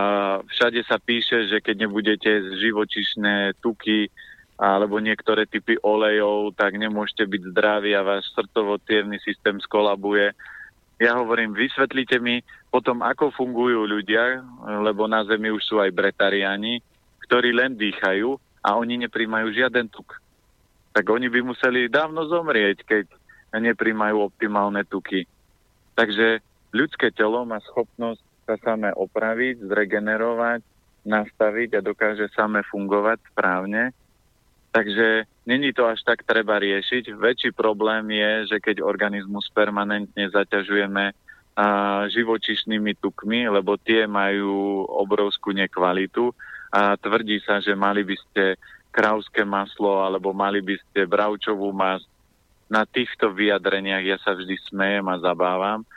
všade sa píše, že keď nebudete živočišné tuky alebo niektoré typy olejov, tak nemôžete byť zdraví a váš srdcovo systém skolabuje. Ja hovorím, vysvetlite mi potom, ako fungujú ľudia, lebo na Zemi už sú aj bretariáni, ktorí len dýchajú a oni nepríjmajú žiaden tuk. Tak oni by museli dávno zomrieť, keď nepríjmajú optimálne tuky. Takže ľudské telo má schopnosť sa samé opraviť, zregenerovať, nastaviť a dokáže samé fungovať správne. Takže není to až tak treba riešiť. Väčší problém je, že keď organizmus permanentne zaťažujeme živočišnými tukmi, lebo tie majú obrovskú nekvalitu a tvrdí sa, že mali by ste krauské maslo alebo mali by ste bravčovú masť. Na týchto vyjadreniach ja sa vždy smejem a zabávam,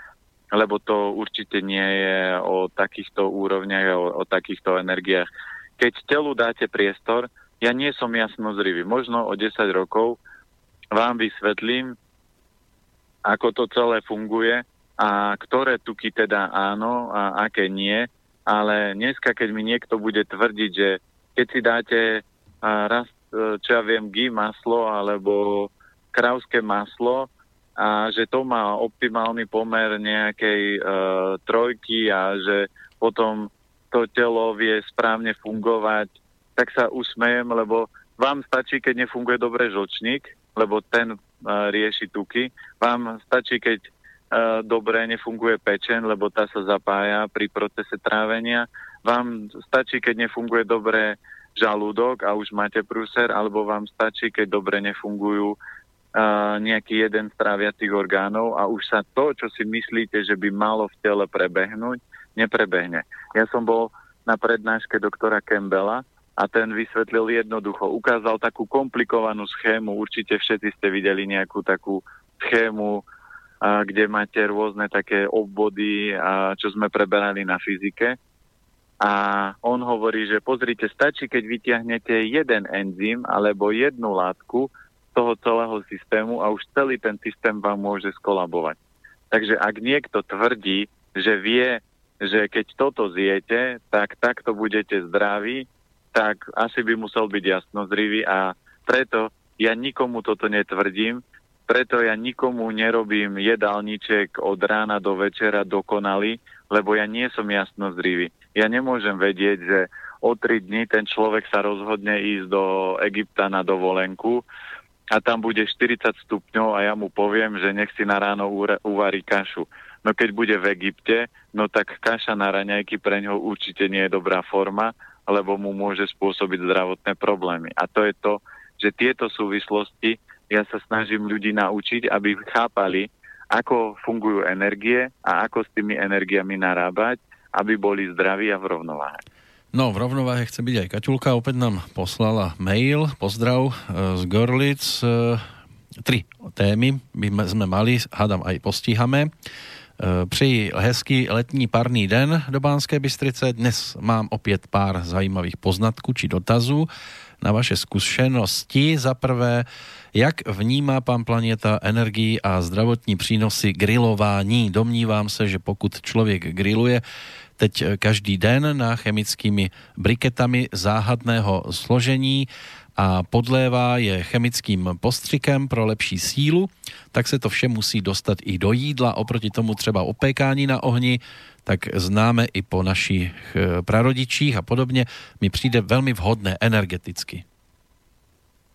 lebo to určite nie je o takýchto úrovniach, o, o takýchto energiách. Keď telu dáte priestor, ja nie som jasno zrivý. Možno o 10 rokov vám vysvetlím, ako to celé funguje a ktoré tuky teda áno a aké nie. Ale dneska, keď mi niekto bude tvrdiť, že keď si dáte raz, e, čo ja viem, gy maslo alebo krauské maslo a že to má optimálny pomer nejakej uh, trojky a že potom to telo vie správne fungovať tak sa usmejem, lebo vám stačí, keď nefunguje dobre žlčník, lebo ten uh, rieši tuky. Vám stačí, keď dobre nefunguje pečen, lebo tá sa zapája pri procese trávenia. Vám stačí, keď nefunguje dobre žalúdok a už máte prúser, alebo vám stačí, keď dobre nefungujú uh, nejaký jeden z tráviacich orgánov a už sa to, čo si myslíte, že by malo v tele prebehnúť, neprebehne. Ja som bol na prednáške doktora Campbella a ten vysvetlil jednoducho. Ukázal takú komplikovanú schému, určite všetci ste videli nejakú takú schému, kde máte rôzne také obvody, čo sme preberali na fyzike. A on hovorí, že pozrite, stačí, keď vyťahnete jeden enzym alebo jednu látku toho celého systému a už celý ten systém vám môže skolabovať. Takže ak niekto tvrdí, že vie, že keď toto zjete, tak takto budete zdraví, tak asi by musel byť jasnozrivý a preto ja nikomu toto netvrdím, preto ja nikomu nerobím jedálniček od rána do večera dokonalý, lebo ja nie som jasnozrivý. Ja nemôžem vedieť, že o tri dní ten človek sa rozhodne ísť do Egypta na dovolenku a tam bude 40 stupňov a ja mu poviem, že nech si na ráno uvarí kašu. No keď bude v Egypte, no tak kaša na raňajky pre ňo určite nie je dobrá forma lebo mu môže spôsobiť zdravotné problémy. A to je to, že tieto súvislosti ja sa snažím ľudí naučiť, aby chápali, ako fungujú energie a ako s tými energiami narábať, aby boli zdraví a v rovnováhe. No, v rovnováhe chce byť aj Kaťulka. Opäť nám poslala mail. Pozdrav e, z Gorlic. E, tri témy by sme mali, hádam aj postíhame. Eh, přeji hezký letní parný den do Bánské Bystrice. Dnes mám opět pár zajímavých poznatků či dotazů na vaše zkušenosti. Za prvé, jak vnímá pan Planeta energii a zdravotní přínosy grilování? Domnívám se, že pokud člověk griluje teď každý den na chemickými briketami záhadného složení, a podlévá je chemickým postřikem pro lepší sílu, tak se to vše musí dostat i do jídla. Oproti tomu třeba opékání na ohni, tak známe i po našich eh, prarodičích a podobně, mi přijde velmi vhodné energeticky.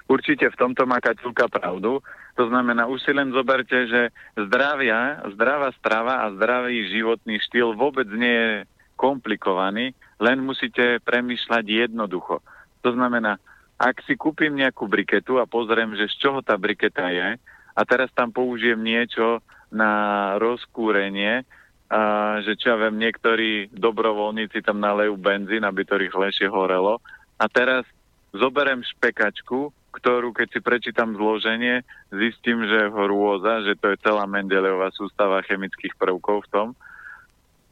Určite v tomto má Kaťulka pravdu. To znamená, už si len zoberte, že zdravia, zdravá strava a zdravý životný štýl vôbec nie je komplikovaný, len musíte premýšľať jednoducho. To znamená, ak si kúpim nejakú briketu a pozriem, že z čoho tá briketa je a teraz tam použijem niečo na rozkúrenie, a, že čo ja viem, niektorí dobrovoľníci tam nalejú benzín, aby to rýchlejšie horelo. A teraz zoberiem špekačku, ktorú keď si prečítam zloženie, zistím, že ho rôza, že to je celá Mendeleová sústava chemických prvkov v tom,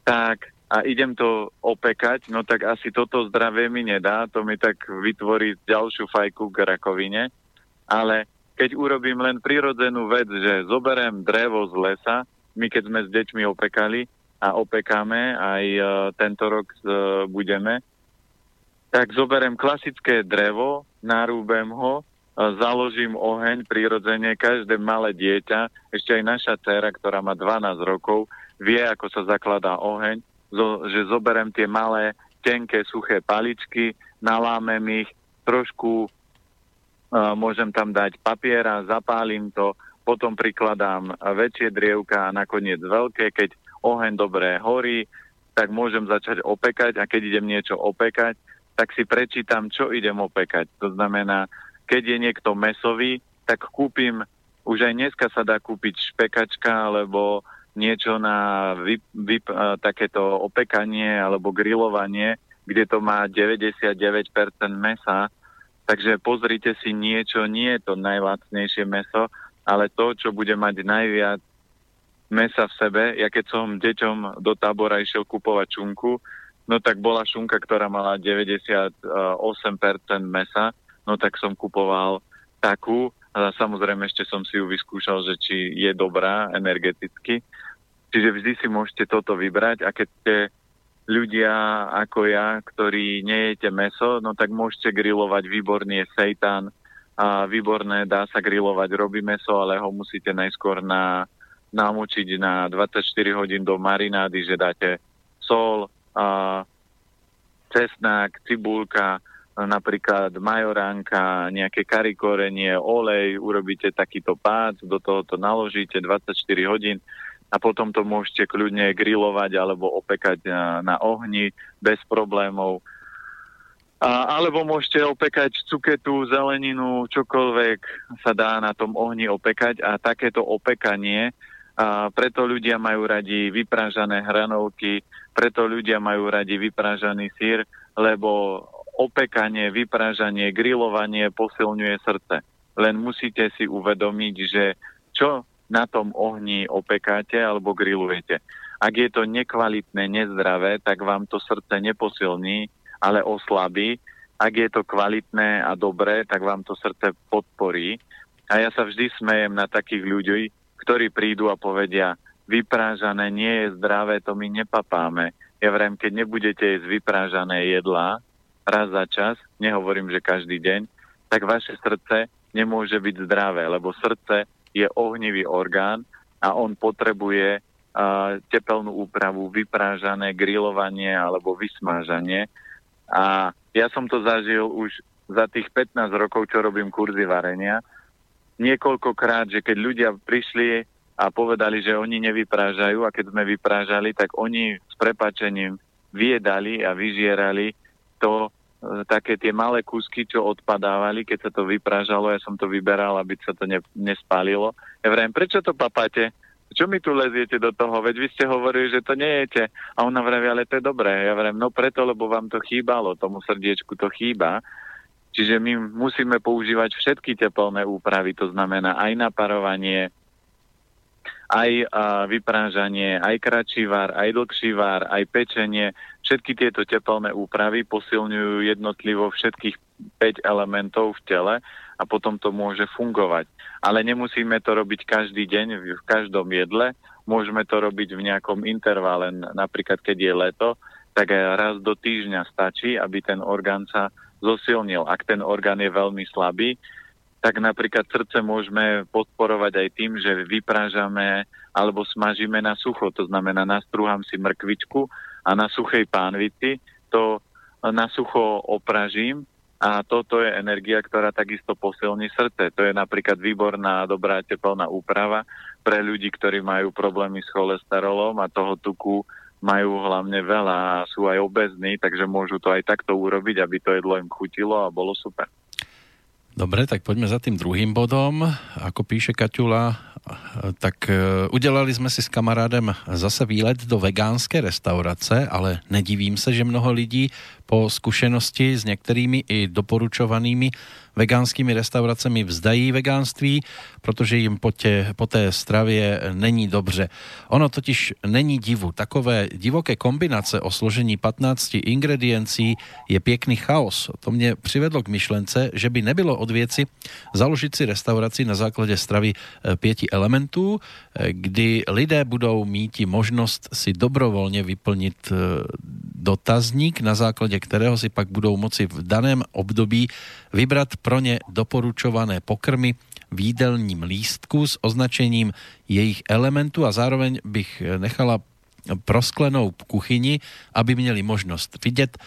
tak a idem to opekať, no tak asi toto zdravie mi nedá, to mi tak vytvorí ďalšiu fajku k rakovine, ale keď urobím len prirodzenú vec, že zoberiem drevo z lesa, my keď sme s deťmi opekali a opekáme, aj uh, tento rok uh, budeme, tak zoberiem klasické drevo, narúbem ho, uh, založím oheň prirodzene, každé malé dieťa, ešte aj naša dcera, ktorá má 12 rokov, vie, ako sa zakladá oheň, zo, že zoberem tie malé, tenké, suché paličky, nalámem ich, trošku uh, môžem tam dať papiera, zapálim to, potom prikladám väčšie drievka a nakoniec veľké. Keď oheň dobre horí, tak môžem začať opekať a keď idem niečo opekať, tak si prečítam, čo idem opekať. To znamená, keď je niekto mesový, tak kúpim, už aj dneska sa dá kúpiť špekačka alebo niečo na vyp, vyp, takéto opekanie alebo grilovanie, kde to má 99% mesa. Takže pozrite si niečo, nie je to najlacnejšie meso, ale to, čo bude mať najviac mesa v sebe. Ja keď som deťom do tábora išiel kupovať šunku, no tak bola šunka, ktorá mala 98% mesa, no tak som kupoval takú a samozrejme ešte som si ju vyskúšal, že či je dobrá energeticky. Čiže vždy si môžete toto vybrať a keď ste ľudia ako ja, ktorí nejete meso, no tak môžete grilovať výborne seitan a výborné dá sa grilovať, robí meso, ale ho musíte najskôr na, namočiť na 24 hodín do marinády, že dáte sol, a cesnák, cibulka, napríklad majoránka, nejaké karikorenie, olej, urobíte takýto pác, do toho to naložíte 24 hodín a potom to môžete kľudne grilovať alebo opekať na, na ohni bez problémov. A, alebo môžete opekať cuketu, zeleninu, čokoľvek sa dá na tom ohni opekať a takéto opekanie, a preto ľudia majú radi vyprážané hranovky, preto ľudia majú radi vyprážaný sír, lebo opekanie, vyprážanie, grilovanie posilňuje srdce. Len musíte si uvedomiť, že čo na tom ohni opekáte alebo grillujete. Ak je to nekvalitné, nezdravé, tak vám to srdce neposilní, ale oslabí. Ak je to kvalitné a dobré, tak vám to srdce podporí. A ja sa vždy smejem na takých ľudí, ktorí prídu a povedia, vyprážané nie je zdravé, to my nepapáme. Ja vrem, keď nebudete jesť vyprážané jedlá, raz za čas, nehovorím, že každý deň, tak vaše srdce nemôže byť zdravé, lebo srdce je ohnivý orgán a on potrebuje uh, tepelnú úpravu, vyprážané, grilovanie alebo vysmážanie. A ja som to zažil už za tých 15 rokov, čo robím kurzy varenia, niekoľkokrát, že keď ľudia prišli a povedali, že oni nevyprážajú a keď sme vyprážali, tak oni s prepačením viedali a vyžierali to, e, také tie malé kúsky, čo odpadávali, keď sa to vyprážalo, ja som to vyberal, aby sa to ne, nespálilo. Ja vrajím, prečo to papáte? Čo mi tu leziete do toho? Veď vy ste hovorili, že to nejete. A ona vraví, ale to je dobré. Ja vrajím, no preto, lebo vám to chýbalo, tomu srdiečku to chýba. Čiže my musíme používať všetky teplné úpravy, to znamená aj naparovanie, aj a, vyprážanie, aj kratší var, aj dlhší var, aj pečenie. Všetky tieto teplné úpravy posilňujú jednotlivo všetkých 5 elementov v tele a potom to môže fungovať. Ale nemusíme to robiť každý deň, v každom jedle. Môžeme to robiť v nejakom intervale, napríklad keď je leto, tak aj raz do týždňa stačí, aby ten orgán sa zosilnil. Ak ten orgán je veľmi slabý, tak napríklad srdce môžeme podporovať aj tým, že vyprážame alebo smažíme na sucho. To znamená, nastrúham si mrkvičku a na suchej pánvici to na sucho opražím a toto je energia, ktorá takisto posilní srdce. To je napríklad výborná, dobrá teplná úprava pre ľudí, ktorí majú problémy s cholesterolom a toho tuku majú hlavne veľa a sú aj obezní, takže môžu to aj takto urobiť, aby to jedlo im chutilo a bolo super. Dobre, tak poďme za tým druhým bodom. Ako píše Kaťula, tak e, udělali jsme si s kamarádem zase výlet do vegánské restaurace, ale nedivím se, že mnoho lidí po zkušenosti s některými i doporučovanými vegánskými restauracemi vzdají vegánství, protože jim po, tě, po té stravě není dobře. Ono totiž není divu. Takové divoké kombinace o složení 15 ingrediencí je pěkný chaos. To mě přivedlo k myšlence, že by nebylo od věci založit si restauraci na základě stravy eh, pěti elementů, eh, kdy lidé budou mít možnost si dobrovolně vyplnit eh, dotazník, na základě kterého si pak budou moci v daném období vybrat pro ne doporučované pokrmy v jídelním lístku s označením jejich elementu a zároveň bych nechala prosklenou kuchyni, aby měli možnost vidět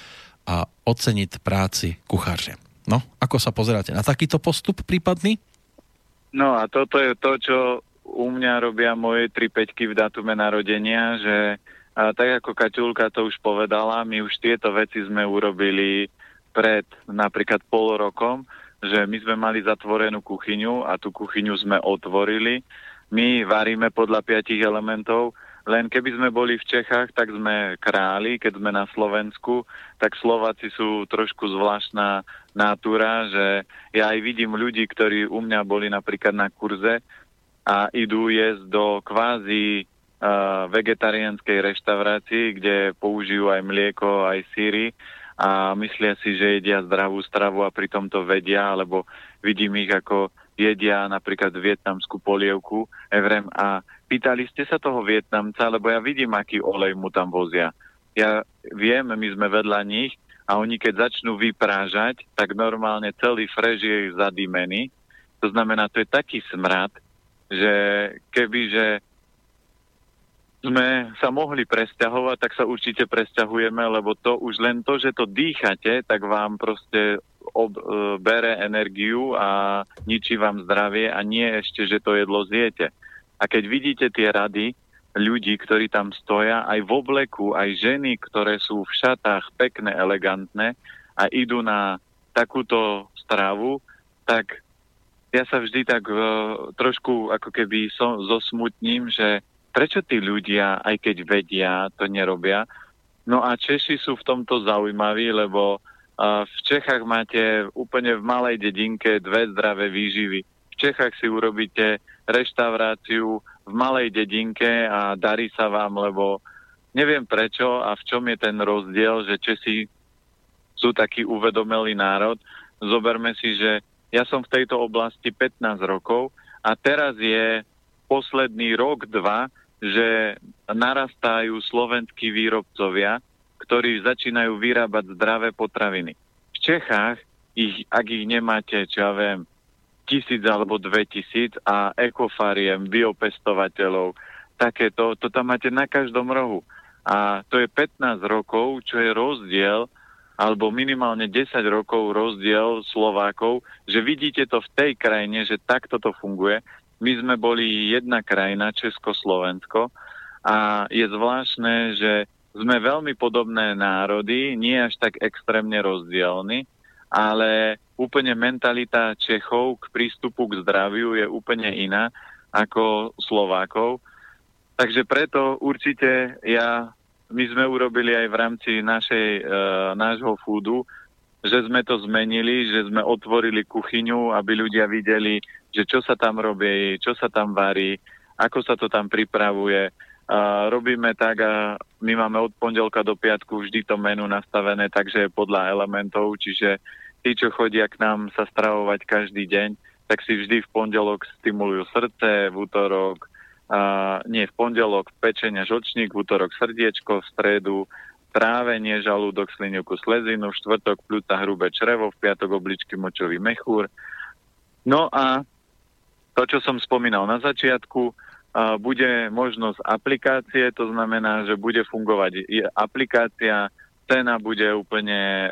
a oceniť práci kuchaře. No, ako sa pozeráte na takýto postup prípadný? No a toto je to, čo u mňa robia moje tri peťky v datume narodenia, že a tak ako Kaťulka to už povedala, my už tieto veci sme urobili pred napríklad pol rokom, že my sme mali zatvorenú kuchyňu a tú kuchyňu sme otvorili. My varíme podľa piatich elementov, len keby sme boli v Čechách, tak sme králi, keď sme na Slovensku, tak Slováci sú trošku zvláštna natúra, že ja aj vidím ľudí, ktorí u mňa boli napríklad na kurze a idú jesť do kvázi vegetariánskej reštaurácii, kde použijú aj mlieko, aj síry a myslia si, že jedia zdravú stravu a pritom to vedia, alebo vidím ich ako jedia napríklad vietnamskú polievku, evrem, a pýtali ste sa toho Vietnamca, lebo ja vidím, aký olej mu tam vozia. Ja viem, my sme vedľa nich a oni keď začnú vyprážať, tak normálne celý frež je zadýmený. To znamená, to je taký smrad, že keby, že sme sa mohli presťahovať, tak sa určite presťahujeme, lebo to už len to, že to dýchate, tak vám proste ob, e, bere energiu a ničí vám zdravie a nie ešte, že to jedlo zjete. A keď vidíte tie rady ľudí, ktorí tam stoja, aj v obleku, aj ženy, ktoré sú v šatách pekné, elegantné a idú na takúto stravu, tak ja sa vždy tak uh, trošku ako keby som zosmutním, že prečo tí ľudia, aj keď vedia, to nerobia. No a Češi sú v tomto zaujímaví, lebo v Čechách máte úplne v malej dedinke dve zdravé výživy. V Čechách si urobíte reštauráciu v malej dedinke a darí sa vám, lebo neviem prečo a v čom je ten rozdiel, že Česi sú taký uvedomelý národ. Zoberme si, že ja som v tejto oblasti 15 rokov a teraz je posledný rok, dva, že narastajú slovenskí výrobcovia, ktorí začínajú vyrábať zdravé potraviny. V Čechách, ich, ak ich nemáte, čo ja viem, tisíc alebo dve tisíc a ekofariem, biopestovateľov, takéto, to tam máte na každom rohu. A to je 15 rokov, čo je rozdiel, alebo minimálne 10 rokov rozdiel Slovákov, že vidíte to v tej krajine, že takto to funguje. My sme boli jedna krajina, Československo, a je zvláštne, že sme veľmi podobné národy, nie až tak extrémne rozdielni, ale úplne mentalita Čechov k prístupu k zdraviu je úplne iná ako Slovákov. Takže preto určite ja, my sme urobili aj v rámci našej, e, nášho foodu, že sme to zmenili, že sme otvorili kuchyňu, aby ľudia videli, že čo sa tam robí, čo sa tam varí, ako sa to tam pripravuje a robíme tak a my máme od pondelka do piatku vždy to menu nastavené, takže podľa elementov, čiže tí, čo chodia k nám sa stravovať každý deň, tak si vždy v pondelok stimulujú srdce, v útorok, a nie v pondelok pečenia žočník, v útorok srdiečko, v stredu trávenie, žalúdok, slinivku, slezinu, v štvrtok pľúca, hrubé črevo, v piatok obličky, močový mechúr. No a to, čo som spomínal na začiatku, bude možnosť aplikácie, to znamená, že bude fungovať aplikácia, cena bude úplne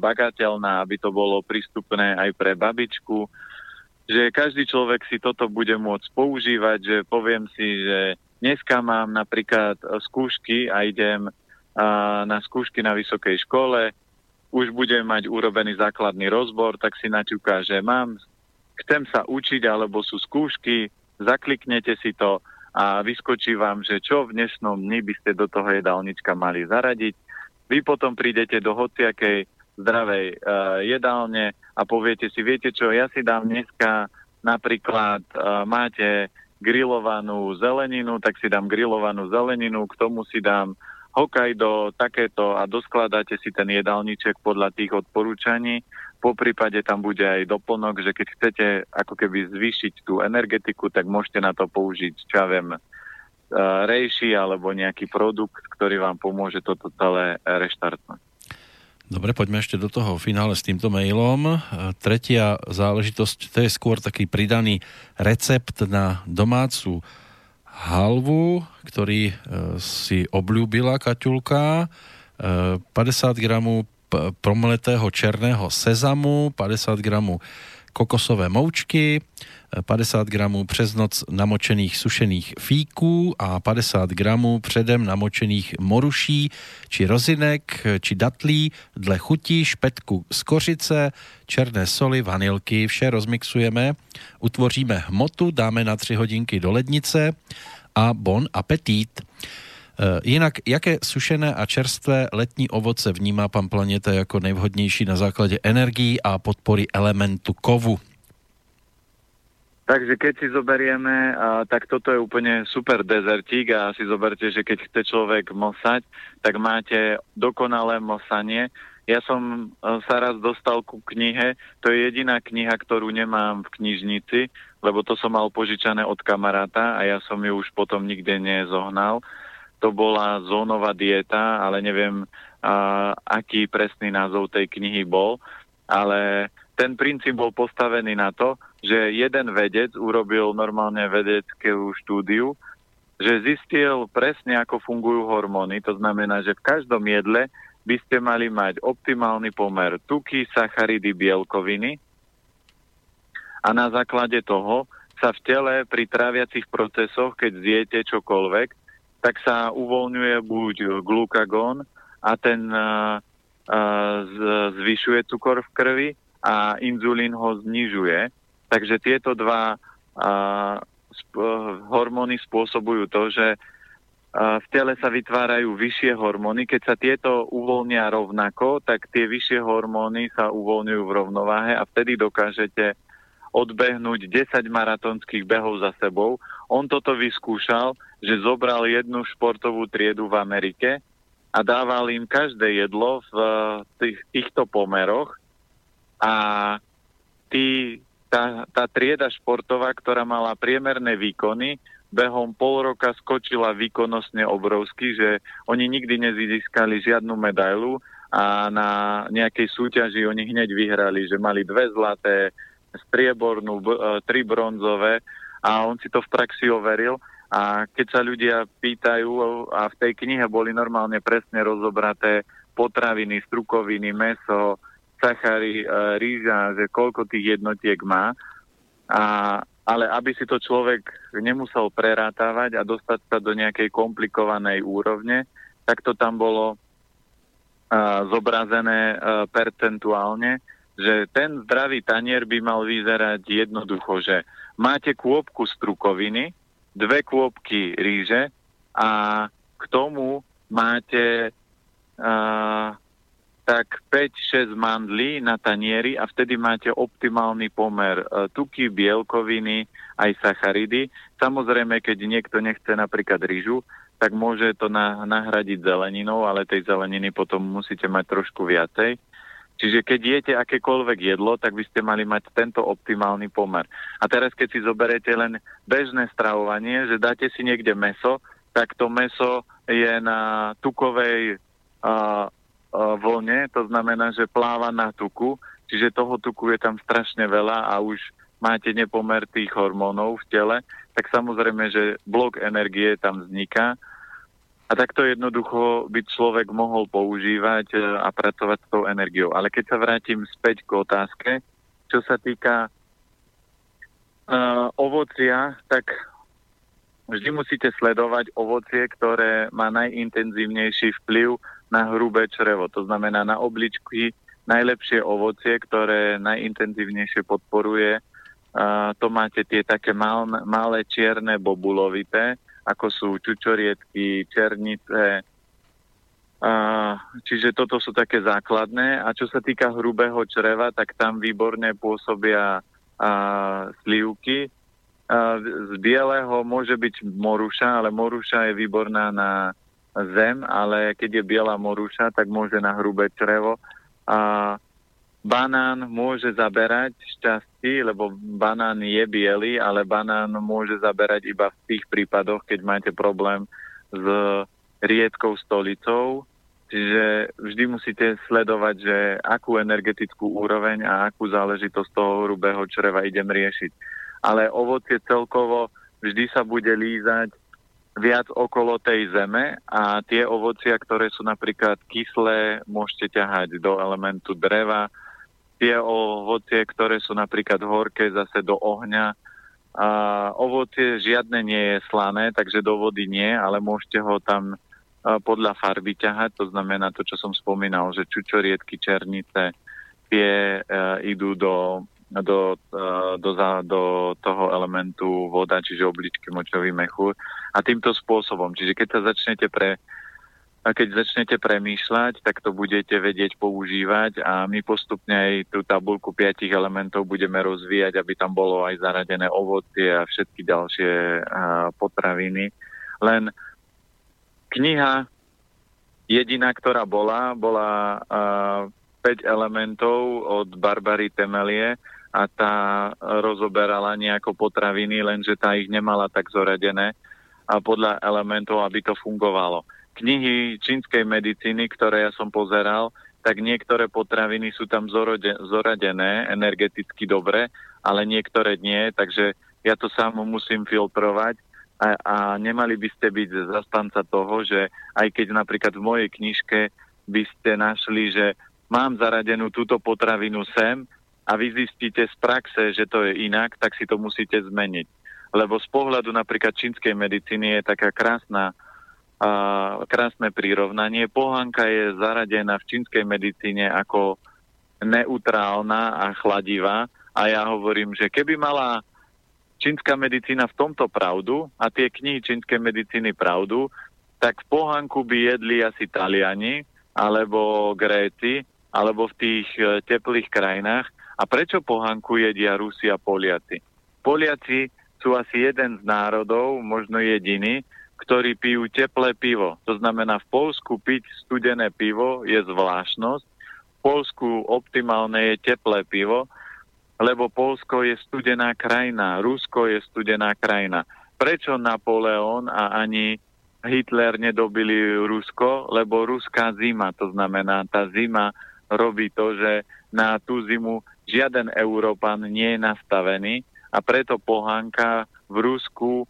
bagateľná, aby to bolo prístupné aj pre babičku, že každý človek si toto bude môcť používať, že poviem si, že dneska mám napríklad skúšky a idem na skúšky na vysokej škole, už budem mať urobený základný rozbor, tak si naťuká, že mám, chcem sa učiť, alebo sú skúšky, zakliknete si to a vyskočí vám, že čo v dnešnom dni by ste do toho jedálnička mali zaradiť. Vy potom prídete do hociakej zdravej uh, jedálne a poviete si, viete čo, ja si dám dneska napríklad, uh, máte grillovanú zeleninu, tak si dám grillovanú zeleninu, k tomu si dám Hokkaido, takéto a doskladáte si ten jedálniček podľa tých odporúčaní po prípade tam bude aj doplnok, že keď chcete ako keby zvýšiť tú energetiku, tak môžete na to použiť, čo ja viem, uh, rejši alebo nejaký produkt, ktorý vám pomôže toto celé reštartnúť. Dobre, poďme ešte do toho finále s týmto mailom. E, tretia záležitosť, to je skôr taký pridaný recept na domácu halvu, ktorý e, si obľúbila Kaťulka. 50 gramov promletého černého sezamu, 50 gramov kokosové moučky, 50 gramů přes noc namočených sušených fíků a 50 gramů předem namočených moruší či rozinek či datlí dle chutí, špetku z kořice, černé soli, vanilky, vše rozmixujeme, utvoříme hmotu, dáme na 3 hodinky do lednice a bon appetit. Eh, jinak, jaké sušené a čerstvé letní ovoce vnímá pan Planeta jako nejvhodnější na základě energií a podpory elementu kovu? Takže keď si zoberieme, a, tak toto je úplne super dezertík a si zoberte, že keď chce človek mosať, tak máte dokonalé mosanie. Ja som sa raz dostal ku knihe, to je jediná kniha, ktorú nemám v knižnici, lebo to som mal požičané od kamaráta a ja som ju už potom nikde nezohnal. To bola zónová dieta, ale neviem, a, aký presný názov tej knihy bol, ale ten princíp bol postavený na to, že jeden vedec urobil normálne vedeckú štúdiu, že zistil presne, ako fungujú hormóny. To znamená, že v každom jedle by ste mali mať optimálny pomer tuky, sacharidy, bielkoviny a na základe toho sa v tele pri tráviacich procesoch, keď zjete čokoľvek, tak sa uvoľňuje buď glukagón a ten uh, zvyšuje cukor v krvi a inzulín ho znižuje. Takže tieto dva uh, sp- hormóny spôsobujú to, že v tele sa vytvárajú vyššie hormóny. Keď sa tieto uvoľnia rovnako, tak tie vyššie hormóny sa uvoľňujú v rovnováhe a vtedy dokážete odbehnúť 10 maratonských behov za sebou. On toto vyskúšal, že zobral jednu športovú triedu v Amerike a dával im každé jedlo v tých, týchto pomeroch a tí tá, tá trieda športová, ktorá mala priemerné výkony, behom pol roka skočila výkonnostne obrovsky, že oni nikdy nezískali žiadnu medailu a na nejakej súťaži oni hneď vyhrali, že mali dve zlaté, striebornú, b- e, tri bronzové a on si to v praxi overil. A keď sa ľudia pýtajú, a v tej knihe boli normálne presne rozobraté potraviny, strukoviny, meso, sachary, e, rýža, že koľko tých jednotiek má. A, ale aby si to človek nemusel prerátavať a dostať sa do nejakej komplikovanej úrovne, tak to tam bolo uh, zobrazené uh, percentuálne, že ten zdravý tanier by mal vyzerať jednoducho, že máte kôpku strukoviny, dve kôpky ríže a k tomu máte uh, tak 5-6 mandlí na tanieri a vtedy máte optimálny pomer e, tuky, bielkoviny, aj sacharidy. Samozrejme, keď niekto nechce napríklad rýžu, tak môže to na, nahradiť zeleninou, ale tej zeleniny potom musíte mať trošku viacej. Čiže keď jete akékoľvek jedlo, tak by ste mali mať tento optimálny pomer. A teraz, keď si zoberete len bežné stravovanie, že dáte si niekde meso, tak to meso je na tukovej uh, vlne, to znamená, že pláva na tuku, čiže toho tuku je tam strašne veľa a už máte nepomer tých hormónov v tele, tak samozrejme, že blok energie tam vzniká a takto jednoducho by človek mohol používať e, a pracovať s tou energiou. Ale keď sa vrátim späť k otázke, čo sa týka uh, ovocia, tak vždy musíte sledovať ovocie, ktoré má najintenzívnejší vplyv na hrubé črevo. To znamená na obličky najlepšie ovocie, ktoré najintenzívnejšie podporuje. Uh, to máte tie také mal, malé čierne bobulovité, ako sú čučorietky, černice. Čiže toto sú také základné. A čo sa týka hrubého čreva, tak tam výborne pôsobia slivky. Z bieleho môže byť moruša, ale moruša je výborná na zem, ale keď je biela moruša, tak môže na hrubé črevo. A banán môže zaberať šťastí, lebo banán je biely, ale banán môže zaberať iba v tých prípadoch, keď máte problém s riedkou stolicou. Čiže vždy musíte sledovať, že akú energetickú úroveň a akú záležitosť toho hrubého čreva idem riešiť. Ale ovocie celkovo vždy sa bude lízať viac okolo tej zeme a tie ovocia, ktoré sú napríklad kyslé, môžete ťahať do elementu dreva tie ovocie, ktoré sú napríklad horké, zase do ohňa. A ovocie žiadne nie je slané, takže do vody nie, ale môžete ho tam podľa farby ťahať, to znamená to, čo som spomínal, že čučoriedky, černice, tie uh, idú do, do, uh, do, za, do toho elementu voda, čiže obličky, močový mechúr. A týmto spôsobom, čiže keď sa začnete pre a keď začnete premýšľať, tak to budete vedieť používať a my postupne aj tú tabulku piatich elementov budeme rozvíjať, aby tam bolo aj zaradené ovocie a všetky ďalšie potraviny. Len kniha jediná, ktorá bola, bola uh, 5 elementov od Barbary Temelie a tá rozoberala nejako potraviny, lenže tá ich nemala tak zoradené a podľa elementov, aby to fungovalo. Knihy čínskej medicíny, ktoré ja som pozeral, tak niektoré potraviny sú tam zoradené energeticky dobre, ale niektoré nie, takže ja to sám musím filtrovať a, a nemali by ste byť zastanca toho, že aj keď napríklad v mojej knižke by ste našli, že mám zaradenú túto potravinu sem a vy zistíte z praxe, že to je inak, tak si to musíte zmeniť. Lebo z pohľadu napríklad čínskej medicíny je taká krásna, uh, krásne prirovnanie. Pohanka je zaradená v čínskej medicíne ako neutrálna a chladivá a ja hovorím, že keby mala čínska medicína v tomto pravdu a tie knihy čínskej medicíny pravdu, tak v pohanku by jedli asi Taliani, alebo Gréci, alebo v tých e, teplých krajinách. A prečo pohanku jedia Rusi a Poliaci? Poliaci sú asi jeden z národov, možno jediný, ktorí pijú teplé pivo. To znamená, v Polsku piť studené pivo je zvláštnosť. V Polsku optimálne je teplé pivo lebo Polsko je studená krajina, Rusko je studená krajina. Prečo Napoleon a ani Hitler nedobili Rusko? Lebo ruská zima, to znamená, tá zima robí to, že na tú zimu žiaden Európan nie je nastavený a preto pohánka v Rusku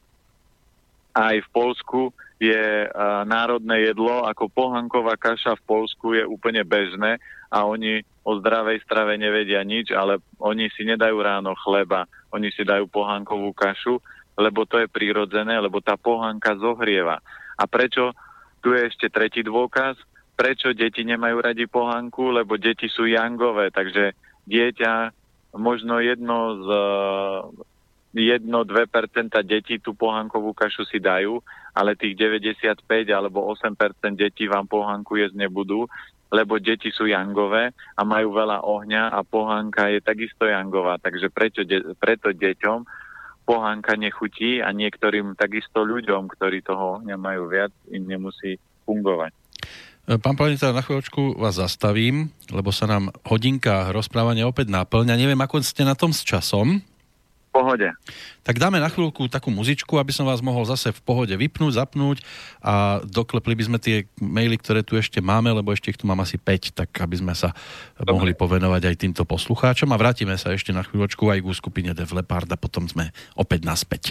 aj v Polsku je uh, národné jedlo, ako pohanková kaša v Polsku je úplne bežné a oni o zdravej strave nevedia nič, ale oni si nedajú ráno chleba, oni si dajú pohankovú kašu, lebo to je prirodzené, lebo tá pohanka zohrieva. A prečo, tu je ešte tretí dôkaz, prečo deti nemajú radi pohanku, lebo deti sú jangové, takže dieťa, možno jedno z 1-2% detí tú pohankovú kašu si dajú, ale tých 95 alebo 8% detí vám pohanku jesť nebudú, lebo deti sú jangové a majú veľa ohňa a pohanka je takisto jangová. Takže prečo, de- preto deťom pohanka nechutí a niektorým takisto ľuďom, ktorí toho nemajú viac, im nemusí fungovať. Pán Planica, na chvíľočku vás zastavím, lebo sa nám hodinka rozprávania opäť naplňa. Neviem, ako ste na tom s časom pohode. Tak dáme na chvíľku takú muzičku, aby som vás mohol zase v pohode vypnúť, zapnúť a doklepli by sme tie maily, ktoré tu ešte máme, lebo ešte ich tu mám asi 5, tak aby sme sa Dobre. mohli povenovať aj týmto poslucháčom a vrátime sa ešte na chvíľočku aj k skupine Leppard a potom sme opäť naspäť.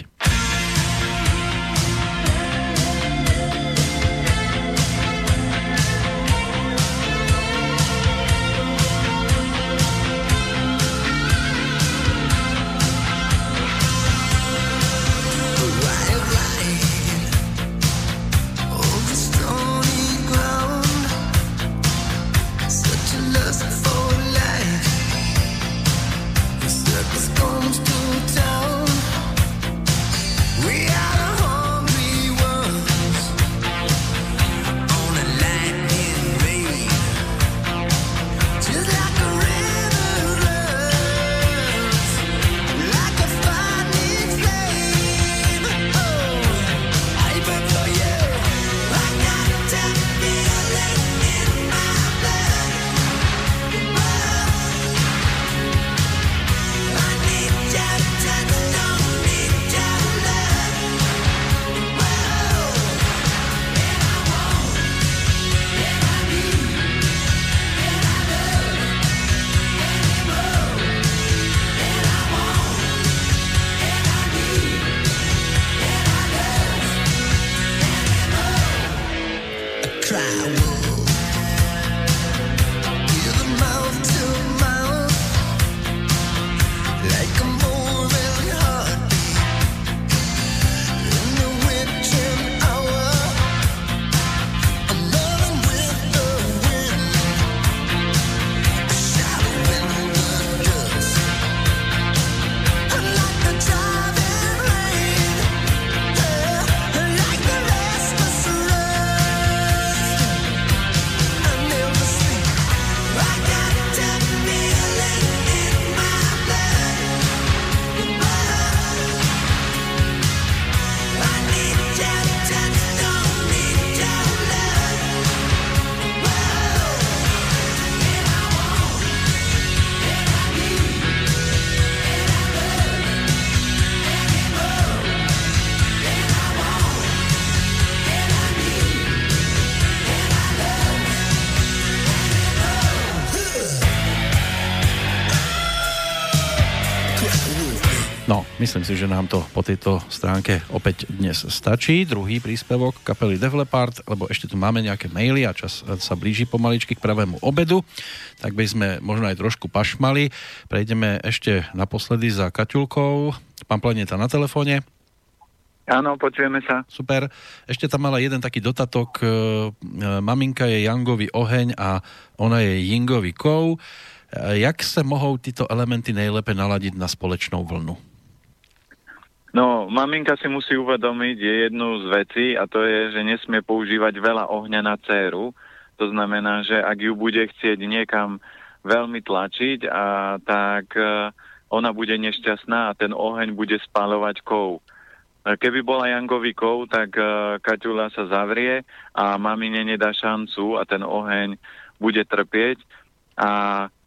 Že nám to po tejto stránke opäť dnes stačí. Druhý príspevok kapely Def Leppard, lebo ešte tu máme nejaké maily a čas sa blíži pomaličky k pravému obedu, tak by sme možno aj trošku pašmali. Prejdeme ešte naposledy za Kaťulkou. Pán Planeta na telefóne. Áno, počujeme sa. Super. Ešte tam mala jeden taký dotatok. E, maminka je Jangový oheň a ona je Jingový kov. E, jak sa mohou títo elementy najlepšie naladiť na spoločnú vlnu? No, maminka si musí uvedomiť je jednu z vecí a to je, že nesmie používať veľa ohňa na dceru. To znamená, že ak ju bude chcieť niekam veľmi tlačiť, a tak e, ona bude nešťastná a ten oheň bude spáľovať kov. E, keby bola Jangový kov, tak uh, Kaťula sa zavrie a mamine nedá šancu a ten oheň bude trpieť. A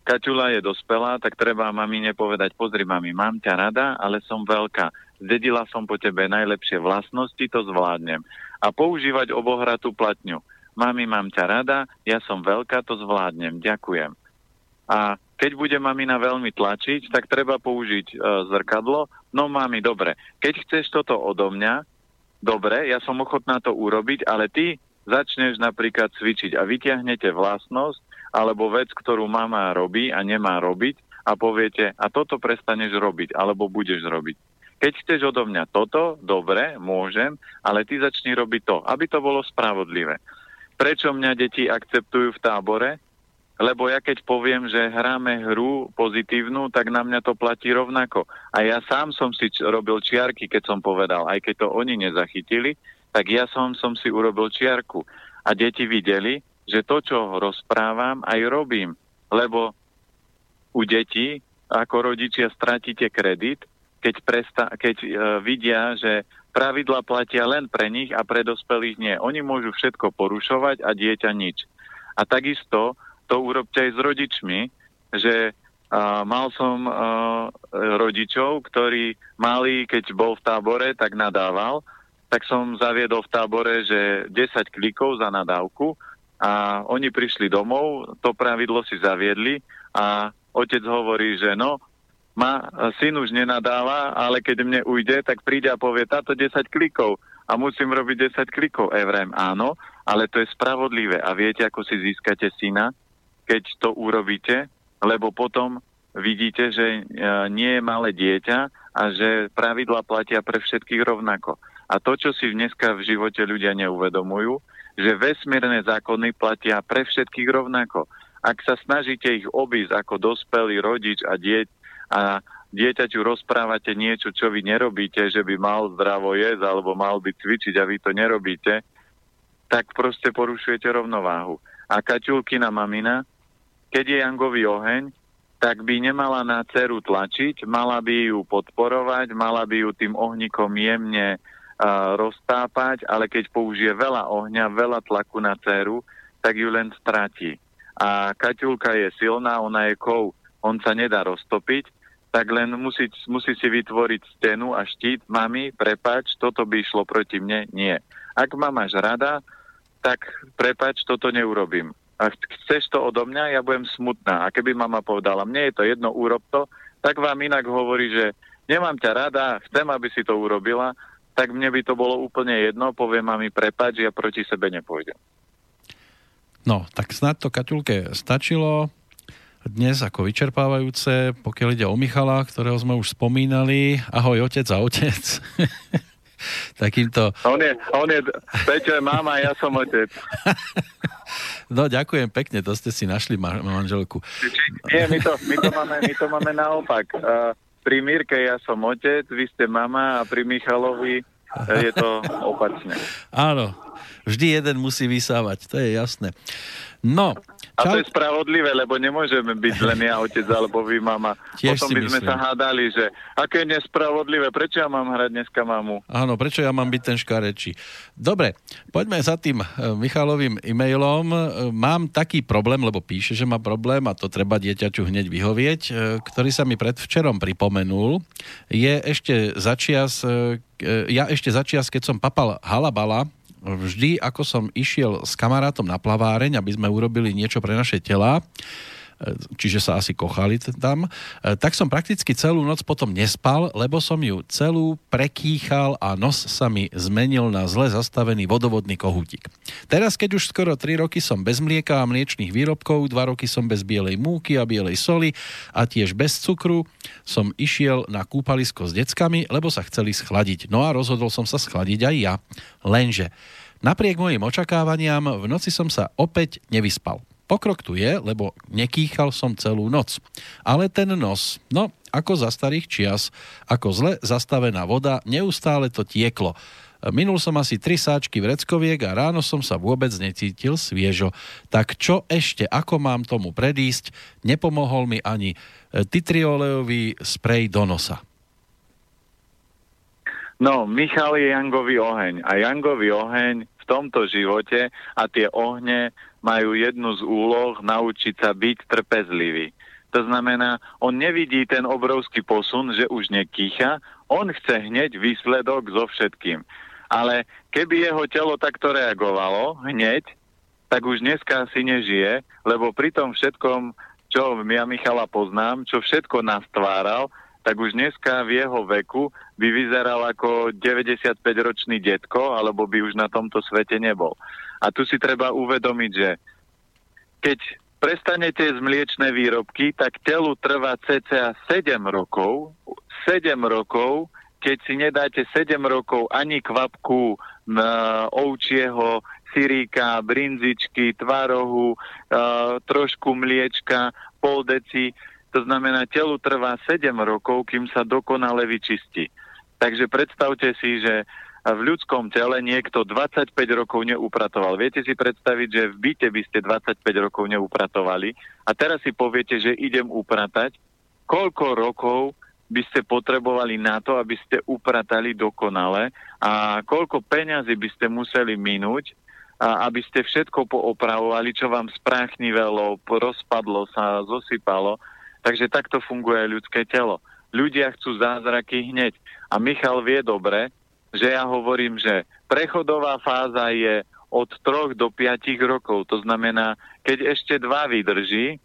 Kaťula je dospelá, tak treba mamine povedať, pozri mami, mám ťa rada, ale som veľká Zdedila som po tebe najlepšie vlastnosti, to zvládnem. A používať obohratú platňu. Mami, mám ťa rada, ja som veľká, to zvládnem, ďakujem. A keď bude mamina veľmi tlačiť, tak treba použiť e, zrkadlo. No mami, dobre, keď chceš toto odo mňa, dobre, ja som ochotná to urobiť, ale ty začneš napríklad cvičiť a vyťahnete vlastnosť alebo vec, ktorú mama robí a nemá robiť a poviete, a toto prestaneš robiť, alebo budeš robiť. Keď chceš odo mňa toto, dobre, môžem, ale ty začni robiť to, aby to bolo spravodlivé. Prečo mňa deti akceptujú v tábore? Lebo ja keď poviem, že hráme hru pozitívnu, tak na mňa to platí rovnako. A ja sám som si robil čiarky, keď som povedal, aj keď to oni nezachytili, tak ja som, som si urobil čiarku. A deti videli, že to, čo rozprávam, aj robím. Lebo u detí, ako rodičia, stratíte kredit, keď, presta- keď uh, vidia, že pravidla platia len pre nich a pre dospelých nie. Oni môžu všetko porušovať a dieťa nič. A takisto to urobte aj s rodičmi, že uh, mal som uh, rodičov, ktorí mali, keď bol v tábore, tak nadával, tak som zaviedol v tábore, že 10 klikov za nadávku a oni prišli domov, to pravidlo si zaviedli a otec hovorí, že no, ma syn už nenadáva, ale keď mne ujde, tak príde a povie, táto 10 klikov a musím robiť 10 klikov. Evrem, áno, ale to je spravodlivé. A viete, ako si získate syna, keď to urobíte? Lebo potom vidíte, že e, nie je malé dieťa a že pravidla platia pre všetkých rovnako. A to, čo si dneska v živote ľudia neuvedomujú, že vesmírne zákony platia pre všetkých rovnako. Ak sa snažíte ich obísť ako dospelý rodič a dieť, a dieťaťu rozprávate niečo, čo vy nerobíte, že by mal zdravo jesť alebo mal by cvičiť a vy to nerobíte, tak proste porušujete rovnováhu. A Kaťulkina mamina, keď je Jangový oheň, tak by nemala na dceru tlačiť, mala by ju podporovať, mala by ju tým ohníkom jemne uh, roztápať, ale keď použije veľa ohňa, veľa tlaku na dceru, tak ju len stratí. A Kaťulka je silná, ona je kov, on sa nedá roztopiť, tak len musí, musí si vytvoriť stenu a štít. Mami, prepač, toto by išlo proti mne? Nie. Ak ma máš rada, tak prepač, toto neurobím. A chceš to odo mňa, ja budem smutná. A keby mama povedala, mne je to jedno, urob to, tak vám inak hovorí, že nemám ťa rada, chcem, aby si to urobila, tak mne by to bolo úplne jedno, poviem mami, prepač, ja proti sebe nepôjdem. No, tak snad to Kaťulke stačilo dnes ako vyčerpávajúce, pokiaľ ide o Michala, ktorého sme už spomínali. Ahoj, otec a otec. <laughs> Takýmto... On je, on je, Peťo je mama, ja som otec. <laughs> no, ďakujem pekne, to ste si našli ma- manželku. Nie, my to, my to, máme, my to máme naopak. <laughs> Uh, pri Mirke ja som otec, vy ste mama a pri Michalovi je to opačne. Áno, vždy jeden musí vysávať, to je jasné. No, a to je spravodlivé, lebo nemôžeme byť len ja otec alebo vy mama. Tiež Potom by sme myslím. sa hádali, že aké je nespravodlivé, prečo ja mám hrať dneska mamu? Áno, prečo ja mám byť ten škarečí. Dobre, poďme za tým eh, Michalovým e-mailom. Eh, mám taký problém, lebo píše, že má problém a to treba dieťaťu hneď vyhovieť, eh, ktorý sa mi predvčerom pripomenul. Je ešte začias, ja ešte začias, keď som papal halabala, vždy, ako som išiel s kamarátom na plaváreň, aby sme urobili niečo pre naše tela, čiže sa asi kochali tam, tak som prakticky celú noc potom nespal, lebo som ju celú prekýchal a nos sa mi zmenil na zle zastavený vodovodný kohútik. Teraz, keď už skoro 3 roky som bez mlieka a mliečných výrobkov, 2 roky som bez bielej múky a bielej soli a tiež bez cukru, som išiel na kúpalisko s deckami, lebo sa chceli schladiť. No a rozhodol som sa schladiť aj ja. Lenže napriek mojim očakávaniam v noci som sa opäť nevyspal. Pokrok tu je, lebo nekýchal som celú noc. Ale ten nos, no ako za starých čias, ako zle zastavená voda, neustále to tieklo. Minul som asi tri sáčky vreckoviek a ráno som sa vôbec necítil sviežo. Tak čo ešte, ako mám tomu predísť? Nepomohol mi ani titriolejový sprej do nosa. No, Michal je Jangový oheň a Jangový oheň v tomto živote a tie ohne majú jednu z úloh naučiť sa byť trpezlivý. To znamená, on nevidí ten obrovský posun, že už nekýcha, on chce hneď výsledok so všetkým. Ale keby jeho telo takto reagovalo hneď, tak už dneska si nežije, lebo pri tom všetkom, čo ja Michala poznám, čo všetko nastváral, tak už dneska v jeho veku by vyzeral ako 95-ročný detko, alebo by už na tomto svete nebol. A tu si treba uvedomiť, že keď prestanete z mliečnej výrobky, tak telu trvá cca 7 rokov, 7 rokov, keď si nedáte 7 rokov ani kvapku na ovčieho, siríka, brinzičky, tvarohu, uh, trošku mliečka, pol deci, to znamená, telu trvá 7 rokov, kým sa dokonale vyčistí. Takže predstavte si, že v ľudskom tele niekto 25 rokov neupratoval. Viete si predstaviť, že v byte by ste 25 rokov neupratovali a teraz si poviete, že idem upratať. Koľko rokov by ste potrebovali na to, aby ste upratali dokonale a koľko peňazí by ste museli minúť, a aby ste všetko poopravovali, čo vám spráchnivelo, rozpadlo sa, zosypalo. Takže takto funguje ľudské telo. Ľudia chcú zázraky hneď. A Michal vie dobre, že ja hovorím, že prechodová fáza je od 3 do 5 rokov. To znamená, keď ešte dva vydrží,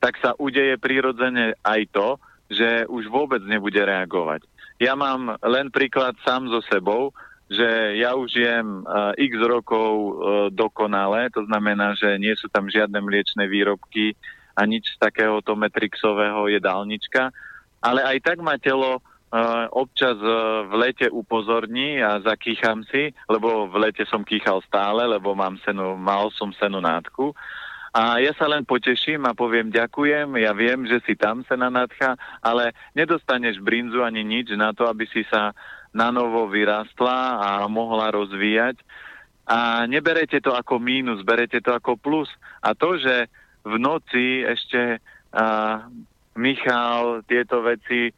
tak sa udeje prirodzene aj to, že už vôbec nebude reagovať. Ja mám len príklad sám so sebou, že ja už jem uh, x rokov uh, dokonale, to znamená, že nie sú tam žiadne mliečne výrobky a nič takéhoto metrixového jedálnička, ale aj tak ma telo občas e, v lete upozorní a zakýcham si, lebo v lete som kýchal stále, lebo mám senu, mal som senu nádku. A ja sa len poteším a poviem ďakujem, ja viem, že si tam sena nádcha, ale nedostaneš brinzu ani nič na to, aby si sa na novo vyrástla a mohla rozvíjať. A neberete to ako mínus, berete to ako plus. A to, že v noci ešte uh, Michal tieto veci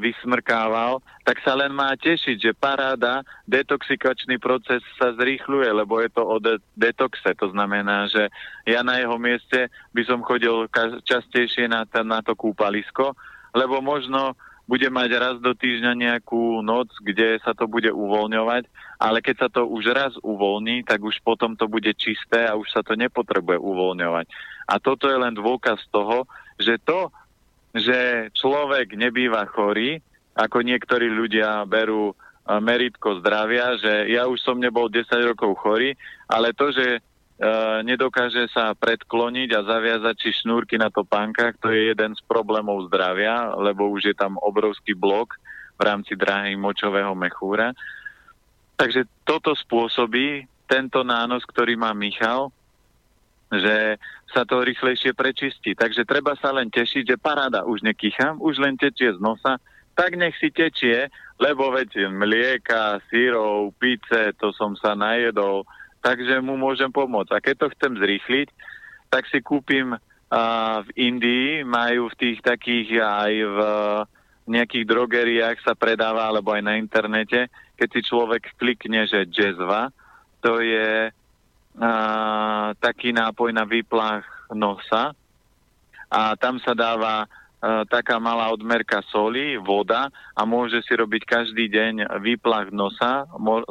vysmrkával, tak sa len má tešiť, že paráda, detoxikačný proces sa zrýchluje, lebo je to o de- detoxe. To znamená, že ja na jeho mieste by som chodil častejšie na, t- na to kúpalisko, lebo možno bude mať raz do týždňa nejakú noc, kde sa to bude uvoľňovať, ale keď sa to už raz uvoľní, tak už potom to bude čisté a už sa to nepotrebuje uvoľňovať. A toto je len dôkaz toho, že to, že človek nebýva chorý, ako niektorí ľudia berú meritko zdravia, že ja už som nebol 10 rokov chorý, ale to, že e, nedokáže sa predkloniť a zaviazať si šnúrky na topánkach, to je jeden z problémov zdravia, lebo už je tam obrovský blok v rámci dráhy močového mechúra. Takže toto spôsobí tento nános, ktorý má Michal, že sa to rýchlejšie prečistí. Takže treba sa len tešiť, že paráda, už nekýcham, už len tečie z nosa, tak nech si tečie, lebo veď mlieka, sírov, pice, to som sa najedol, takže mu môžem pomôcť. A keď to chcem zrýchliť, tak si kúpim uh, v Indii, majú v tých takých aj v nejakých drogeriách sa predáva, alebo aj na internete, keď si človek klikne, že jazzva, to je a, taký nápoj na výplach nosa a tam sa dáva a, taká malá odmerka soli, voda a môže si robiť každý deň výplach nosa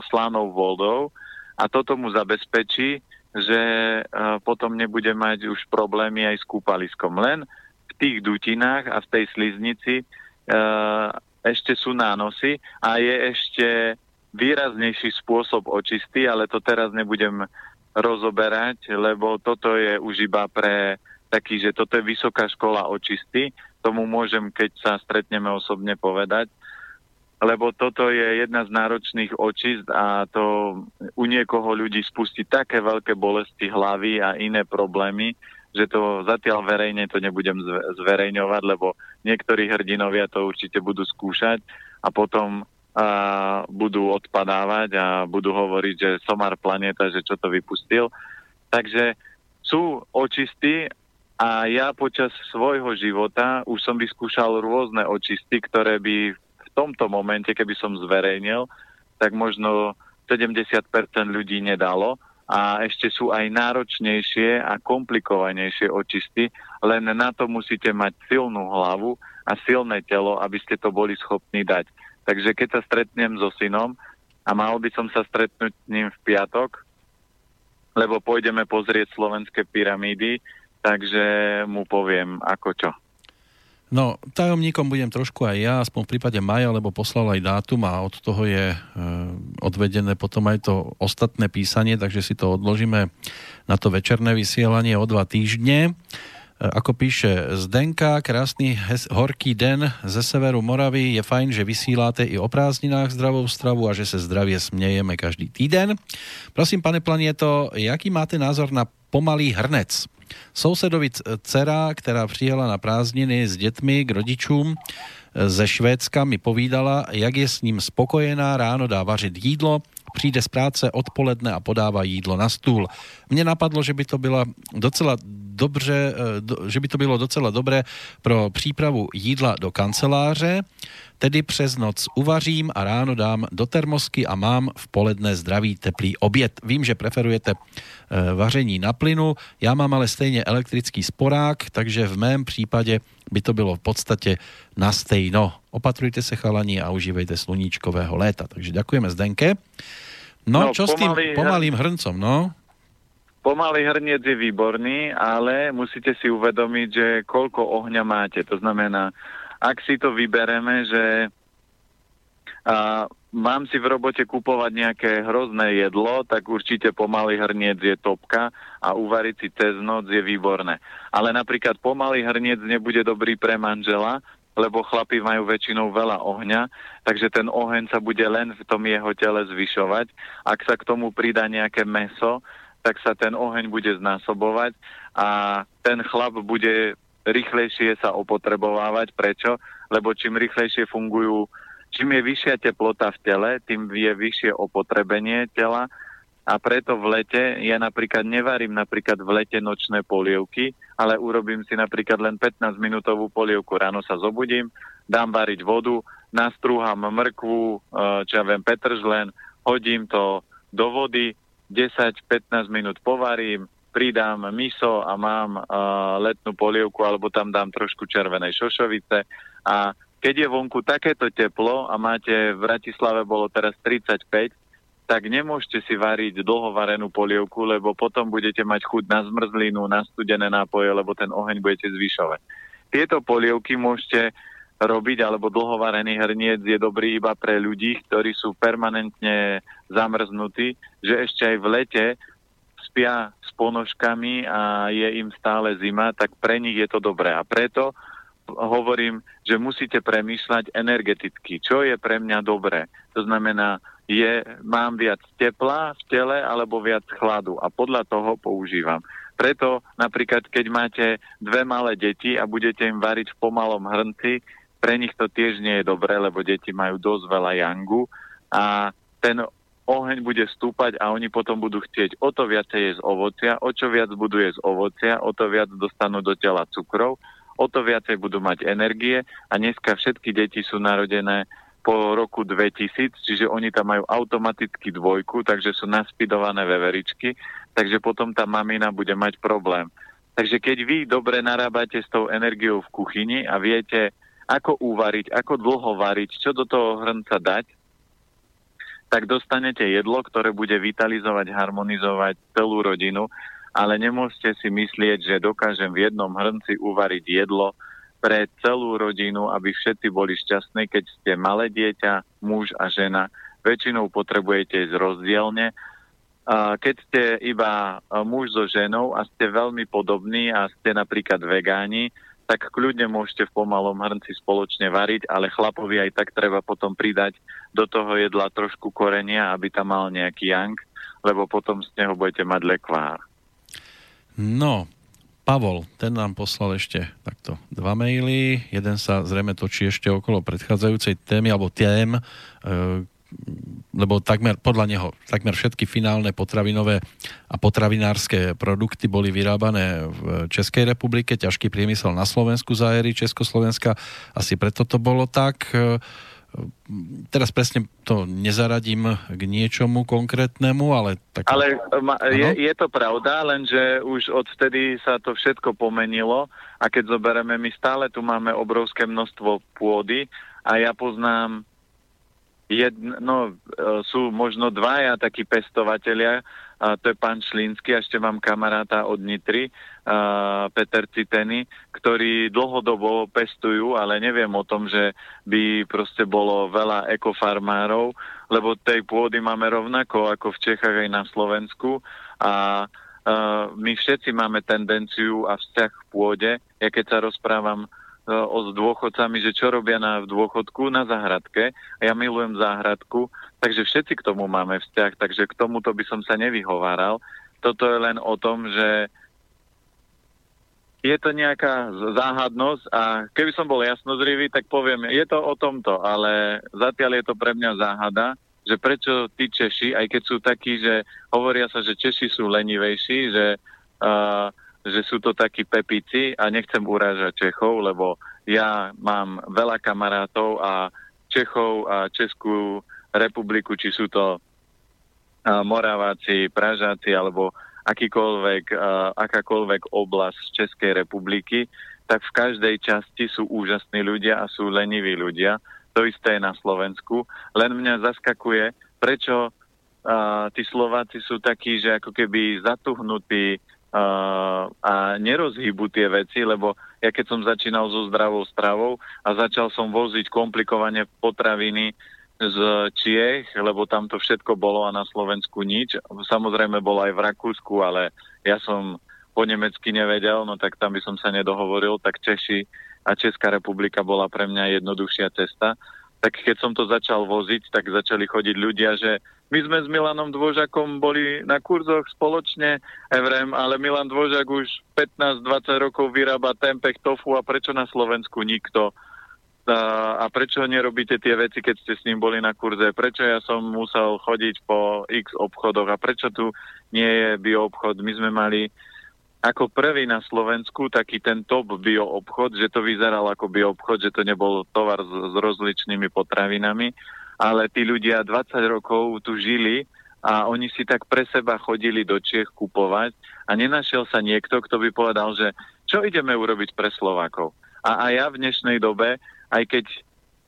slanou vodou a toto mu zabezpečí, že uh, potom nebude mať už problémy aj s kúpaliskom. Len v tých dutinách a v tej sliznici uh, ešte sú nánosy a je ešte výraznejší spôsob očistý, ale to teraz nebudem rozoberať, lebo toto je už iba pre taký, že toto je vysoká škola očisty. Tomu môžem, keď sa stretneme osobne povedať, lebo toto je jedna z náročných očist a to u niekoho ľudí spustí také veľké bolesti hlavy a iné problémy, že to zatiaľ verejne to nebudem zverejňovať, lebo niektorí hrdinovia to určite budú skúšať a potom a budú odpadávať a budú hovoriť, že somar planeta, že čo to vypustil. Takže sú očisty a ja počas svojho života už som vyskúšal rôzne očisty, ktoré by v tomto momente, keby som zverejnil, tak možno 70% ľudí nedalo a ešte sú aj náročnejšie a komplikovanejšie očisty, len na to musíte mať silnú hlavu a silné telo, aby ste to boli schopní dať. Takže keď sa stretnem so synom a mal by som sa stretnúť s ním v piatok, lebo pôjdeme pozrieť slovenské pyramídy, takže mu poviem ako čo. No, tajomníkom budem trošku aj ja, aspoň v prípade maja, lebo poslal aj dátum a od toho je e, odvedené potom aj to ostatné písanie, takže si to odložíme na to večerné vysielanie o dva týždne. E, ako píše Zdenka, krásny hes, horký den ze severu Moravy. Je fajn, že vysíláte i o prázdninách zdravou stravu a že se zdravie smejeme každý týden. Prosím, pane Planieto, jaký máte názor na pomalý hrnec? Sousedovi dcera, která přijela na prázdniny s dětmi k rodičům e, ze Švédska, mi povídala, jak je s ním spokojená, ráno dá vařit jídlo, přijde z práce odpoledne a podává jídlo na stůl. Mně napadlo, že by to byla docela dobře, e, že by to bylo docela dobré pro přípravu jídla do kanceláře, tedy přes noc uvařím a ráno dám do termosky a mám v poledne zdravý teplý oběd. Vím, že preferujete Eh, vaření na plynu. Já mám ale stejně elektrický sporák, takže v mém případě by to bylo v podstatě na stejno. Opatrujte se chalani a užívejte sluníčkového léta. Takže ďakujeme Zdenke. No, no čo pomalý, s tým pomalým hrncom, no? Pomalý hrniec je výborný, ale musíte si uvedomiť, že koľko ohňa máte. To znamená, ak si to vybereme, že a, mám si v robote kupovať nejaké hrozné jedlo, tak určite pomalý hrniec je topka a uvariť si cez noc je výborné. Ale napríklad pomalý hrniec nebude dobrý pre manžela, lebo chlapi majú väčšinou veľa ohňa, takže ten oheň sa bude len v tom jeho tele zvyšovať. Ak sa k tomu pridá nejaké meso, tak sa ten oheň bude znásobovať a ten chlap bude rýchlejšie sa opotrebovávať. Prečo? Lebo čím rýchlejšie fungujú Čím je vyššia teplota v tele, tým je vyššie opotrebenie tela a preto v lete ja napríklad nevarím napríklad v lete nočné polievky, ale urobím si napríklad len 15 minútovú polievku. Ráno sa zobudím, dám variť vodu, nastrúham mrkvu, e, čo ja viem, petržlen, hodím to do vody, 10-15 minút povarím, pridám miso a mám uh, letnú polievku, alebo tam dám trošku červenej šošovice a keď je vonku takéto teplo a máte v Bratislave bolo teraz 35, tak nemôžete si variť dlhovarenú polievku, lebo potom budete mať chuť na zmrzlinu, na studené nápoje, lebo ten oheň budete zvyšovať. Tieto polievky môžete robiť, alebo dlhovarený hrniec je dobrý iba pre ľudí, ktorí sú permanentne zamrznutí, že ešte aj v lete spia s ponožkami a je im stále zima, tak pre nich je to dobré. A preto hovorím, že musíte premýšľať energeticky, čo je pre mňa dobré. To znamená, je, mám viac tepla v tele alebo viac chladu a podľa toho používam. Preto napríklad, keď máte dve malé deti a budete im variť v pomalom hrnci, pre nich to tiež nie je dobré, lebo deti majú dosť veľa jangu a ten oheň bude stúpať a oni potom budú chcieť o to viacej jesť ovocia, o čo viac budú jesť ovocia, o to viac dostanú do tela cukrov o to viacej budú mať energie a dneska všetky deti sú narodené po roku 2000, čiže oni tam majú automaticky dvojku, takže sú naspidované veveričky, takže potom tá mamina bude mať problém. Takže keď vy dobre narábate s tou energiou v kuchyni a viete, ako uvariť, ako dlho variť, čo do toho hrnca dať, tak dostanete jedlo, ktoré bude vitalizovať, harmonizovať celú rodinu, ale nemôžete si myslieť, že dokážem v jednom hrnci uvariť jedlo pre celú rodinu, aby všetci boli šťastní, keď ste malé dieťa, muž a žena. Väčšinou potrebujete ísť rozdielne. Keď ste iba muž so ženou a ste veľmi podobní a ste napríklad vegáni, tak kľudne môžete v pomalom hrnci spoločne variť, ale chlapovi aj tak treba potom pridať do toho jedla trošku korenia, aby tam mal nejaký yang, lebo potom z neho budete mať lekvár. No, Pavol, ten nám poslal ešte takto dva maily. Jeden sa zrejme točí ešte okolo predchádzajúcej témy, alebo tém, e, lebo takmer, podľa neho, takmer všetky finálne potravinové a potravinárske produkty boli vyrábané v Českej republike, ťažký priemysel na Slovensku za éry Československa, asi preto to bolo tak. Teraz presne to nezaradím k niečomu konkrétnemu, ale... Tak... Ale je, je to pravda, lenže už odvtedy sa to všetko pomenilo a keď zoberieme, my stále tu máme obrovské množstvo pôdy a ja poznám jedn, no, e, sú možno dvaja takí pestovatelia, a to je pán Šlínsky, a ešte mám kamaráta od Nitry, a Peter Citeny, ktorí dlhodobo pestujú, ale neviem o tom, že by proste bolo veľa ekofarmárov, lebo tej pôdy máme rovnako ako v Čechách aj na Slovensku a Uh, my všetci máme tendenciu a vzťah k pôde. Ja keď sa rozprávam E, o s dôchodcami, že čo robia na, v dôchodku na záhradke. A ja milujem záhradku, takže všetci k tomu máme vzťah, takže k tomuto by som sa nevyhováral. Toto je len o tom, že je to nejaká záhadnosť a keby som bol jasnozrivý, tak poviem, je to o tomto, ale zatiaľ je to pre mňa záhada, že prečo tí Češi, aj keď sú takí, že hovoria sa, že Češi sú lenivejší, že uh, že sú to takí pepici a nechcem urážať Čechov, lebo ja mám veľa kamarátov a Čechov a Českú republiku, či sú to Moraváci, Pražáci alebo akýkoľvek, akákoľvek oblasť Českej republiky, tak v každej časti sú úžasní ľudia a sú leniví ľudia. To isté je na Slovensku. Len mňa zaskakuje, prečo uh, tí Slováci sú takí, že ako keby zatuhnutí a nerozhýbu tie veci, lebo ja keď som začínal so zdravou stravou a začal som voziť komplikovane potraviny z Čiech, lebo tam to všetko bolo a na Slovensku nič. Samozrejme bolo aj v Rakúsku, ale ja som po nemecky nevedel, no tak tam by som sa nedohovoril, tak Češi a Česká republika bola pre mňa jednoduchšia cesta. Tak keď som to začal voziť, tak začali chodiť ľudia, že my sme s Milanom Dvožakom boli na kurzoch spoločne, Evrem, ale Milan Dvožak už 15-20 rokov vyrába tempeh tofu a prečo na Slovensku nikto? A, a prečo nerobíte tie veci, keď ste s ním boli na kurze? Prečo ja som musel chodiť po x obchodoch a prečo tu nie je bioobchod? My sme mali ako prvý na Slovensku taký ten top bioobchod, že to vyzeral ako bioobchod, že to nebol tovar s, s rozličnými potravinami ale tí ľudia 20 rokov tu žili a oni si tak pre seba chodili do Čiech kupovať a nenašiel sa niekto, kto by povedal, že čo ideme urobiť pre Slovákov. A, a ja v dnešnej dobe, aj keď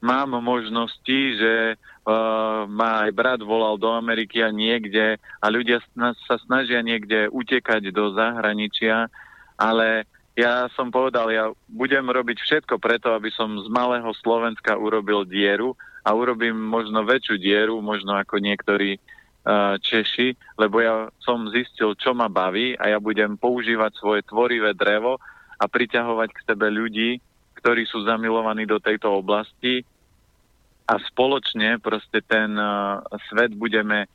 mám možnosti, že uh, ma aj brat volal do Ameriky a niekde a ľudia sa snažia niekde utekať do zahraničia, ale ja som povedal, ja budem robiť všetko preto, aby som z malého Slovenska urobil dieru a urobím možno väčšiu dieru, možno ako niektorí uh, Češi, lebo ja som zistil, čo ma baví a ja budem používať svoje tvorivé drevo a priťahovať k sebe ľudí, ktorí sú zamilovaní do tejto oblasti a spoločne proste ten uh, svet budeme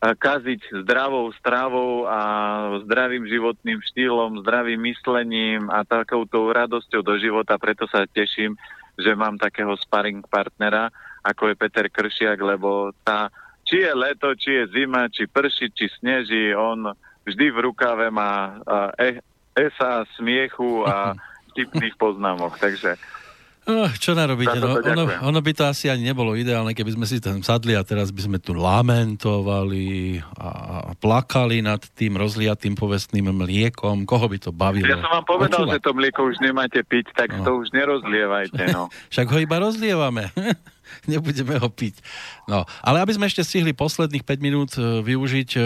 kaziť zdravou stravou a zdravým životným štýlom, zdravým myslením a takouto radosťou do života. Preto sa teším, že mám takého sparring partnera, ako je Peter Kršiak, lebo tá, či je leto, či je zima, či prší, či sneží, on vždy v rukave má e, esa, smiechu a <laughs> vtipných poznámok. Takže No, čo narobíte? No, ono, ono by to asi ani nebolo ideálne, keby sme si tam sadli a teraz by sme tu lamentovali a plakali nad tým rozliatým povestným mliekom. Koho by to bavilo? Ja som vám povedal, Počúva. že to mlieko už nemáte piť, tak no. to už nerozlievajte. No. <laughs> Však ho iba rozlievame. <laughs> <laughs> nebudeme ho piť. No, ale aby sme ešte stihli posledných 5 minút e, využiť, e,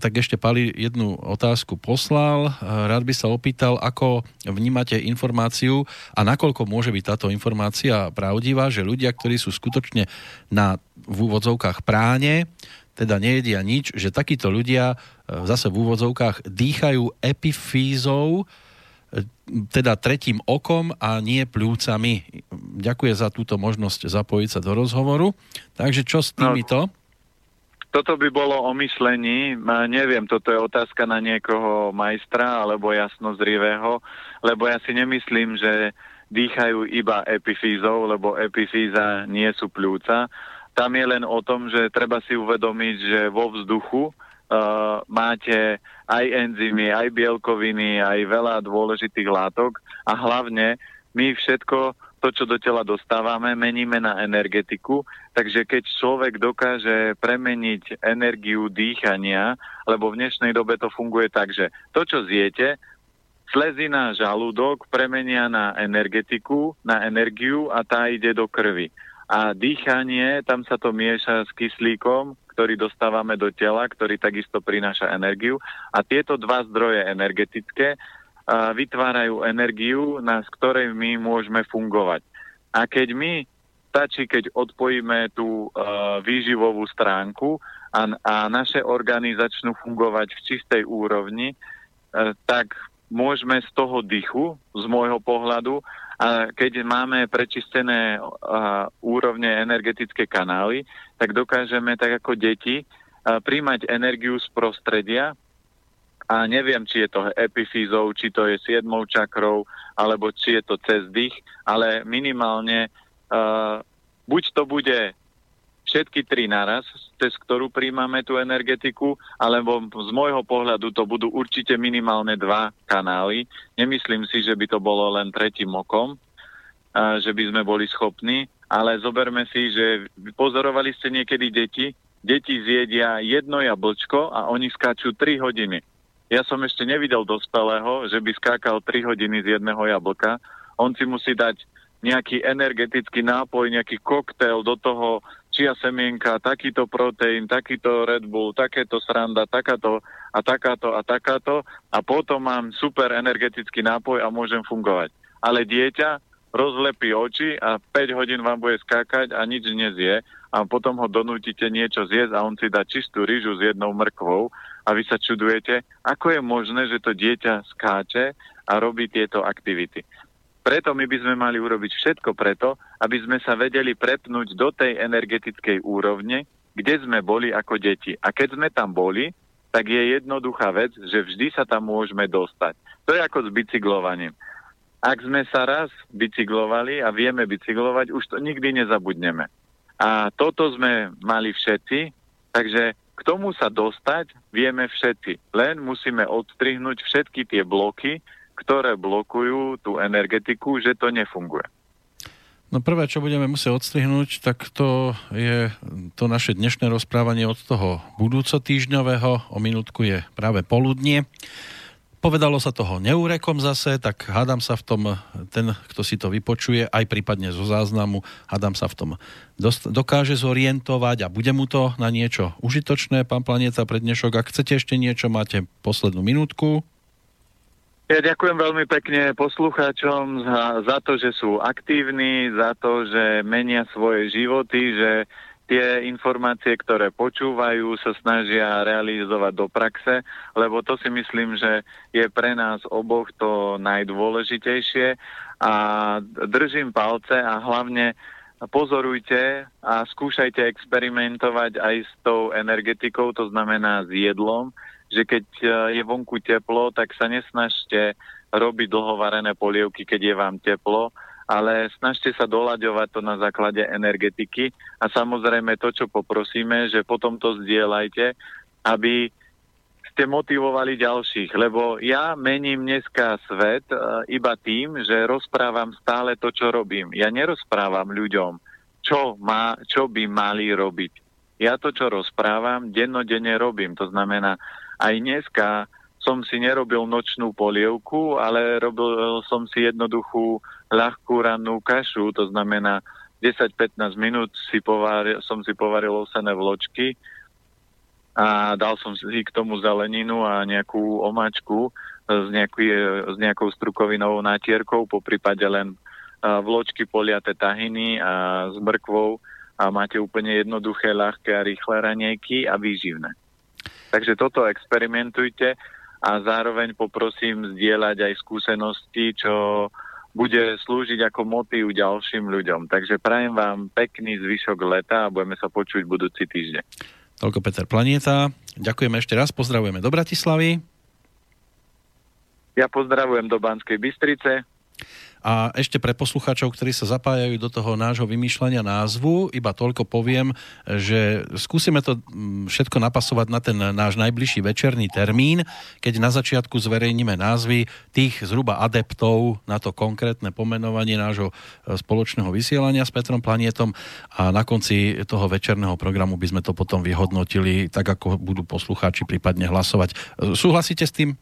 tak ešte Pali jednu otázku poslal. E, rád by sa opýtal, ako vnímate informáciu a nakoľko môže byť táto informácia pravdivá, že ľudia, ktorí sú skutočne na v úvodzovkách práne, teda nejedia nič, že takíto ľudia zase v úvodzovkách dýchajú epifízou, teda tretím okom a nie pľúcami. Ďakujem za túto možnosť zapojiť sa do rozhovoru. Takže čo s no, týmito? No, toto by bolo o myslení. Neviem, toto je otázka na niekoho majstra alebo jasnozrivého, lebo ja si nemyslím, že dýchajú iba epifízou, lebo epifíza nie sú pľúca. Tam je len o tom, že treba si uvedomiť, že vo vzduchu uh, máte aj enzymy, aj bielkoviny, aj veľa dôležitých látok a hlavne my všetko to, čo do tela dostávame, meníme na energetiku. Takže keď človek dokáže premeniť energiu dýchania, lebo v dnešnej dobe to funguje tak, že to, čo zjete, slezí na žalúdok, premenia na energetiku, na energiu a tá ide do krvi. A dýchanie, tam sa to mieša s kyslíkom, ktorý dostávame do tela, ktorý takisto prináša energiu. A tieto dva zdroje energetické vytvárajú energiu, na z ktorej my môžeme fungovať. A keď my stačí, keď odpojíme tú uh, výživovú stránku a, a naše orgány začnú fungovať v čistej úrovni, uh, tak môžeme z toho dychu, z môjho pohľadu, a keď máme prečistené úrovne energetické kanály, tak dokážeme tak ako deti príjmať energiu z prostredia. A neviem, či je to epifízou, či to je siedmou čakrou, alebo či je to cez dých, ale minimálne uh, buď to bude všetky tri naraz, cez ktorú príjmame tú energetiku, alebo z môjho pohľadu to budú určite minimálne dva kanály. Nemyslím si, že by to bolo len tretím okom, že by sme boli schopní, ale zoberme si, že pozorovali ste niekedy deti, deti zjedia jedno jablčko a oni skáču 3 hodiny. Ja som ešte nevidel dospelého, že by skákal 3 hodiny z jedného jablka. On si musí dať nejaký energetický nápoj, nejaký koktail do toho čia semienka, takýto proteín, takýto Red Bull, takéto sranda, takáto a takáto a takáto a potom mám super energetický nápoj a môžem fungovať. Ale dieťa rozlepí oči a 5 hodín vám bude skákať a nič nezie a potom ho donútite niečo zjesť a on si dá čistú rýžu s jednou mrkvou a vy sa čudujete, ako je možné, že to dieťa skáče a robí tieto aktivity. Preto my by sme mali urobiť všetko preto, aby sme sa vedeli prepnúť do tej energetickej úrovne, kde sme boli ako deti. A keď sme tam boli, tak je jednoduchá vec, že vždy sa tam môžeme dostať. To je ako s bicyklovaním. Ak sme sa raz bicyklovali a vieme bicyklovať, už to nikdy nezabudneme. A toto sme mali všetci, takže k tomu sa dostať vieme všetci. Len musíme odstrihnúť všetky tie bloky, ktoré blokujú tú energetiku, že to nefunguje. No prvé, čo budeme musieť odstrihnúť, tak to je to naše dnešné rozprávanie od toho budúco týždňového. O minútku je práve poludnie. Povedalo sa toho neúrekom zase, tak hádam sa v tom, ten, kto si to vypočuje, aj prípadne zo záznamu, hádam sa v tom dost, dokáže zorientovať a bude mu to na niečo užitočné, pán Planeta, pre dnešok. Ak chcete ešte niečo, máte poslednú minútku. Ja ďakujem veľmi pekne poslucháčom za, za to, že sú aktívni, za to, že menia svoje životy, že tie informácie, ktoré počúvajú, sa snažia realizovať do praxe, lebo to si myslím, že je pre nás oboch to najdôležitejšie. A držím palce a hlavne pozorujte a skúšajte experimentovať aj s tou energetikou, to znamená s jedlom, že keď e, je vonku teplo, tak sa nesnažte robiť dlhovarené polievky, keď je vám teplo, ale snažte sa doľaďovať to na základe energetiky a samozrejme to, čo poprosíme, že potom to zdieľajte, aby ste motivovali ďalších, lebo ja mením dneska svet uh, iba tým, že rozprávam stále to, čo robím. Ja nerozprávam ľuďom, čo, má, čo by mali robiť. Ja to, čo rozprávam, dennodenne robím. To znamená, aj dneska som si nerobil nočnú polievku, ale robil som si jednoduchú ľahkú rannú kašu, to znamená, 10-15 minút si povaril, som si povaril ovsené vločky a dal som si k tomu zeleninu a nejakú omáčku s, nejaký, s nejakou strukovinovou natierkou, po prípade len vločky poliate tahiny a s mrkvou a máte úplne jednoduché, ľahké a rýchle ranejky a výživné. Takže toto experimentujte a zároveň poprosím zdieľať aj skúsenosti, čo bude slúžiť ako motív ďalším ľuďom. Takže prajem vám pekný zvyšok leta a budeme sa počuť budúci týždeň. Toľko Peter Planieta. Ďakujeme ešte raz, pozdravujeme do Bratislavy. Ja pozdravujem do Banskej Bystrice. A ešte pre poslucháčov, ktorí sa zapájajú do toho nášho vymýšľania názvu, iba toľko poviem, že skúsime to mm, všetko napasovať na ten náš najbližší večerný termín, keď na začiatku zverejníme názvy tých zhruba adeptov na to konkrétne pomenovanie nášho e, spoločného vysielania s Petrom Planietom a na konci toho večerného programu by sme to potom vyhodnotili tak, ako budú poslucháči prípadne hlasovať. E, súhlasíte s tým?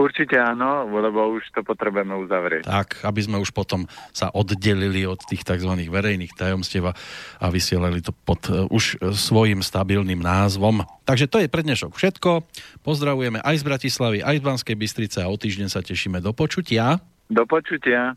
Určite áno, lebo už to potrebujeme uzavrieť. Tak, aby sme už potom sa oddelili od tých tzv. verejných tajomstiev a, vysielali to pod uh, už svojim stabilným názvom. Takže to je pre dnešok všetko. Pozdravujeme aj z Bratislavy, aj z Banskej Bystrice a o týždeň sa tešíme do počutia. Do počutia.